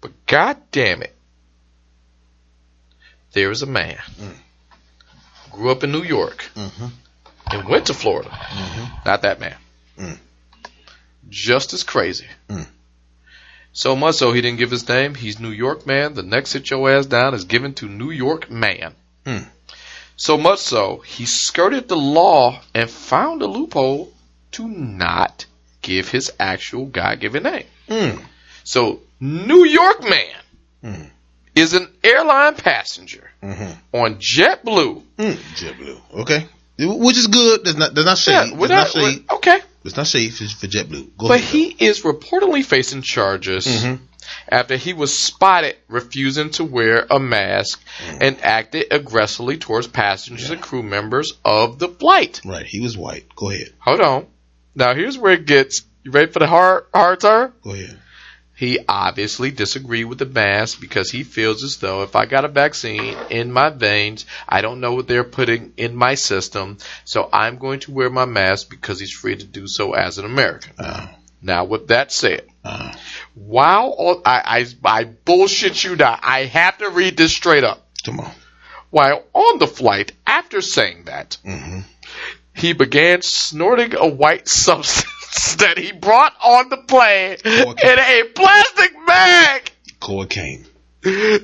But god damn it, there is a man, grew up in New York, Mhm. and went to Florida. Not that man. Mm. just as crazy. Mm. So much so he didn't give his name. He's New York man. The next sit your ass down is given to New York man. Hmm. So much so he skirted the law and found a loophole to not give his actual God given name. Mm. So New York man Mm. is an airline passenger Mm-hmm. on JetBlue. Mm. JetBlue. Okay. Which is good. There's not. There's not shade. Yeah, there's not not- shade. okay. There's not shade for, for JetBlue. Go But ahead. he is reportedly facing charges Mhm. after he was spotted refusing to wear a mask and acted aggressively towards passengers and crew members of the flight. Right. He was white. Go ahead. Hold on. Now here's where it gets. You ready for the hard hard turn? Go ahead. He obviously disagreed with the mask because he feels as though if I got a vaccine in my veins, I don't know what they're putting in my system, so I'm going to wear my mask because he's free to do so as an American. Uh, Now, with that said, uh, while I, I, I bullshit you now, I have to read this straight up. come on. While on the flight, after saying that, Mm-hmm. he began snorting a white substance that he brought on the plane in a plastic bag. Cocaine.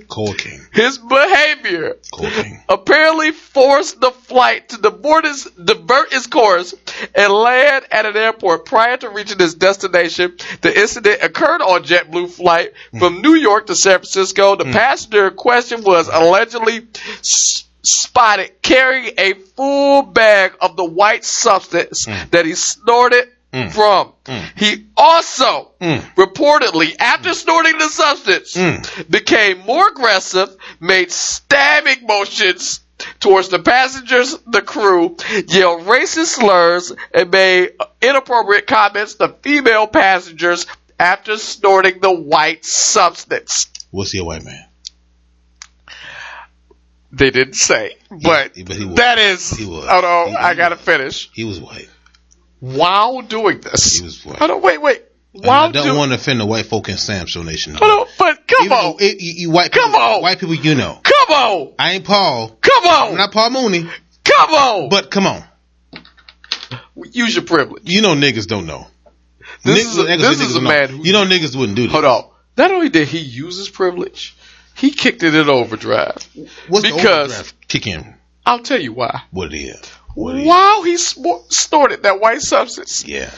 Cocaine. His behavior Cocaine. apparently forced the flight to divert his, divert its course and land at an airport prior to reaching his destination. The incident occurred on JetBlue flight hmm. from New York to San Francisco. The hmm. passenger in question was allegedly s- spotted carrying a full bag of the white substance hmm. that he snorted from. He also Mm. reportedly, after snorting the substance, Mm. became more aggressive, made stabbing motions towards the passengers, the crew, yelled racist slurs, and made inappropriate comments to female passengers after snorting the white substance. Was he a white man? They didn't say, but, but he was. that is. He was. Hold on, He- I gotta was. finish. He was white. While doing this, He was white. hold on, wait, wait. And While I don't do- want to offend the white folk in Sam Show Nation. hold but come Even on, it- you, you white Come people, on. white people, you know. come on, I ain't Paul. come I'm on, not Paul Mooney. come on. But come on, use your privilege. you know niggas don't know. This Niggas- is a- niggas this say is a man who- You know niggas wouldn't do this. Hold on. Not only did he use his privilege, he kicked it in overdrive. What's the Because- overdraft kick in? I'll tell you why. What it is? What? While he sm- snorted that white substance, Yeah.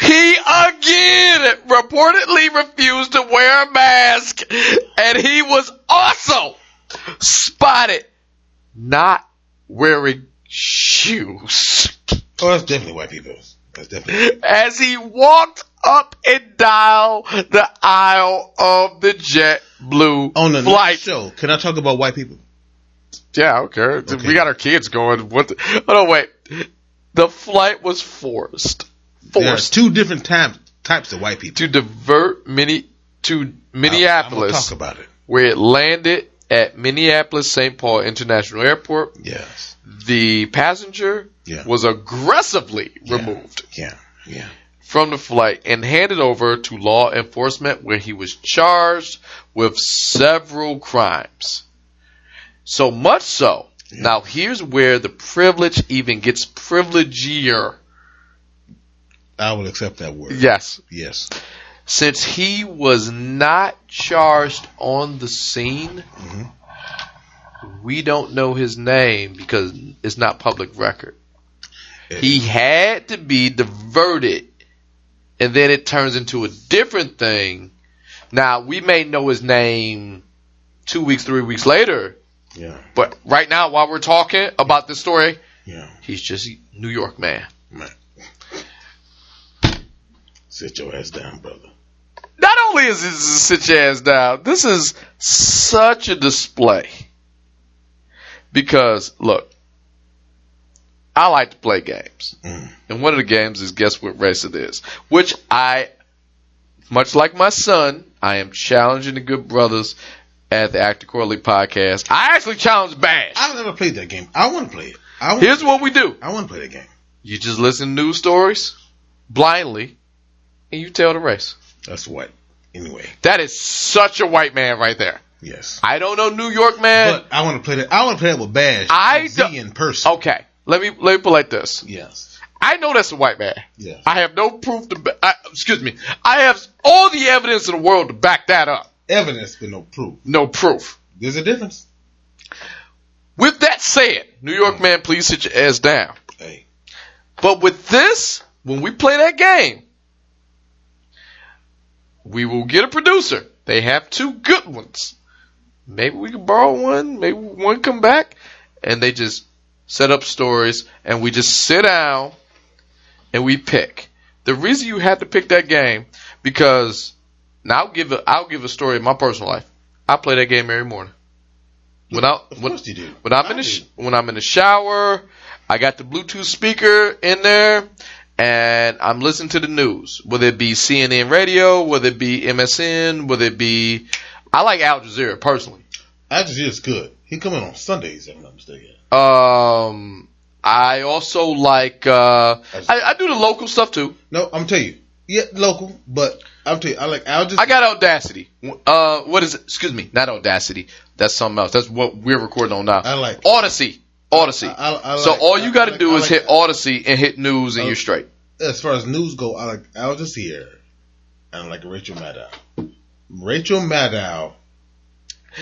he again reportedly refused to wear a mask, and he was also spotted not wearing shoes Oh, that's definitely white people. That's definitely. as he walked up and down the aisle of the JetBlue On the flight. show, can I talk about white people? Yeah, okay. Okay. We got our kids going. What? The, oh no, wait. The flight was forced, forced two different types types of white people. to divert mini to I'm Minneapolis, gonna talk about it. where it landed at Minneapolis St. Paul International Airport. Yes. The passenger Yeah. was aggressively Yeah. removed Yeah. Yeah. from the flight and handed over to law enforcement, where he was charged with several crimes. So much so. Now here's where the privilege even gets privilegier. I will accept that word. Yes. Yes. Since he was not charged on the scene, mm-hmm. we don't know his name because it's not public record. Eh. He had to be diverted, and then it turns into a different thing. Now, we may know his name two weeks, three weeks later, Yeah. but right now, while we're talking about this story, Yeah. he's just New York man. Man. Sit your ass down, brother. not only is this a sit your ass down, this is such a display. Because look, I like to play games, Mm. and one of the games is guess what race it is, which I, much like my son, I am challenging the good brothers at the Act Accordingly podcast. I actually challenged Bash. I've never played that game. I want to play it. I. Here's what we do: I want to play that game. you just listen to news stories blindly, and you tell the race. That's white. Anyway. That is such a white man right there. Yes. I don't know New York man. But I want to play that. I want to play that with Bash. I don't- in person. Okay, let me let me put like this. Yes. I know that's a white man. Yeah. I have no proof to. ba- I, excuse me. I have all the evidence in the world to back that up. Evidence, but no proof. No proof. There's a difference. With that said, New York mm-hmm. man, please sit your ass down. Hey. But with this, when we play that game, we will get a producer. They have two good ones. Maybe we can borrow one. Maybe one come back, and they just set up stories, and we just sit down and we pick. The reason you had to pick that game because now I'll give a I'll give a story of my personal life. I play that game every morning. When I when, course you do. when I'm I in the sh- when I'm in the shower, I got the Bluetooth speaker in there, and I'm listening to the news. Whether it be CNN radio, whether it be MSN, whether it be, I like Al Jazeera personally. Al Jazeera's good. He come in on Sundays, if I'm not mistaken. Um, I also like uh, I, I do the local stuff too. No, I'm tell you. Yeah, local, but I'm tell you, I like Al Jazeera. I got Audacity. Uh, what is it? Excuse me, not Audacity. That's something else. That's what we're recording on now. I like- Audacy. Audacy. I- I- I so like- all you got to like- do is like- hit Audacy and hit news, and Oh. you're straight. as far as news go, I like Al Jazeera. And I like Rachel Maddow. Rachel Maddow.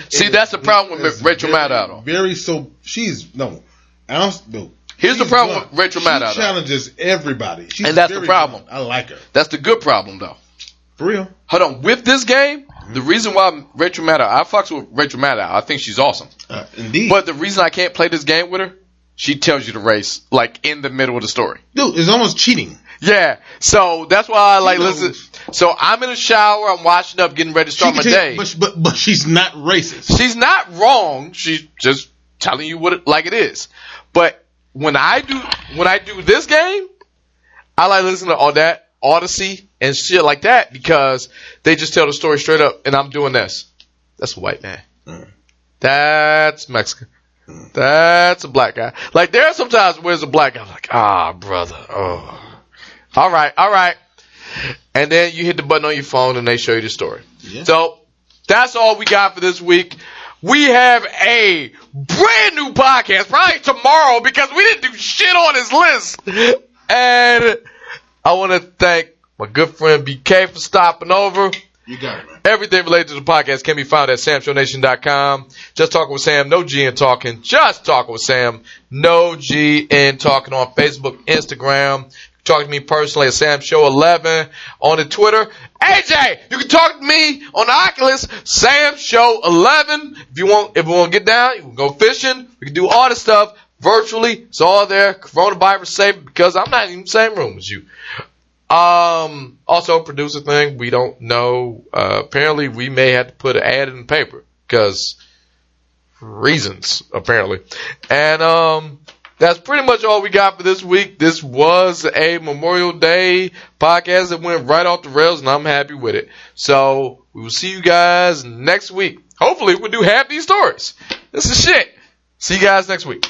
See, is- that's the problem with Rachel very- Maddow. Very so. She's no. Al, no. Here's the problem blunt. with Rachel Maddow, though. challenges everybody. She's And that's the problem. blunt. I like her That's the good problem, though. For real. Hold on. With this game, the reason why Rachel Maddow, I fucks with Rachel Maddow. I think she's awesome. Uh, indeed, But the reason I can't play this game with her, she tells you the race like in the middle of the story. dude, it's almost cheating. Yeah. So that's why I like listen. So I'm in the shower. I'm washing up, getting ready to start my day. but, but but she's not racist. She's not wrong. She's just telling you what it, like it is. But when I do when I do this game, I like listening to all that Audacy and shit like that because they just tell the story straight up, and I'm doing this. That's a white man. Mm. That's Mexican. That's a black guy. Like there are sometimes where there's a black guy, I'm like, ah, brother. Oh, all right, all right. And then you hit the button on your phone, and they show you the story. Yeah. So that's all we got for this week. We have a brand new podcast, probably tomorrow, because we didn't do shit on this list. And I want to thank my good friend BK for stopping over. You got it, man. Everything related to the podcast can be found at samshownation.com. Just talking with Sam, no G in talking. Just talking with Sam, no G in talking on Facebook, Instagram. Talk to me personally at Sam Show 11 on the Twitter. AJ, you can talk to me on the Oculus, Sam Show 11. If you want, if you want to get down, you can go fishing. We can do all this stuff virtually. It's all there. Coronavirus safe because I'm not in the same room as you. Um, also producer thing, we don't know. Uh, apparently we may have to put an ad in the paper because reasons, apparently. And, um, that's pretty much all we got for this week. This was a Memorial Day podcast that went right off the rails and I'm happy with it. So we will see you guys next week. Hopefully we'll do half these stories. This is shit. See you guys next week.